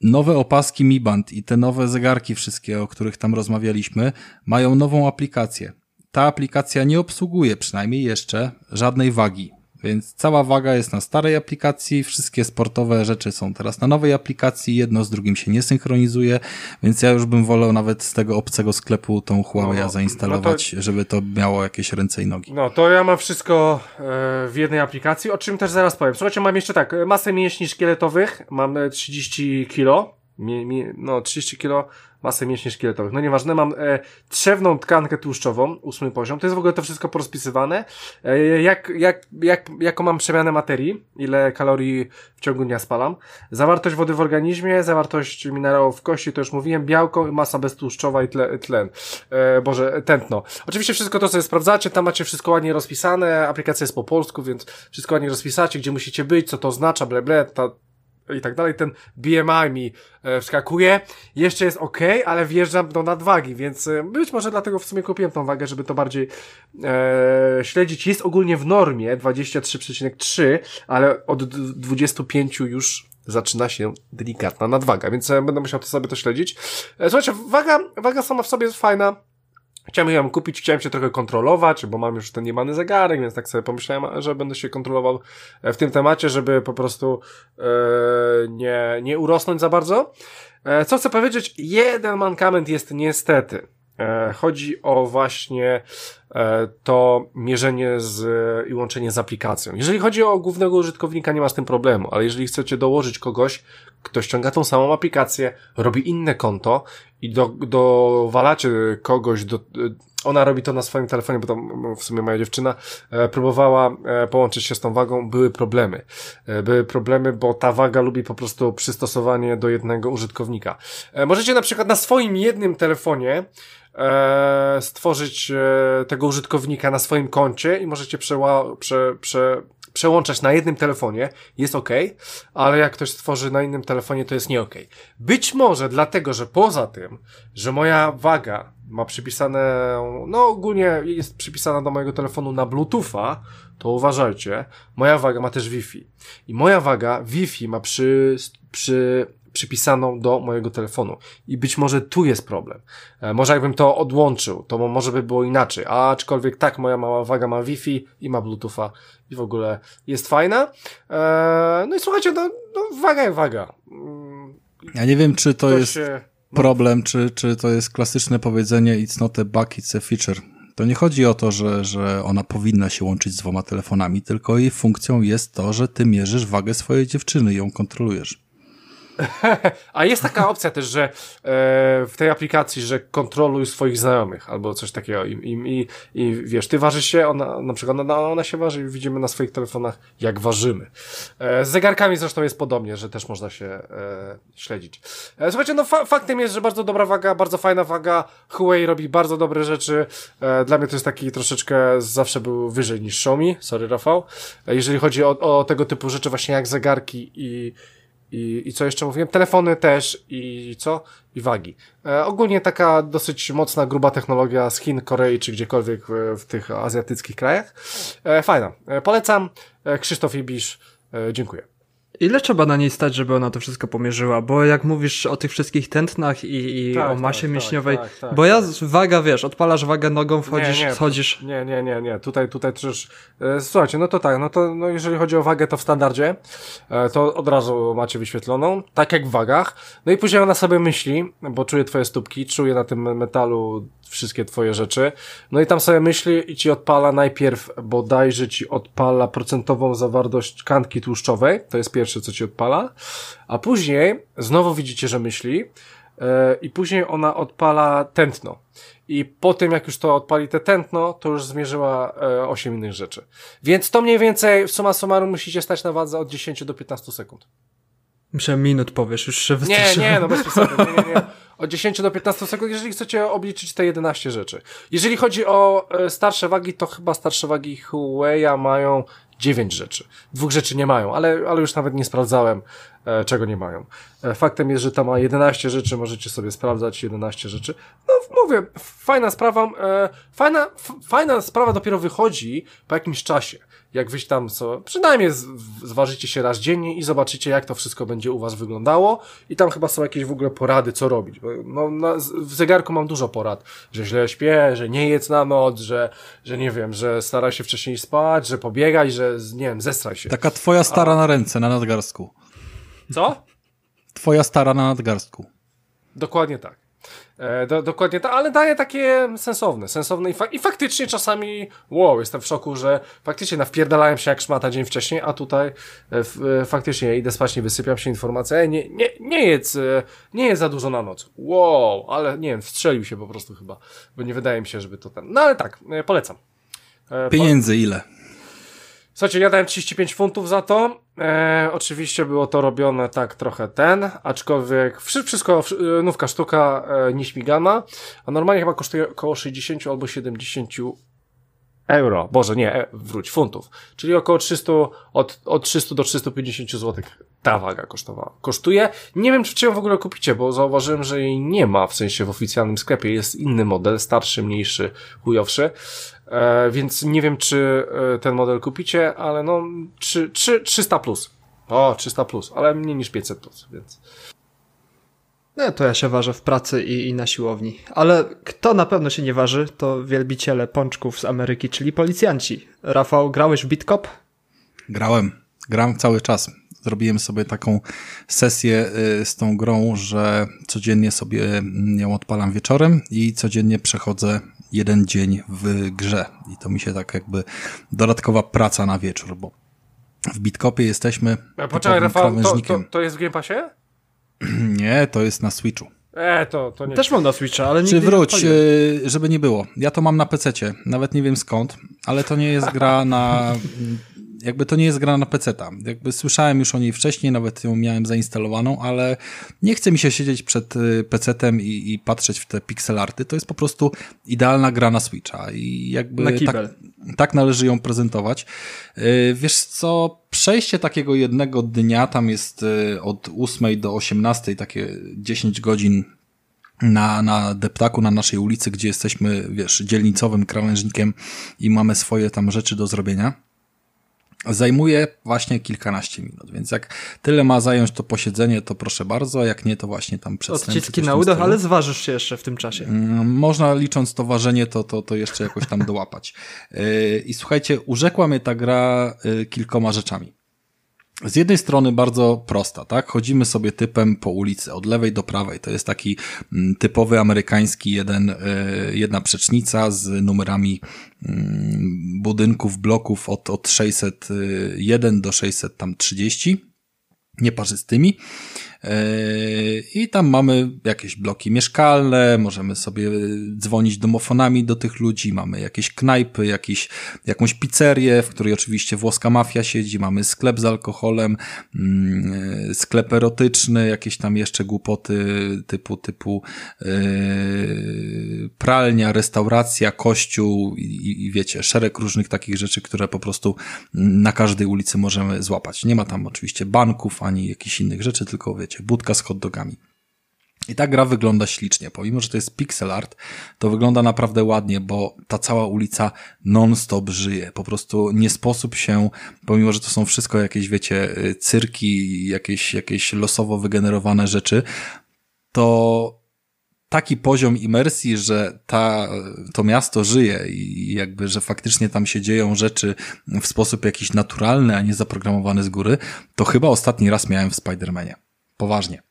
Nowe opaski Mi Band i te nowe zegarki wszystkie, o których tam rozmawialiśmy, mają nową aplikację. Ta aplikacja nie obsługuje przynajmniej jeszcze żadnej wagi. Więc cała waga jest na starej aplikacji, wszystkie sportowe rzeczy są teraz na nowej aplikacji, jedno z drugim się nie synchronizuje, więc ja już bym wolał nawet z tego obcego sklepu tą Huawei no, zainstalować, no to, żeby to miało jakieś ręce i nogi. No to ja mam wszystko e, w jednej aplikacji, o czym też zaraz powiem. Słuchajcie, mam jeszcze tak, masę mięśni szkieletowych, mam 30 kilo, mi, mi, no 30 kilo masę mięśni szkieletowych. No nieważne, mam e, trzewną tkankę tłuszczową, ósmy poziom. To jest w ogóle to wszystko porozpisywane. E, jak, jak, jak, jaką mam przemianę materii, ile kalorii w ciągu dnia spalam. Zawartość wody w organizmie, zawartość minerałów w kości, to już mówiłem, białko, masa beztłuszczowa i tle, tlen. E, Boże, tętno. Oczywiście wszystko to sobie sprawdzacie, tam macie wszystko ładnie rozpisane, aplikacja jest po polsku, więc wszystko ładnie rozpisacie, gdzie musicie być, co to oznacza, ble, ble, ta, i tak dalej, ten BMI mi e, wskakuje, jeszcze jest ok, ale wjeżdżam do nadwagi, więc e, być może dlatego w sumie kupiłem tą wagę, żeby to bardziej e, śledzić. Jest ogólnie w normie 23,3, ale od d- 25 już zaczyna się delikatna nadwaga, więc e, będę musiał to sobie to śledzić. E, słuchajcie, waga, waga sama w sobie jest fajna, Chciałem ją kupić, chciałem się trochę kontrolować, bo mam już ten niemany zegarek, więc tak sobie pomyślałem, że będę się kontrolował e, w tym temacie, żeby po prostu e, nie, nie urosnąć za bardzo. E, co chcę powiedzieć? Jeden mankament jest niestety. E, chodzi o właśnie e, to mierzenie z, i łączenie z aplikacją. Jeżeli chodzi o głównego użytkownika, nie ma z tym problemu, ale jeżeli chcecie dołożyć kogoś, kto ściąga tą samą aplikację, robi inne konto i do, dowalacie kogoś, do, ona robi to na swoim telefonie, bo tam w sumie moja dziewczyna e, próbowała e, połączyć się z tą wagą, były problemy. E, były problemy, bo ta waga lubi po prostu przystosowanie do jednego użytkownika. E, możecie na przykład na swoim jednym telefonie e, stworzyć e, tego użytkownika na swoim koncie i możecie przeła, prze, prze, przełączać na jednym telefonie, jest ok, ale jak ktoś stworzy na innym telefonie, to jest nie ok. Być może dlatego, że poza tym, że moja waga ma przypisane, no ogólnie jest przypisana do mojego telefonu na Bluetootha, to uważajcie, moja waga ma też Wi-Fi. I moja waga Wi-Fi ma przy, przy przypisaną do mojego telefonu. I być może tu jest problem. E, może jakbym to odłączył, to mo- może by było inaczej. Aczkolwiek tak, moja mała waga ma Wi-Fi i ma Bluetootha i w ogóle jest fajna. E, no i słuchajcie, no, no waga jak waga. Mm, Ja nie wiem, czy to jest się- problem, czy, czy to jest klasyczne powiedzenie it's not a bug, it's a feature. To nie chodzi o to, że, że ona powinna się łączyć z dwoma telefonami, tylko jej funkcją jest to, że ty mierzysz wagę swojej dziewczyny i ją kontrolujesz. A jest taka opcja też, że e, w tej aplikacji, że kontroluj swoich znajomych albo coś takiego. I, i, i, wiesz, ty ważysz się, ona, na przykład ona, ona się waży i widzimy na swoich telefonach, jak ważymy. E, z zegarkami zresztą jest podobnie, że też można się e, śledzić. E, słuchajcie, no fa faktem jest, że bardzo dobra waga, bardzo fajna waga, Huawei robi bardzo dobre rzeczy, e, dla mnie to jest taki troszeczkę, zawsze był wyżej niż Xiaomi, sorry Rafał, e, jeżeli chodzi o, o tego typu rzeczy właśnie jak zegarki i i, I co jeszcze mówiłem? Telefony też i co? I wagi. E, ogólnie taka dosyć mocna, gruba technologia z Chin, Korei czy gdziekolwiek w, w tych azjatyckich krajach. E, fajna. E, polecam. E, Krzysztof Ibisz. E, dziękuję. Ile trzeba na niej stać, żeby ona to wszystko pomierzyła? Bo jak mówisz o tych wszystkich tętnach i, i Tak, o masie tak, mięśniowej, tak, tak, bo ja tak. waga, wiesz, odpalasz wagę nogą, wchodzisz, Nie, nie. schodzisz. Nie, nie, nie, nie. Tutaj, tutaj też. E, słuchajcie, no to tak, no to no jeżeli chodzi o wagę, to w standardzie, e, to od razu macie wyświetloną, tak jak w wagach. No i później ona sobie myśli, bo czuje twoje stópki, czuje na tym metalu wszystkie twoje rzeczy. No i tam sobie myśli i ci odpala najpierw, bodajże ci odpala procentową zawartość tkanki tłuszczowej, to jest pierwsze, co ci odpala, a później znowu widzicie, że myśli, e, i później ona odpala tętno. I po tym, jak już to odpali te tętno, to już zmierzyła e, 8 innych rzeczy. Więc to mniej więcej, summa summarum, musicie stać na wadze od 10 do 15 sekund. Myślę, minut powiesz, już się Nie, nie, no bez przesady. Nie, nie, nie. Od 10 do 15 sekund, jeżeli chcecie obliczyć te 11 rzeczy. Jeżeli chodzi o e, starsze wagi, to chyba starsze wagi Huawei mają 9 rzeczy. Dwóch rzeczy nie mają, ale, ale już nawet nie sprawdzałem, e, czego nie mają. E, faktem jest, że tam ma 11 rzeczy, możecie sobie sprawdzać 11 rzeczy. No, mówię, fajna sprawa, e, fajna, fajna sprawa dopiero wychodzi po jakimś czasie. Jak wyś tam co, przynajmniej zważycie się raz dziennie i zobaczycie, jak to wszystko będzie u was wyglądało. I tam chyba są jakieś w ogóle porady, co robić. Bo, No, na, w zegarku mam dużo porad, że źle śpię, że nie jedz na noc, że, że nie wiem, że staraj się wcześniej spać, że pobiegaj, że, nie wiem, zestraj się. Taka twoja stara na ręce, na nadgarstku. Co? Twoja stara na nadgarstku. Dokładnie tak. E, do, dokładnie tak, ale daje takie sensowne, sensowne i, fa i faktycznie czasami, wow, jestem w szoku, że faktycznie nawpierdalałem się jak szmata dzień wcześniej, a tutaj e, e, faktycznie idę spać, nie wysypiam się informacja, e, nie, nie, nie jedz, e, nie jedz za dużo na noc. Wow, ale nie wiem, wstrzelił się po prostu chyba, bo nie wydaje mi się, żeby to ten, no ale tak, e, polecam. Po- Pieniędzy ile? Słuchajcie, ja dałem 35 funtów za to. E, oczywiście było to robione tak trochę ten, aczkolwiek wszy- wszystko, wszy- e, nówka sztuka e, nieśmigana, a normalnie chyba kosztuje około 60 albo 70 euro. Boże, nie, e, wróć, funtów. Czyli około 300, od, od 300 do 350 zł ta waga kosztowała. Kosztuje. Nie wiem, czy ją w ogóle kupicie, bo zauważyłem, że jej nie ma w sensie w oficjalnym sklepie. Jest inny model, starszy, mniejszy, chujowszy. E, więc nie wiem, czy e, ten model kupicie, ale no, 3, 3, 300 plus. O, 300 plus, ale mniej niż 500 plus, więc. No to ja się ważę w pracy i, i na siłowni. Ale kto na pewno się nie waży, to wielbiciele pączków z Ameryki, czyli policjanci. Rafał, grałeś w Bitcop? Grałem. Gram cały czas. Zrobiłem sobie taką sesję y, z tą grą, że codziennie sobie ją odpalam wieczorem i codziennie przechodzę jeden dzień w grze. I to mi się tak jakby dodatkowa praca na wieczór, bo w Bitcopie jesteśmy. A poczekaj, Rafał, to, to, to jest w Game Passie? Nie, to jest na Switchu. E, to, to nie. Też mam na Switcha, ale nie. Czy wróć, nie żeby nie było. Ja to mam na PC, nawet nie wiem skąd, ale to nie jest gra na jakby to nie jest gra na PC-ta. Jakby słyszałem już o niej wcześniej, nawet ją miałem zainstalowaną, ale nie chce mi się siedzieć przed y, PC-tem i, i patrzeć w te pixelarty. To jest po prostu idealna gra na Switcha i jakby tak, tak należy ją prezentować. Y, wiesz co, przejście takiego jednego dnia, tam jest y, od 8 do 18, takie 10 godzin na, na deptaku, na naszej ulicy, gdzie jesteśmy, wiesz, dzielnicowym krawężnikiem i mamy swoje tam rzeczy do zrobienia zajmuje właśnie kilkanaście minut, więc jak tyle ma zająć to posiedzenie, to proszę bardzo, a jak nie, to właśnie tam przedstawię. Odciski na udach, ale zważysz się jeszcze w tym czasie. Mm, można licząc to ważenie, to, to, to jeszcze jakoś tam dołapać. Yy, I słuchajcie, urzekła mnie ta gra yy, kilkoma rzeczami z jednej strony bardzo prosta, tak? Chodzimy sobie typem po ulicy, od lewej do prawej. To jest taki mm, typowy amerykański jeden, e, jedna przecznica z numerami mm, budynków, bloków od, od 601 do 630, nieparzystymi. Yy, I tam mamy jakieś bloki mieszkalne, możemy sobie dzwonić domofonami do tych ludzi, mamy jakieś knajpy, jakiś, jakąś pizzerię, w której oczywiście włoska mafia siedzi, mamy sklep z alkoholem, mm, sklep erotyczny, jakieś tam jeszcze głupoty typu, typu yy, pralnia, restauracja, kościół i, i wiecie, szereg różnych takich rzeczy, które po prostu na każdej ulicy możemy złapać. Nie ma tam oczywiście banków ani jakichś innych rzeczy, tylko wiecie, wiecie, budka z hotdogami. I ta gra wygląda ślicznie. Pomimo, że to jest pixel art, to wygląda naprawdę ładnie, bo ta cała ulica non-stop żyje. Po prostu nie sposób się, pomimo, że to są wszystko jakieś, wiecie, cyrki, jakieś, jakieś losowo wygenerowane rzeczy, to taki poziom imersji, że ta, to miasto żyje i jakby, że faktycznie tam się dzieją rzeczy w sposób jakiś naturalny, a nie zaprogramowany z góry, to chyba ostatni raz miałem w Spider-Manie poważnie.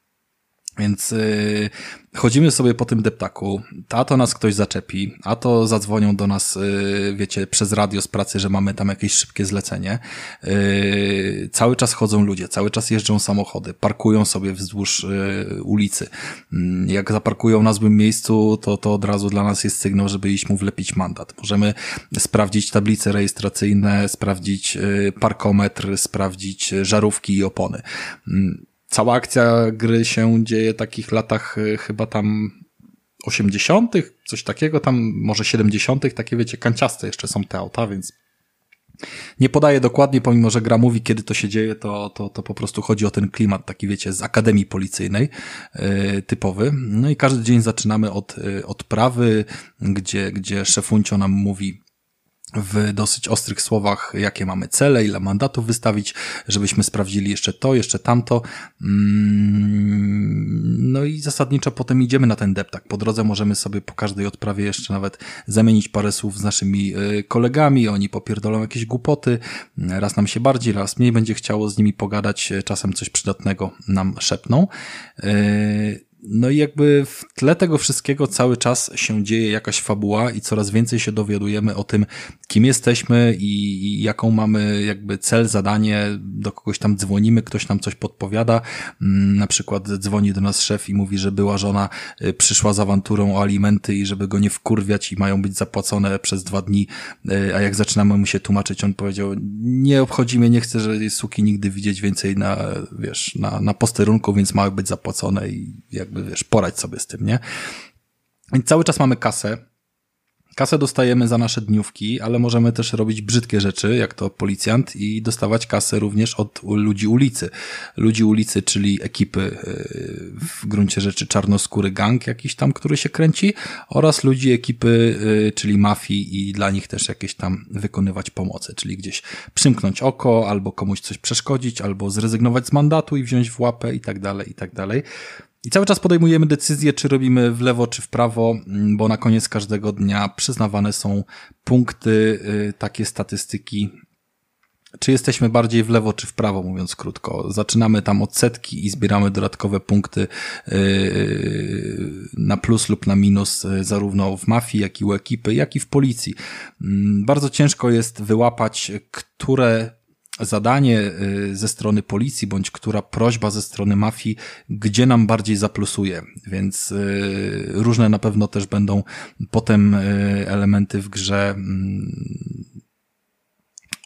Więc yy, chodzimy sobie po tym deptaku, a to nas ktoś zaczepi, a to zadzwonią do nas, yy, wiecie, przez radio z pracy, że mamy tam jakieś szybkie zlecenie. Yy, cały czas chodzą ludzie, cały czas jeżdżą samochody, parkują sobie wzdłuż yy, ulicy. Yy, jak zaparkują na złym miejscu, to, to od razu dla nas jest sygnał, żeby iść mu wlepić mandat. Możemy sprawdzić tablice rejestracyjne, sprawdzić yy, parkometr, sprawdzić żarówki i opony. Cała akcja gry się dzieje w takich latach y, chyba tam 80., coś takiego, tam może 70., takie wiecie, kanciaste jeszcze są te auta, więc nie podaję dokładnie, pomimo że gra mówi, kiedy to się dzieje, to, to, to po prostu chodzi o ten klimat taki, wiecie, z akademii policyjnej, yy, typowy. No i każdy dzień zaczynamy od, yy, od prawy, gdzie, gdzie szefuncio nam mówi, w dosyć ostrych słowach, jakie mamy cele, ile mandatów wystawić, żebyśmy sprawdzili jeszcze to, jeszcze tamto. Mm, no i zasadniczo potem idziemy na ten deptak. Po drodze możemy sobie po każdej odprawie jeszcze nawet zamienić parę słów z naszymi y, kolegami, oni popierdolą jakieś głupoty, raz nam się bardziej, raz mniej będzie chciało z nimi pogadać, czasem coś przydatnego nam szepną. No i jakby w tle tego wszystkiego cały czas się dzieje jakaś fabuła i coraz więcej się dowiadujemy o tym, kim jesteśmy i, i jaką mamy jakby cel, zadanie, do kogoś tam dzwonimy, ktoś nam coś podpowiada. Mm, na przykład dzwoni do nas szef i mówi, że była żona y, przyszła z awanturą o alimenty i żeby go nie wkurwiać i mają być zapłacone przez dwa dni, y, a jak zaczynamy mu się tłumaczyć, on powiedział, nie obchodzi mnie, nie chcę, że suki nigdy widzieć więcej na, wiesz, na, na posterunku, więc mają być zapłacone i jak jakby, wiesz, poradź sobie z tym, nie? Więc cały czas mamy kasę, Kasę dostajemy za nasze dniówki, ale możemy też robić brzydkie rzeczy, jak to policjant, i dostawać kasę również od ludzi ulicy. Ludzi ulicy, czyli ekipy y, w gruncie rzeczy czarnoskóry gang jakiś tam, który się kręci, oraz ludzi ekipy, y, czyli mafii i dla nich też jakieś tam wykonywać pomocy, czyli gdzieś przymknąć oko, albo komuś coś przeszkodzić, albo zrezygnować z mandatu i wziąć w łapę i tak dalej, i tak dalej. I cały czas podejmujemy decyzję, czy robimy w lewo, czy w prawo, mm, bo na koniec każdego dnia przyznawane są punkty, y, takie statystyki, czy jesteśmy bardziej w lewo, czy w prawo, mówiąc krótko. Zaczynamy tam od setki i zbieramy dodatkowe punkty y, na plus lub na minus, y, zarówno w mafii, jak i u ekipy, jak i w policji. Mm, bardzo ciężko jest wyłapać, które zadanie y, ze strony policji, bądź która prośba ze strony mafii, gdzie nam bardziej zaplusuje. Więc y, różne na pewno też będą potem y, elementy w grze mm,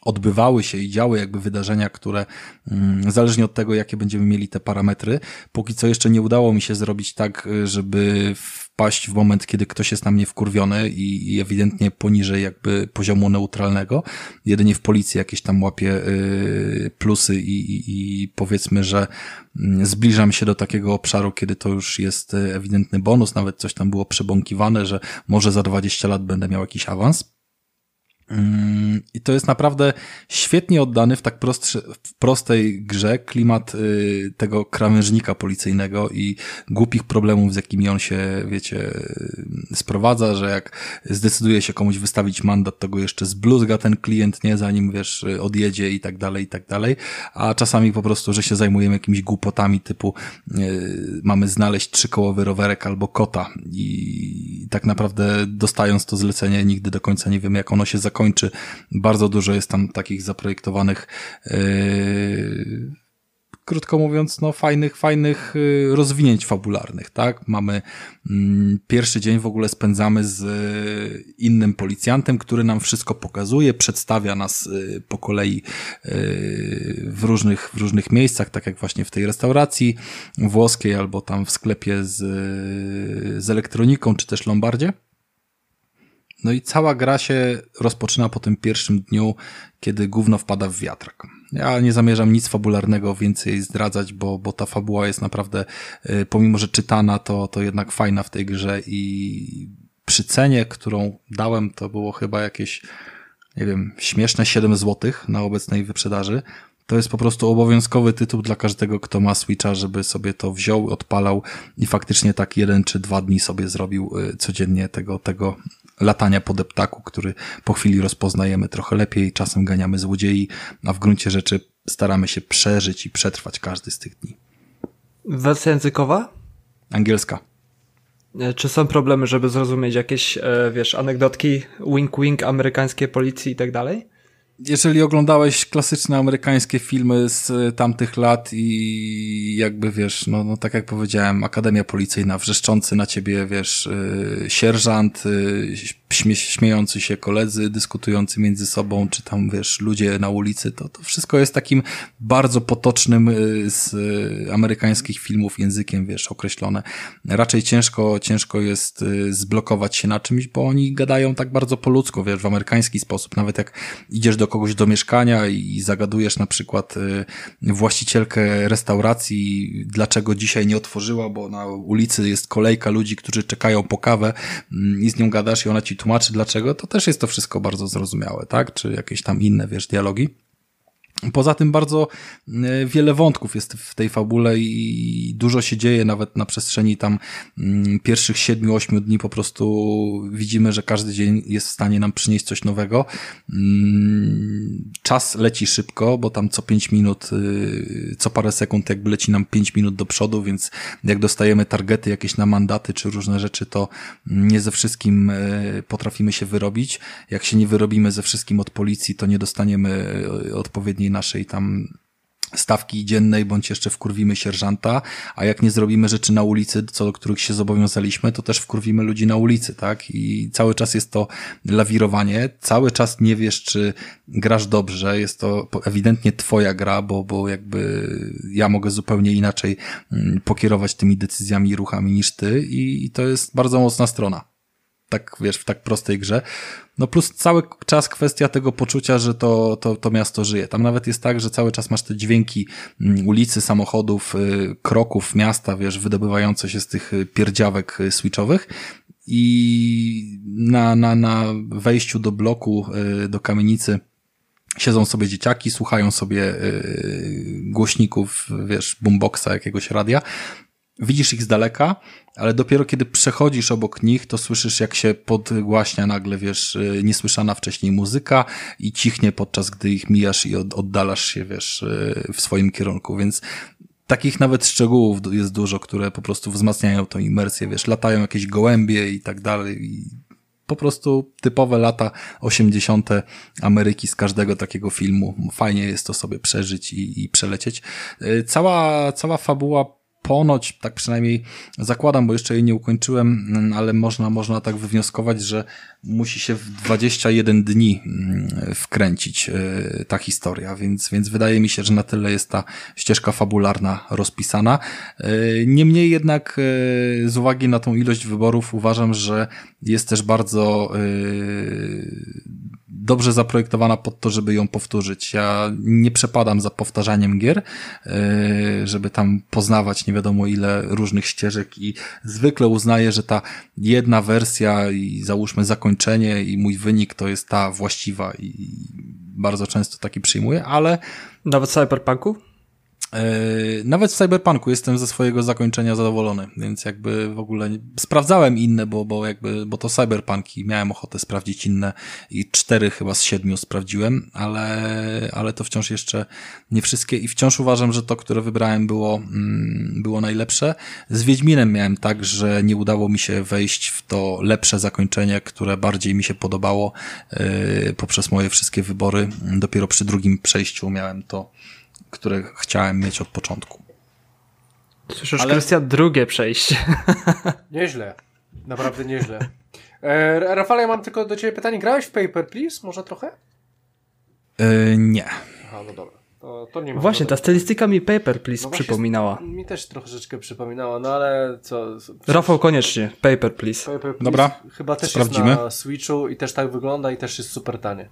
odbywały się i działy jakby wydarzenia, które mm, zależnie od tego, jakie będziemy mieli te parametry, póki co jeszcze nie udało mi się zrobić tak, żeby wpaść w moment, kiedy ktoś jest na mnie wkurwiony i, ewidentnie poniżej jakby poziomu neutralnego. Jedynie w policji jakieś tam łapie y, plusy i, i, i powiedzmy, że y, zbliżam się do takiego obszaru, kiedy to już jest ewidentny bonus, nawet coś tam było przebąkiwane, że może za 20 lat będę miał jakiś awans. Mm, I to jest naprawdę świetnie oddany w tak prostszy, w prostej grze klimat y, tego krawężnika policyjnego i głupich problemów, z jakimi on się, wiecie, sprowadza, że jak zdecyduje się komuś wystawić mandat, to go jeszcze zbluzga ten klient, nie, zanim, wiesz, odjedzie i tak dalej, i tak dalej, a czasami po prostu, że się zajmujemy jakimiś głupotami typu y, mamy znaleźć trzykołowy rowerek albo kota. I tak naprawdę dostając to zlecenie nigdy do końca nie wiemy, jak ono się zakończy kończy. Bardzo dużo jest tam takich zaprojektowanych yy, krótko mówiąc, no fajnych, fajnych yy, rozwinięć fabularnych, tak? Mamy mm, pierwszy dzień w ogóle spędzamy z yy, innym policjantem, który nam wszystko pokazuje, przedstawia nas yy, po kolei w różnych, w różnych miejscach, tak jak właśnie w tej restauracji włoskiej albo tam w sklepie z, z elektroniką, czy też Lombardzie. No i cała gra się rozpoczyna po tym pierwszym dniu, kiedy gówno wpada w wiatrak. Ja nie zamierzam nic fabularnego więcej zdradzać, bo, bo ta fabuła jest naprawdę, y, pomimo że czytana, to, to jednak fajna w tej grze i przy cenie, którą dałem, to było chyba jakieś, nie wiem, śmieszne 7 zł na obecnej wyprzedaży. To jest po prostu obowiązkowy tytuł dla każdego, kto ma Switcha, żeby sobie to wziął, odpalał i faktycznie tak jeden czy dwa dni sobie zrobił y, codziennie tego, tego latania po deptaku, który po chwili rozpoznajemy trochę lepiej, czasem ganiamy złodziei, a w gruncie rzeczy staramy się przeżyć i przetrwać każdy z tych dni. Wersja językowa? Angielska. E, czy są problemy, żeby zrozumieć jakieś, e, wiesz, anegdotki, wink-wink amerykańskiej policji i tak dalej? Jeżeli oglądałeś klasyczne amerykańskie filmy z e, tamtych lat i jakby wiesz, no, no tak jak powiedziałem, Akademia Policyjna, wrzeszczący na ciebie, wiesz, yy, sierżant, yy, śmie śmiejący się koledzy, dyskutujący między sobą, czy tam, wiesz, ludzie na ulicy, to, to wszystko jest takim bardzo potocznym yy, z amerykańskich filmów językiem, wiesz, określone. Raczej ciężko, ciężko jest zblokować się na czymś, bo oni gadają tak bardzo po ludzku, wiesz, w amerykański sposób. Nawet jak idziesz do do kogoś do mieszkania i zagadujesz na przykład y, właścicielkę restauracji, dlaczego dzisiaj nie otworzyła, bo na ulicy jest kolejka ludzi, którzy czekają po kawę mm, i z nią gadasz i ona ci tłumaczy dlaczego, to też jest to wszystko bardzo zrozumiałe, tak? Czy jakieś tam inne, wiesz, dialogi. Poza tym bardzo e, wiele wątków jest w tej fabule i dużo się dzieje nawet na przestrzeni tam mm, pierwszych siedmiu, ośmiu dni po prostu widzimy, że każdy dzień jest w stanie nam przynieść coś nowego. Mm, czas leci szybko, bo tam co pięć minut, y, co parę sekund jakby leci nam pięć minut do przodu, więc jak dostajemy targety jakieś na mandaty czy różne rzeczy, to nie ze wszystkim e, potrafimy się wyrobić. Jak się nie wyrobimy ze wszystkim od policji, to nie dostaniemy e, odpowiedniej naszej tam stawki dziennej, bądź jeszcze wkurwimy sierżanta, a jak nie zrobimy rzeczy na ulicy, co do których się zobowiązaliśmy, to też wkurwimy ludzi na ulicy, tak? I cały czas jest to lawirowanie, cały czas nie wiesz, czy grasz dobrze, jest to ewidentnie twoja gra, bo, bo jakby ja mogę zupełnie inaczej mm, pokierować tymi decyzjami i ruchami niż ty i to jest bardzo mocna strona. Tak wiesz, w tak prostej grze. No plus cały czas kwestia tego poczucia, że to, to, to miasto żyje. Tam nawet jest tak, że cały czas masz te dźwięki mm, ulicy, samochodów, y, kroków miasta, wiesz, wydobywające się z tych y, pierdziawek y, switchowych i na, na, na wejściu do bloku, do kamienicy siedzą sobie dzieciaki, słuchają sobie głośników, wiesz, boomboxa, jakiegoś radia widzisz ich z daleka, ale dopiero kiedy przechodzisz obok nich, to słyszysz, jak się podgłaśnia nagle, wiesz, y, niesłyszana wcześniej muzyka i cichnie podczas gdy ich mijasz i oddalasz się, wiesz, y, w swoim kierunku, więc takich nawet szczegółów jest dużo, które po prostu wzmacniają tą imersję, wiesz, latają jakieś gołębie i tak dalej i po prostu typowe lata 80. Ameryki z każdego takiego filmu. Fajnie jest to sobie przeżyć i, i przelecieć. Y, cała, cała fabuła ponoć, tak przynajmniej zakładam, bo jeszcze jej nie ukończyłem, mm, ale można, można tak wywnioskować, że musi się w 21 dni mm, wkręcić e, ta historia, więc, więc wydaje mi się, że na tyle jest ta ścieżka fabularna rozpisana. E, niemniej jednak e, z uwagi na tą ilość wyborów uważam, że jest też bardzo dobrze zaprojektowana pod to, żeby ją powtórzyć. Ja nie przepadam za powtarzaniem gier, e, żeby tam poznawać nie wiadomo ile różnych ścieżek i zwykle uznaję, że ta jedna wersja i załóżmy zakończenie i mój wynik to jest ta właściwa i bardzo często taki przyjmuję, ale... Nawet Cyberpunku? E, nawet w Cyberpunku jestem ze swojego zakończenia zadowolony, więc jakby w ogóle sprawdzałem inne, bo, bo jakby, bo to Cyberpunki, miałem ochotę sprawdzić inne i cztery chyba z siedmiu sprawdziłem, ale, ale to wciąż jeszcze nie wszystkie i wciąż uważam, że to, które wybrałem było, mm, było najlepsze. Z Wiedźminem miałem tak, że nie udało mi się wejść w to lepsze zakończenie, które bardziej mi się podobało yy, poprzez moje wszystkie wybory. Dopiero przy drugim przejściu miałem to które chciałem mieć od początku. Słyszysz, Ale... Krystian, drugie przejście. Nieźle. Naprawdę nieźle. E, Rafale, ja mam tylko do ciebie pytanie. Grałeś w Paper, Please? Może trochę? E, nie. Aha, no dobra. To, to nie ma Właśnie, ta stylistyka mi Paper, Please no przypominała. Mi też troszeczkę przypominała, no ale co... Rafał, koniecznie. Paper, Please. Paper, please. Dobra, Chyba też Sprawdzimy. jest na Switchu i też tak wygląda i też jest super tanie.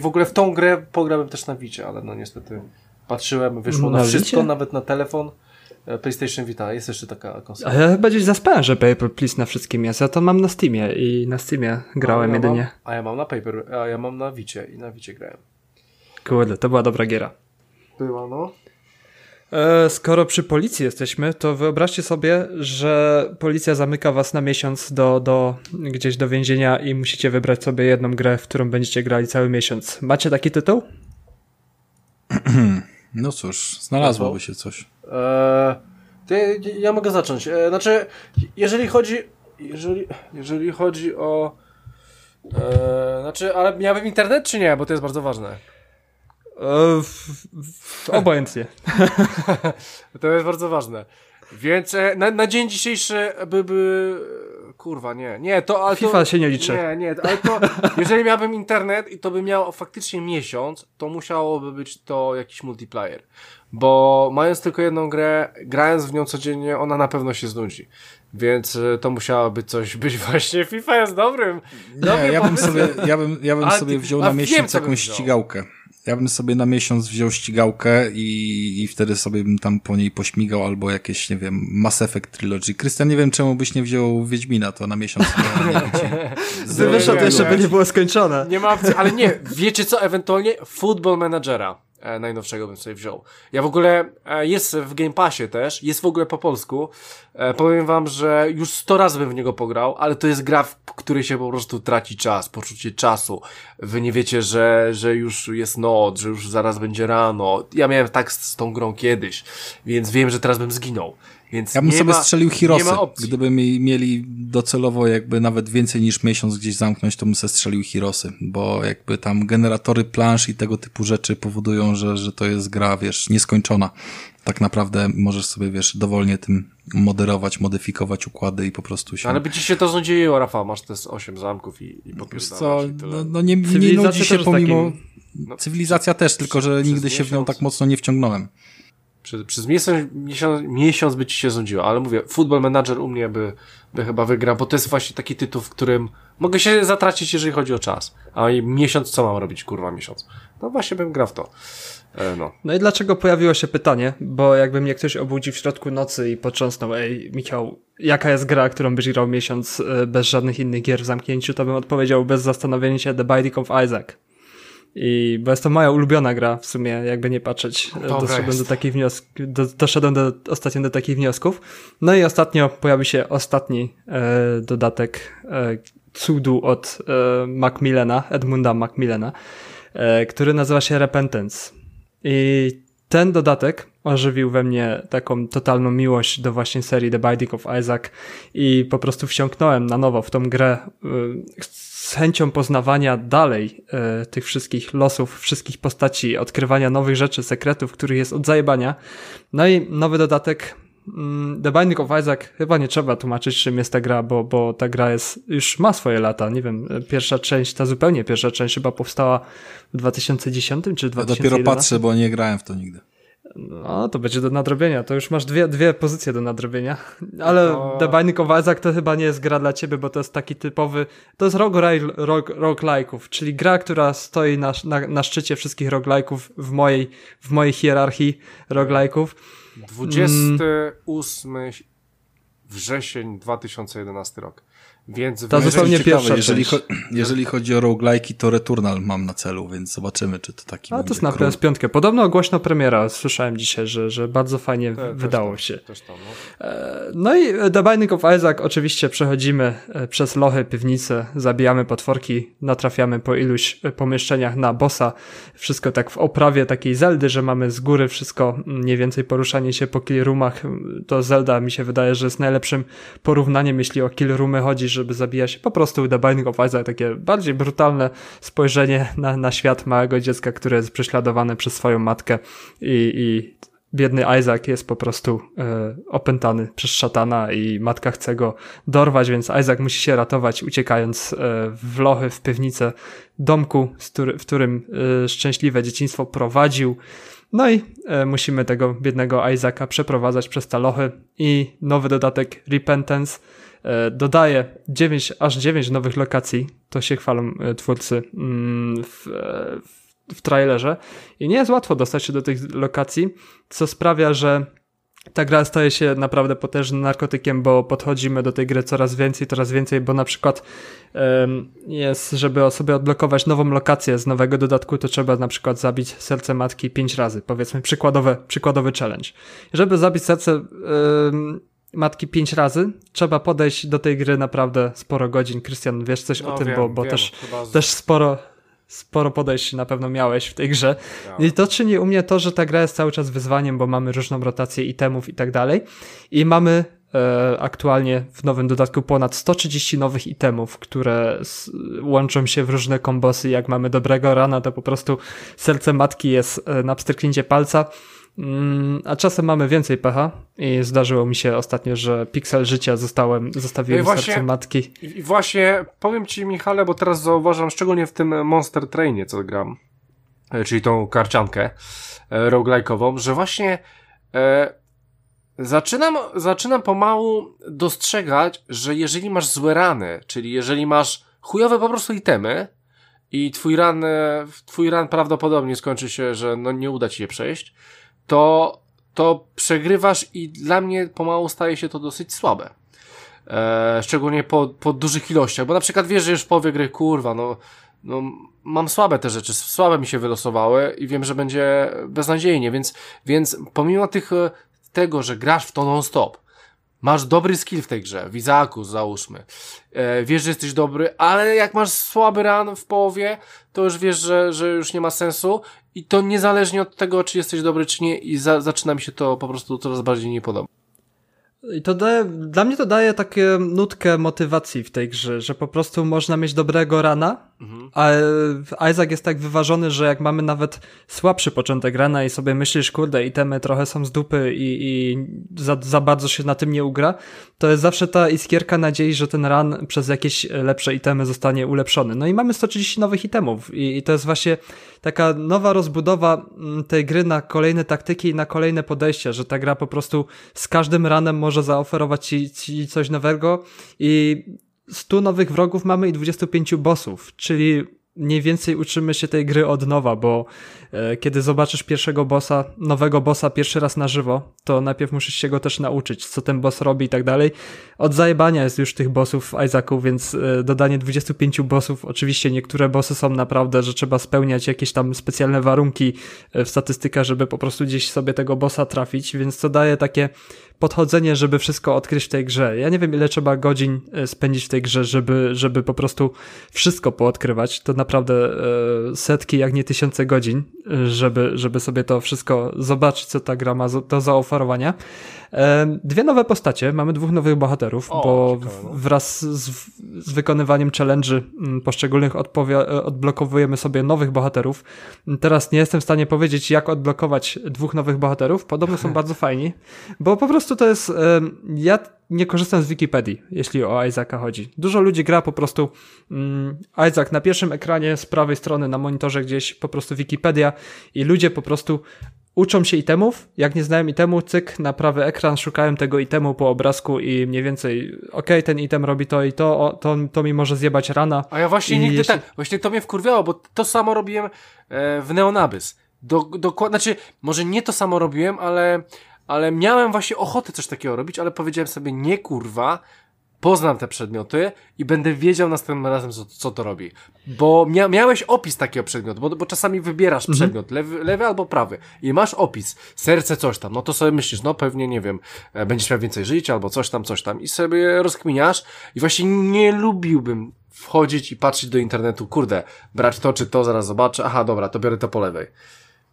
W ogóle w tą grę pograłem też na Wicie, ale no niestety Patrzyłem, wyszło na, na wszystko, nawet na telefon. E, PlayStation Vita, jest jeszcze taka konsola. A ja chyba gdzieś zaspałem, że Paper Please na wszystkim jest. Ja to mam na Steamie i na Steamie grałem a ja jedynie. Mam, a ja mam na Paper, a ja mam na Vicie i na Vicie grałem. Kurde, to była dobra giera. Była, no. E, skoro przy policji jesteśmy, to wyobraźcie sobie, że policja zamyka was na miesiąc do, do gdzieś do więzienia i musicie wybrać sobie jedną grę, w którą będziecie grali cały miesiąc. Macie taki tytuł? No cóż, znalazłoby się coś. Eee, ja mogę zacząć. E, znaczy, jeżeli chodzi. Jeżeli, jeżeli chodzi o. E, znaczy, ale miałbym internet czy nie? Bo to jest bardzo ważne. E, obojętnie. to jest bardzo ważne. Więc na, na dzień dzisiejszy by, by kurwa, nie, nie, to... Ale FIFA to, się nie liczy. Nie, nie, ale to, jeżeli miałbym internet i to by miało faktycznie miesiąc, to musiałoby być to jakiś multiplayer. Bo mając tylko jedną grę, grając w nią codziennie, ona na pewno się znudzi. Więc e, to musiało być coś, być właśnie FIFA jest dobrym. Nie, ja bym sobie, ja bym, ja bym sobie wziął na miesiąc wiem, jakąś ścigałkę. Ja bym sobie na miesiąc wziął ścigałkę i, i wtedy sobie bym tam po niej pośmigał albo jakieś, nie wiem, Mass Effect Trilogy. Krystian, nie wiem czemu byś nie wziął Wiedźmina, to na miesiąc nie, nie Gdyby wyszło, to jeszcze by nie było skończone. Nie ma opcji, ale nie, wiecie co, ewentualnie Football Managera najnowszego bym sobie wziął. Ja w ogóle, e, jest w Game Passie też, jest w ogóle po polsku. E, powiem wam, że już sto razy bym w niego pograł, ale to jest gra, w której się po prostu traci czas, poczucie czasu. Wy nie wiecie, że, że już jest noc, że już zaraz będzie rano. Ja miałem tak z, z tą grą kiedyś, więc wiem, że teraz bym zginął. Więc ja bym sobie ma, strzelił Hirosy. Gdyby mi mieli docelowo jakby nawet więcej niż miesiąc gdzieś zamknąć, to bym sobie strzelił Hirosy, bo jakby tam generatory plansz i tego typu rzeczy powodują, że, że to jest gra, wiesz, nieskończona. Tak naprawdę możesz sobie, wiesz, dowolnie tym moderować, modyfikować układy i po prostu się... Ale by ci się to znudziło, Rafał, masz te 8 zamków i, i Wiesz co, no, no nie, nie nudzi się pomimo... Takim... No, Cywilizacja też, tylko że nigdy się w nią tak mocno nie wciągnąłem. Przez, przez miesiąc, miesiąc, miesiąc by ci się znudziło, ale mówię, Football Manager u mnie by, by chyba wygrał, bo to jest właśnie taki tytuł, w którym mogę się zatracić, jeżeli chodzi o czas. A miesiąc, co mam robić, kurwa, miesiąc? No właśnie bym grał w to. E, no. no i dlaczego pojawiło się pytanie? Bo jakby mnie ktoś obudził w środku nocy i potrząsnął, ej, Michał, jaka jest gra, którą byś grał miesiąc e, bez żadnych innych gier w zamknięciu, to bym odpowiedział bez zastanowienia się The Binding of Isaac. I bo jest to moja ulubiona gra w sumie, jakby nie patrzeć. Dobra doszedłem jest. do takich wniosków, do, doszedłem do, ostatnio do takich wniosków. No i ostatnio pojawił się ostatni e, dodatek e, cudu od e, Macmillana, Edmunda Macmillana, e, który nazywa się Repentance. I ten dodatek ożywił we mnie taką totalną miłość do właśnie serii The Binding of Isaac i po prostu wsiąknąłem na nowo w tą grę y, z chęcią poznawania dalej y, tych wszystkich losów, wszystkich postaci, odkrywania nowych rzeczy, sekretów, których jest od zajebania. No i nowy dodatek mm, The Binding of Isaac chyba nie trzeba tłumaczyć, czym jest ta gra, bo, bo ta gra jest, już ma swoje lata. Nie wiem, pierwsza część, ta zupełnie pierwsza część chyba powstała w 2010 czy Ja 2011. dopiero patrzę, bo nie grałem w to nigdy. No, to będzie do nadrobienia. To już masz dwie, dwie pozycje do nadrobienia. Ale No. Of Isaac to chyba nie jest gra dla ciebie, bo to jest taki typowy... To jest roguelike, rog, roguelike'ów, czyli gra, która stoi na, na, na szczycie wszystkich roguelike'ów w mojej, w mojej hierarchii roguelike'ów. 28 wrzesień 2011 rok. Więc To zupełnie pierwsza jeżeli, cho jeżeli chodzi o roguelike'i, to Returnal mam na celu, więc zobaczymy, czy to taki A to jest na król. PS5. Podobno głośno premiera. Słyszałem dzisiaj, że, że bardzo fajnie Te- też wydało tam, się. Też tam, no. No i The Binding of Isaac oczywiście przechodzimy e, przez lochy, piwnice, zabijamy potworki, natrafiamy po iluś e, pomieszczeniach na bossa. Wszystko tak w oprawie takiej Zeldy, że mamy z góry wszystko mm, mniej więcej poruszanie się po kill roomach. To Zelda mi się wydaje, że jest najlepszym porównaniem, jeśli o kill roomy chodzi, żeby zabija się po prostu The Binding of Isaac, takie bardziej brutalne spojrzenie na, na świat małego dziecka, które jest prześladowane przez swoją matkę i, i biedny Isaac jest po prostu e, opętany przez szatana i matka chce go dorwać, więc Isaac musi się ratować, uciekając e, w lochy, w piwnicę domku, który, w którym e, szczęśliwe dzieciństwo prowadził. No i musimy tego biednego Isaaca przeprowadzać przez te lochy i nowy dodatek Repentance dodaje 9, aż 9 nowych lokacji. To się chwalą e, twórcy mm, w, e, w w trailerze i nie jest łatwo dostać się do tych lokacji, co sprawia, że ta gra staje się naprawdę potężnym narkotykiem, bo podchodzimy do tej gry coraz więcej, coraz więcej, bo na przykład jest, żeby sobie odblokować nową lokację z nowego dodatku, to trzeba na przykład zabić serce matki pięć razy, powiedzmy przykładowe, przykładowy challenge. Żeby zabić serce matki pięć razy, trzeba podejść do tej gry naprawdę sporo godzin. Krystian, wiesz coś No, o tym, wiem, bo, bo wiem, też z- też sporo, sporo podejść na pewno miałeś w tej grze. I to czyni u mnie to, że ta gra jest cały czas wyzwaniem, bo mamy różną rotację itemów i tak dalej. I mamy e, aktualnie w nowym dodatku ponad 130 nowych itemów, które s- łączą się w różne kombosy. Jak mamy dobrego rana, to po prostu serce matki jest e, na pstryknięcie palca. Mm, A czasem mamy więcej pecha i zdarzyło mi się ostatnio, że piksel życia zostałem, zostawiłem No właśnie- serce matki. I i właśnie powiem ci, Michale, bo teraz zauważam, szczególnie w tym Monster Trainie, co gram, e, czyli tą karciankę e, roguelike'ową, że właśnie e, zaczynam, zaczynam pomału dostrzegać, że jeżeli masz złe rany, czyli jeżeli masz chujowe po prostu itemy i twój ran, e, twój ran prawdopodobnie skończy się, że no nie uda ci się przejść, to, to przegrywasz i dla mnie pomału staje się to dosyć słabe. E, szczególnie po, po dużych ilościach, bo na przykład wiesz, że już w połowie gry, kurwa, no, no mam słabe te rzeczy, słabe mi się wylosowały i wiem, że będzie beznadziejnie, więc, więc pomimo tych, e, tego, że grasz w to non-stop, masz dobry skill w tej grze, w Izaku załóżmy, e, wiesz, że jesteś dobry, ale jak masz słaby ran w połowie, to już wiesz, że, że już nie ma sensu i to niezależnie od tego, czy jesteś dobry, czy nie i za, zaczyna mi się to po prostu coraz bardziej nie. I to daje, dla mnie to daje takie nutkę motywacji w tej grze, że po prostu można mieć dobrego rana, mhm. a Isaac jest tak wyważony, że jak mamy nawet słabszy początek rana i sobie myślisz, kurde, itemy trochę są z dupy i, i za, za bardzo się na tym nie ugra, to jest zawsze ta iskierka nadziei, że ten ran przez jakieś lepsze itemy zostanie ulepszony. No i mamy 130 nowych itemów i, i to jest właśnie taka nowa rozbudowa mm, tej gry na kolejne taktyki i na kolejne podejścia, że ta gra po prostu z każdym ranem może zaoferować ci, ci coś nowego i 100 nowych wrogów mamy i 25 bossów, czyli mniej więcej uczymy się tej gry od nowa, bo e, kiedy zobaczysz pierwszego bossa, nowego bossa pierwszy raz na żywo, to najpierw musisz się go też nauczyć, co ten boss robi i tak dalej. Od zajebania jest już tych bossów w Isaacu, więc e, dodanie 25 bossów, oczywiście niektóre bossy są naprawdę, że trzeba spełniać jakieś tam specjalne warunki e, w statystykach, żeby po prostu gdzieś sobie tego bossa trafić, więc to daje takie podchodzenie, żeby wszystko odkryć w tej grze. Ja nie wiem, ile trzeba godzin e, spędzić w tej grze, żeby, żeby po prostu wszystko poodkrywać. To naprawdę e, setki, jak nie tysiące godzin, e, żeby, żeby sobie to wszystko zobaczyć, co ta gra ma do zaoferowania. Dwie nowe postacie, mamy dwóch nowych bohaterów, o, bo ciekawe, no. wraz z, z wykonywaniem challenge'y mm, poszczególnych odblokowujemy sobie nowych bohaterów. Teraz nie jestem w stanie powiedzieć, jak odblokować dwóch nowych bohaterów. Podobno są bardzo fajni, bo po prostu to jest. Ja nie korzystam z Wikipedii, jeśli o Isaaca chodzi. Dużo ludzi gra po prostu um, Isaac na pierwszym ekranie z prawej strony na monitorze gdzieś po prostu Wikipedia i ludzie po prostu uczą się itemów, jak nie znają itemu, cyk, na prawy ekran, szukają tego itemu po obrazku i mniej więcej, okej, okay, ten item robi to i to, o, to, to mi może zjebać rana. A ja właśnie nigdy jeśli... tak, właśnie to mnie wkurwiało, bo to samo robiłem e, w Neonabys. Do, dokładnie, znaczy, może nie to samo robiłem, ale, ale miałem właśnie ochotę coś takiego robić, ale powiedziałem sobie, nie kurwa, poznam te przedmioty i będę wiedział następnym razem, co, co to robi. Bo mia miałeś opis takiego przedmiotu, bo, bo czasami wybierasz mhm. przedmiot, lewy, lewy albo prawy i masz opis, serce coś tam, no to sobie myślisz, no pewnie, nie wiem, e, będziesz miał więcej życia albo coś tam, coś tam i sobie rozkminiasz i właśnie nie lubiłbym wchodzić i patrzeć do internetu, kurde, brać to czy to, zaraz zobaczę, aha, dobra, to biorę to po lewej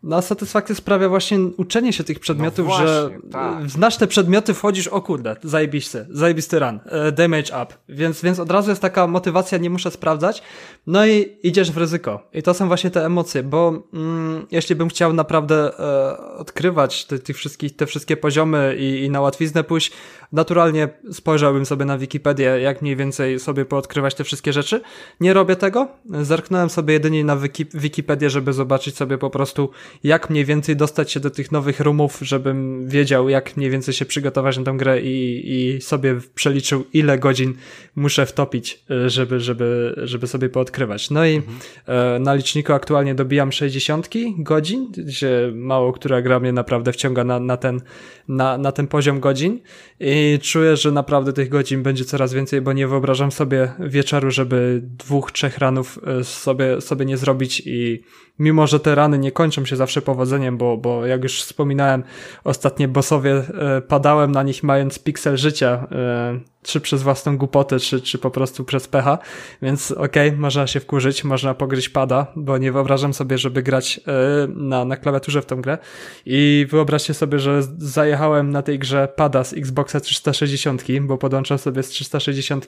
na satysfakcję sprawia właśnie uczenie się tych przedmiotów, no właśnie, że tak. znasz te przedmioty, wchodzisz, o kurde, zajebisty, zajebisty run, e, damage up, więc, więc od razu jest taka motywacja, nie muszę sprawdzać, no i idziesz w ryzyko. I to są właśnie te emocje, bo mm, jeśli bym chciał naprawdę e, odkrywać te, te, wszystkich, te wszystkie poziomy i, i na łatwiznę pójść, naturalnie spojrzałbym sobie na Wikipedię, jak mniej więcej sobie poodkrywać te wszystkie rzeczy. Nie robię tego, zerknąłem sobie jedynie na Wiki, Wikipedię, żeby zobaczyć sobie po prostu, jak mniej więcej dostać się do tych nowych roomów, żebym wiedział, jak mniej więcej się przygotować na tę grę i, i sobie przeliczył, ile godzin muszę wtopić, e, żeby, żeby, żeby sobie poodkrywać. No i mhm. na liczniku aktualnie dobijam 60 godzin, gdzie mało która gra mnie naprawdę wciąga na, na, ten, na, na ten poziom godzin i czuję, że naprawdę tych godzin będzie coraz więcej, bo nie wyobrażam sobie wieczoru, żeby dwóch, trzech ranów e, sobie, sobie nie zrobić i mimo że te rany nie kończą się zawsze powodzeniem, bo, bo jak już wspominałem, ostatnie bossowie e, padałem na nich mając piksel życia, e, czy przez własną głupotę, czy, czy po prostu przez pecha, więc okej, okay, można się wkurzyć, można pogryźć pada, bo nie wyobrażam sobie, żeby grać e, na, na klawiaturze w tą grę. I wyobraźcie sobie, że zajechałem na tej grze pada z Xboxa 360, bo podłączam sobie z 360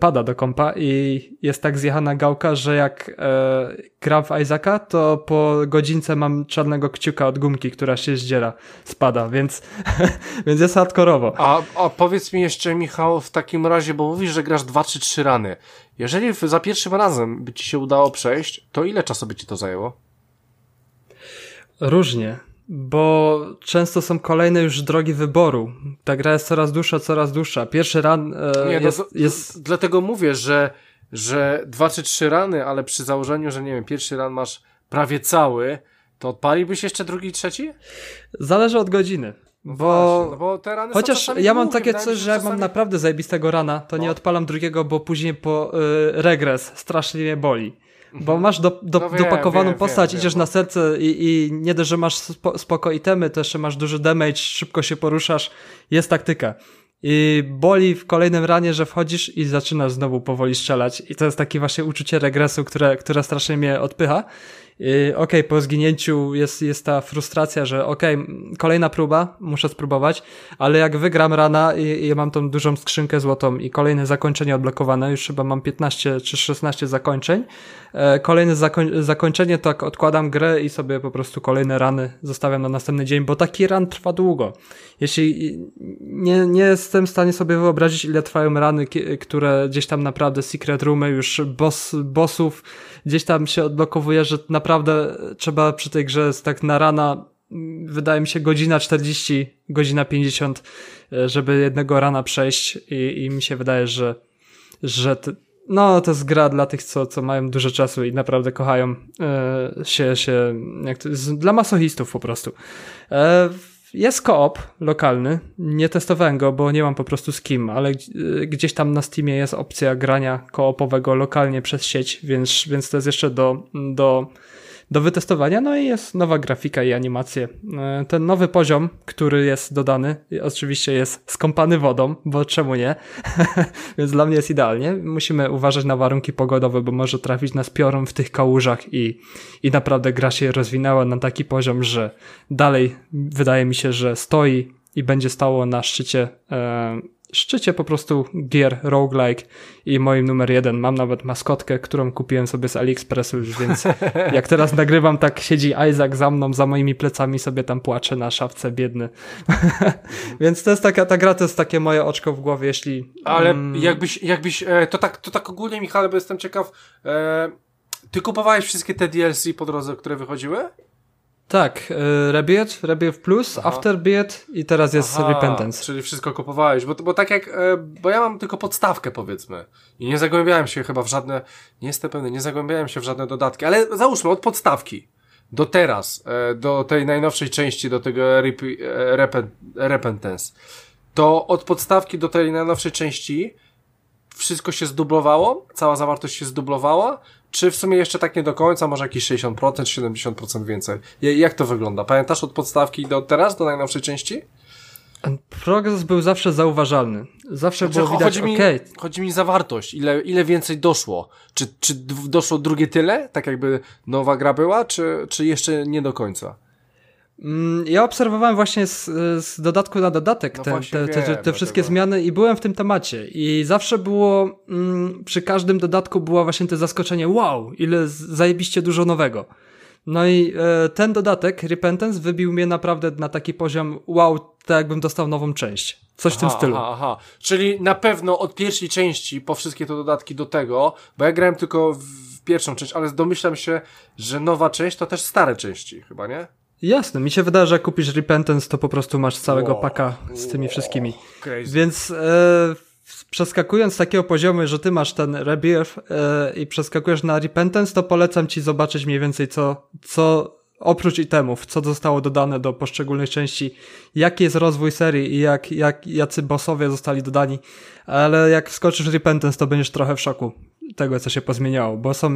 pada do kompa i jest tak zjechana gałka, że jak e, gram w Isaaca, to po godzince mam czarnego kciuka od gumki, która się zdziera, spada, więc, więc jest hardkorowo. A, a powiedz mi jeszcze, Michał, w takim razie, bo mówisz, że grasz dwa czy trzy rany. Jeżeli za pierwszym razem by ci się udało przejść, to ile czasu by ci to zajęło? Różnie, bo często są kolejne już drogi wyboru. Ta gra jest coraz dłuższa, coraz dłuższa. Pierwszy ran e, Nie, no jest, no, jest... Dlatego mówię, że że dwa czy trzy rany, ale przy założeniu, że nie wiem, pierwszy ran masz prawie cały, to odpaliłbyś jeszcze drugi, trzeci? Zależy od godziny. No bo, właśnie, no bo te rany chociaż ja mam takie coś, że czasami... mam naprawdę zajebistego rana, to no. nie odpalam drugiego, bo później po y, regres strasznie mnie boli. Bo mhm. masz do, do, no wiem, dopakowaną wiem, postać, wiem, idziesz na serce i, i nie dość, że masz spo, spoko itemy, to jeszcze masz duży damage, szybko się poruszasz, jest taktyka. I boli w kolejnym ranie, że wchodzisz i zaczynasz znowu powoli strzelać. I to jest takie właśnie uczucie regresu, które, które strasznie mnie odpycha. okej, okay, po zginięciu jest, jest ta frustracja, że okej, okay, kolejna próba, muszę spróbować, ale jak wygram rana i, i mam tą dużą skrzynkę złotą i kolejne zakończenie odblokowane, już chyba mam 15 czy 16 zakończeń, kolejne zakoń, zakończenie tak odkładam grę i sobie po prostu kolejne rany zostawiam na następny dzień, bo taki ran trwa długo. Jeśli nie, nie jestem w stanie sobie wyobrazić, ile trwają rany, które gdzieś tam naprawdę secret roomy, już boss, bossów gdzieś tam się odblokowuje, że naprawdę trzeba przy tej grze tak na rana wydaje mi się godzina 40, godzina 50, e, żeby jednego rana przejść i, i mi się wydaje, że, że no, to jest gra dla tych, co, co mają dużo czasu i naprawdę kochają e, się, się jak to, jest, dla masochistów po prostu. E, jest koop lokalny, nie testowałem go, bo nie mam po prostu z kim, ale gdzieś tam na Steamie jest opcja grania koopowego lokalnie przez sieć, więc, więc to jest jeszcze do, do do wytestowania. No i jest nowa grafika i animacje. E, ten nowy poziom, który jest dodany, oczywiście jest skąpany wodą, bo czemu nie? Więc dla mnie jest idealnie. Musimy uważać na warunki pogodowe, bo może trafić nas piorun w tych kałużach i, i naprawdę gra się rozwinęła na taki poziom, że dalej wydaje mi się, że stoi i będzie stało na szczycie e, szczycie po prostu gier roguelike i moim numer jeden. Mam nawet maskotkę, którą kupiłem sobie z AliExpressu już, więc jak teraz nagrywam, tak siedzi Isaac za mną, za moimi plecami sobie tam płacze na szafce, biedny. więc to jest taka, ta gra to jest takie moje oczko w głowie, jeśli... Ale mm, jakbyś, jakbyś, e, to tak, to tak ogólnie Michale, bo jestem ciekaw, e, ty kupowałeś wszystkie te DLC po drodze, które wychodziły? Tak, y, Rebirth, Rebirth Plus, Aha. Afterbirth i teraz jest Aha, Repentance. Czyli wszystko kupowałeś, bo, bo tak jak, e, bo ja mam tylko podstawkę powiedzmy i nie zagłębiałem się chyba w żadne, nie jestem pewny, nie zagłębiałem się w żadne dodatki, ale załóżmy od podstawki do teraz, e, do tej najnowszej części, do tego rep, e, Repentance, to od podstawki do tej najnowszej części wszystko się zdublowało, cała zawartość się zdublowała, czy w sumie jeszcze tak nie do końca, może jakieś 60%, 70% więcej? Jak to wygląda? Pamiętasz od podstawki do teraz, do najnowszej części? Progres był zawsze zauważalny. Zawsze znaczy, było widać, chodzi mi, okay. chodzi mi zawartość, ile, ile więcej doszło. Czy, czy doszło drugie tyle, tak jakby nowa gra była, czy, czy jeszcze nie do końca? Mm, ja obserwowałem właśnie z, z dodatku na dodatek no te, te, te, te wszystkie zmiany i byłem w tym temacie. I zawsze było, mm, przy każdym dodatku było właśnie to zaskoczenie, wow, ile zajebiście dużo nowego. No i e, ten dodatek, Repentance, wybił mnie naprawdę na taki poziom, wow, tak jakbym dostał nową część. Coś aha, w tym stylu. Aha, aha. Czyli na pewno od pierwszej części, po wszystkie te dodatki do tego, bo ja grałem tylko w pierwszą część, ale domyślam się, że nowa część to też stare części, chyba nie? Jasne, mi się wydaje, że jak kupisz Repentance, to po prostu masz całego wow, paka z tymi wow, wszystkimi. Crazy. Więc e, przeskakując z takiego poziomu, że ty masz ten Rebirth e, i przeskakujesz na Repentance, to polecam ci zobaczyć mniej więcej co, co oprócz itemów, co zostało dodane do poszczególnych części, jaki jest rozwój serii i jak, jak, jacy bossowie zostali dodani, ale jak wskoczysz w Repentance, to będziesz trochę w szoku tego, co się pozmieniało, bo są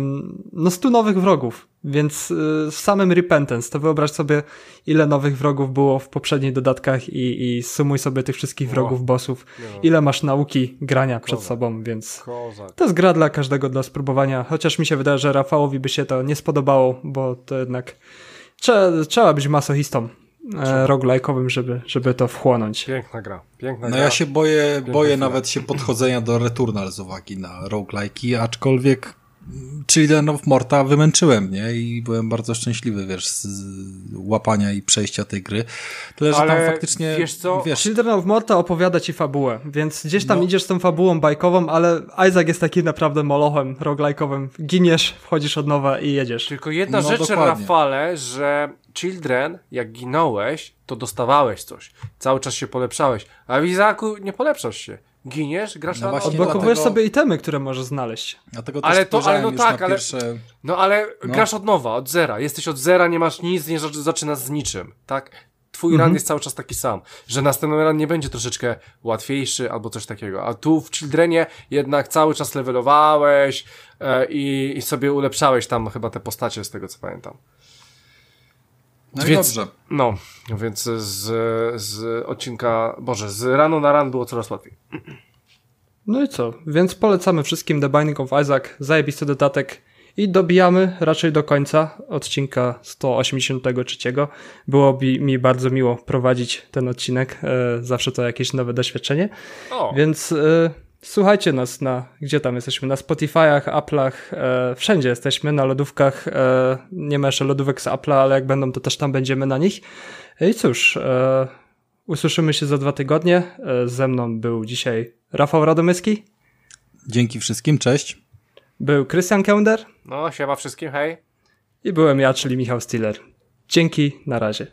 no stu nowych wrogów, więc y, w samym Repentance to wyobraź sobie, ile nowych wrogów było w poprzednich dodatkach i, i sumuj sobie tych wszystkich wrogów, o, bossów, no. ile masz nauki grania Kozak. przed sobą, więc Kozak. to jest gra dla każdego dla spróbowania, chociaż mi się wydaje, że Rafałowi by się to nie spodobało, bo to jednak trzeba, trzeba być masochistą e, roguelike'owym, żeby, żeby to wchłonąć. Piękna gra, piękna no gra. ja się boję, boję nawet się podchodzenia do Returnal z uwagi na roguelike'i, aczkolwiek Children of Morta wymęczyłem, nie? I byłem bardzo szczęśliwy, wiesz, z łapania i przejścia tej gry. Tyle, że Ale tam faktycznie, wiesz co? Wiesz... Children of Morta opowiada ci fabułę, więc gdzieś tam no. idziesz z tą fabułą bajkową, ale Isaac jest takim naprawdę molochem roguelike'owym. Giniesz, wchodzisz od nowa i jedziesz. Tylko jedna no, rzecz, dokładnie. Rafale, że Children, jak ginąłeś, to dostawałeś coś. Cały czas się polepszałeś. A w Izaku nie polepszasz się giniesz, grasz no na Odblokowujesz dlatego... sobie itemy, które możesz znaleźć. Dlatego ale to, ale no tak, ale, pierwsze... no ale no. grasz od nowa, od zera. Jesteś od zera, nie masz nic, nie zaczynasz z niczym, tak? Twój mhm. run jest cały czas taki sam, że następny run nie będzie troszeczkę łatwiejszy albo coś takiego. A tu w Childrenie jednak cały czas levelowałeś e, i, i sobie ulepszałeś tam chyba te postacie z tego co pamiętam. No więc, i dobrze. No, więc z, z odcinka, Boże, z rano na ran było coraz łatwiej. No i co? Więc polecamy wszystkim The Binding of Isaac, zajebisty dodatek. I dobijamy raczej do końca odcinka 183. Byłoby mi bardzo miło prowadzić ten odcinek. E, zawsze to jakieś nowe doświadczenie. O. Więc e, słuchajcie nas na, gdzie tam jesteśmy? Na Spotify'ach, Apple'ach, e, wszędzie jesteśmy, na lodówkach. E, nie ma jeszcze lodówek z Apple'a, ale jak będą, to też tam będziemy na nich. I cóż, e, usłyszymy się za dwa tygodnie. E, ze mną był dzisiaj Rafał Radomyski, Dzięki wszystkim, cześć. był Krystian Kender No, siema wszystkim, hej. i byłem ja, czyli Michał Stiller. Dzięki, na razie.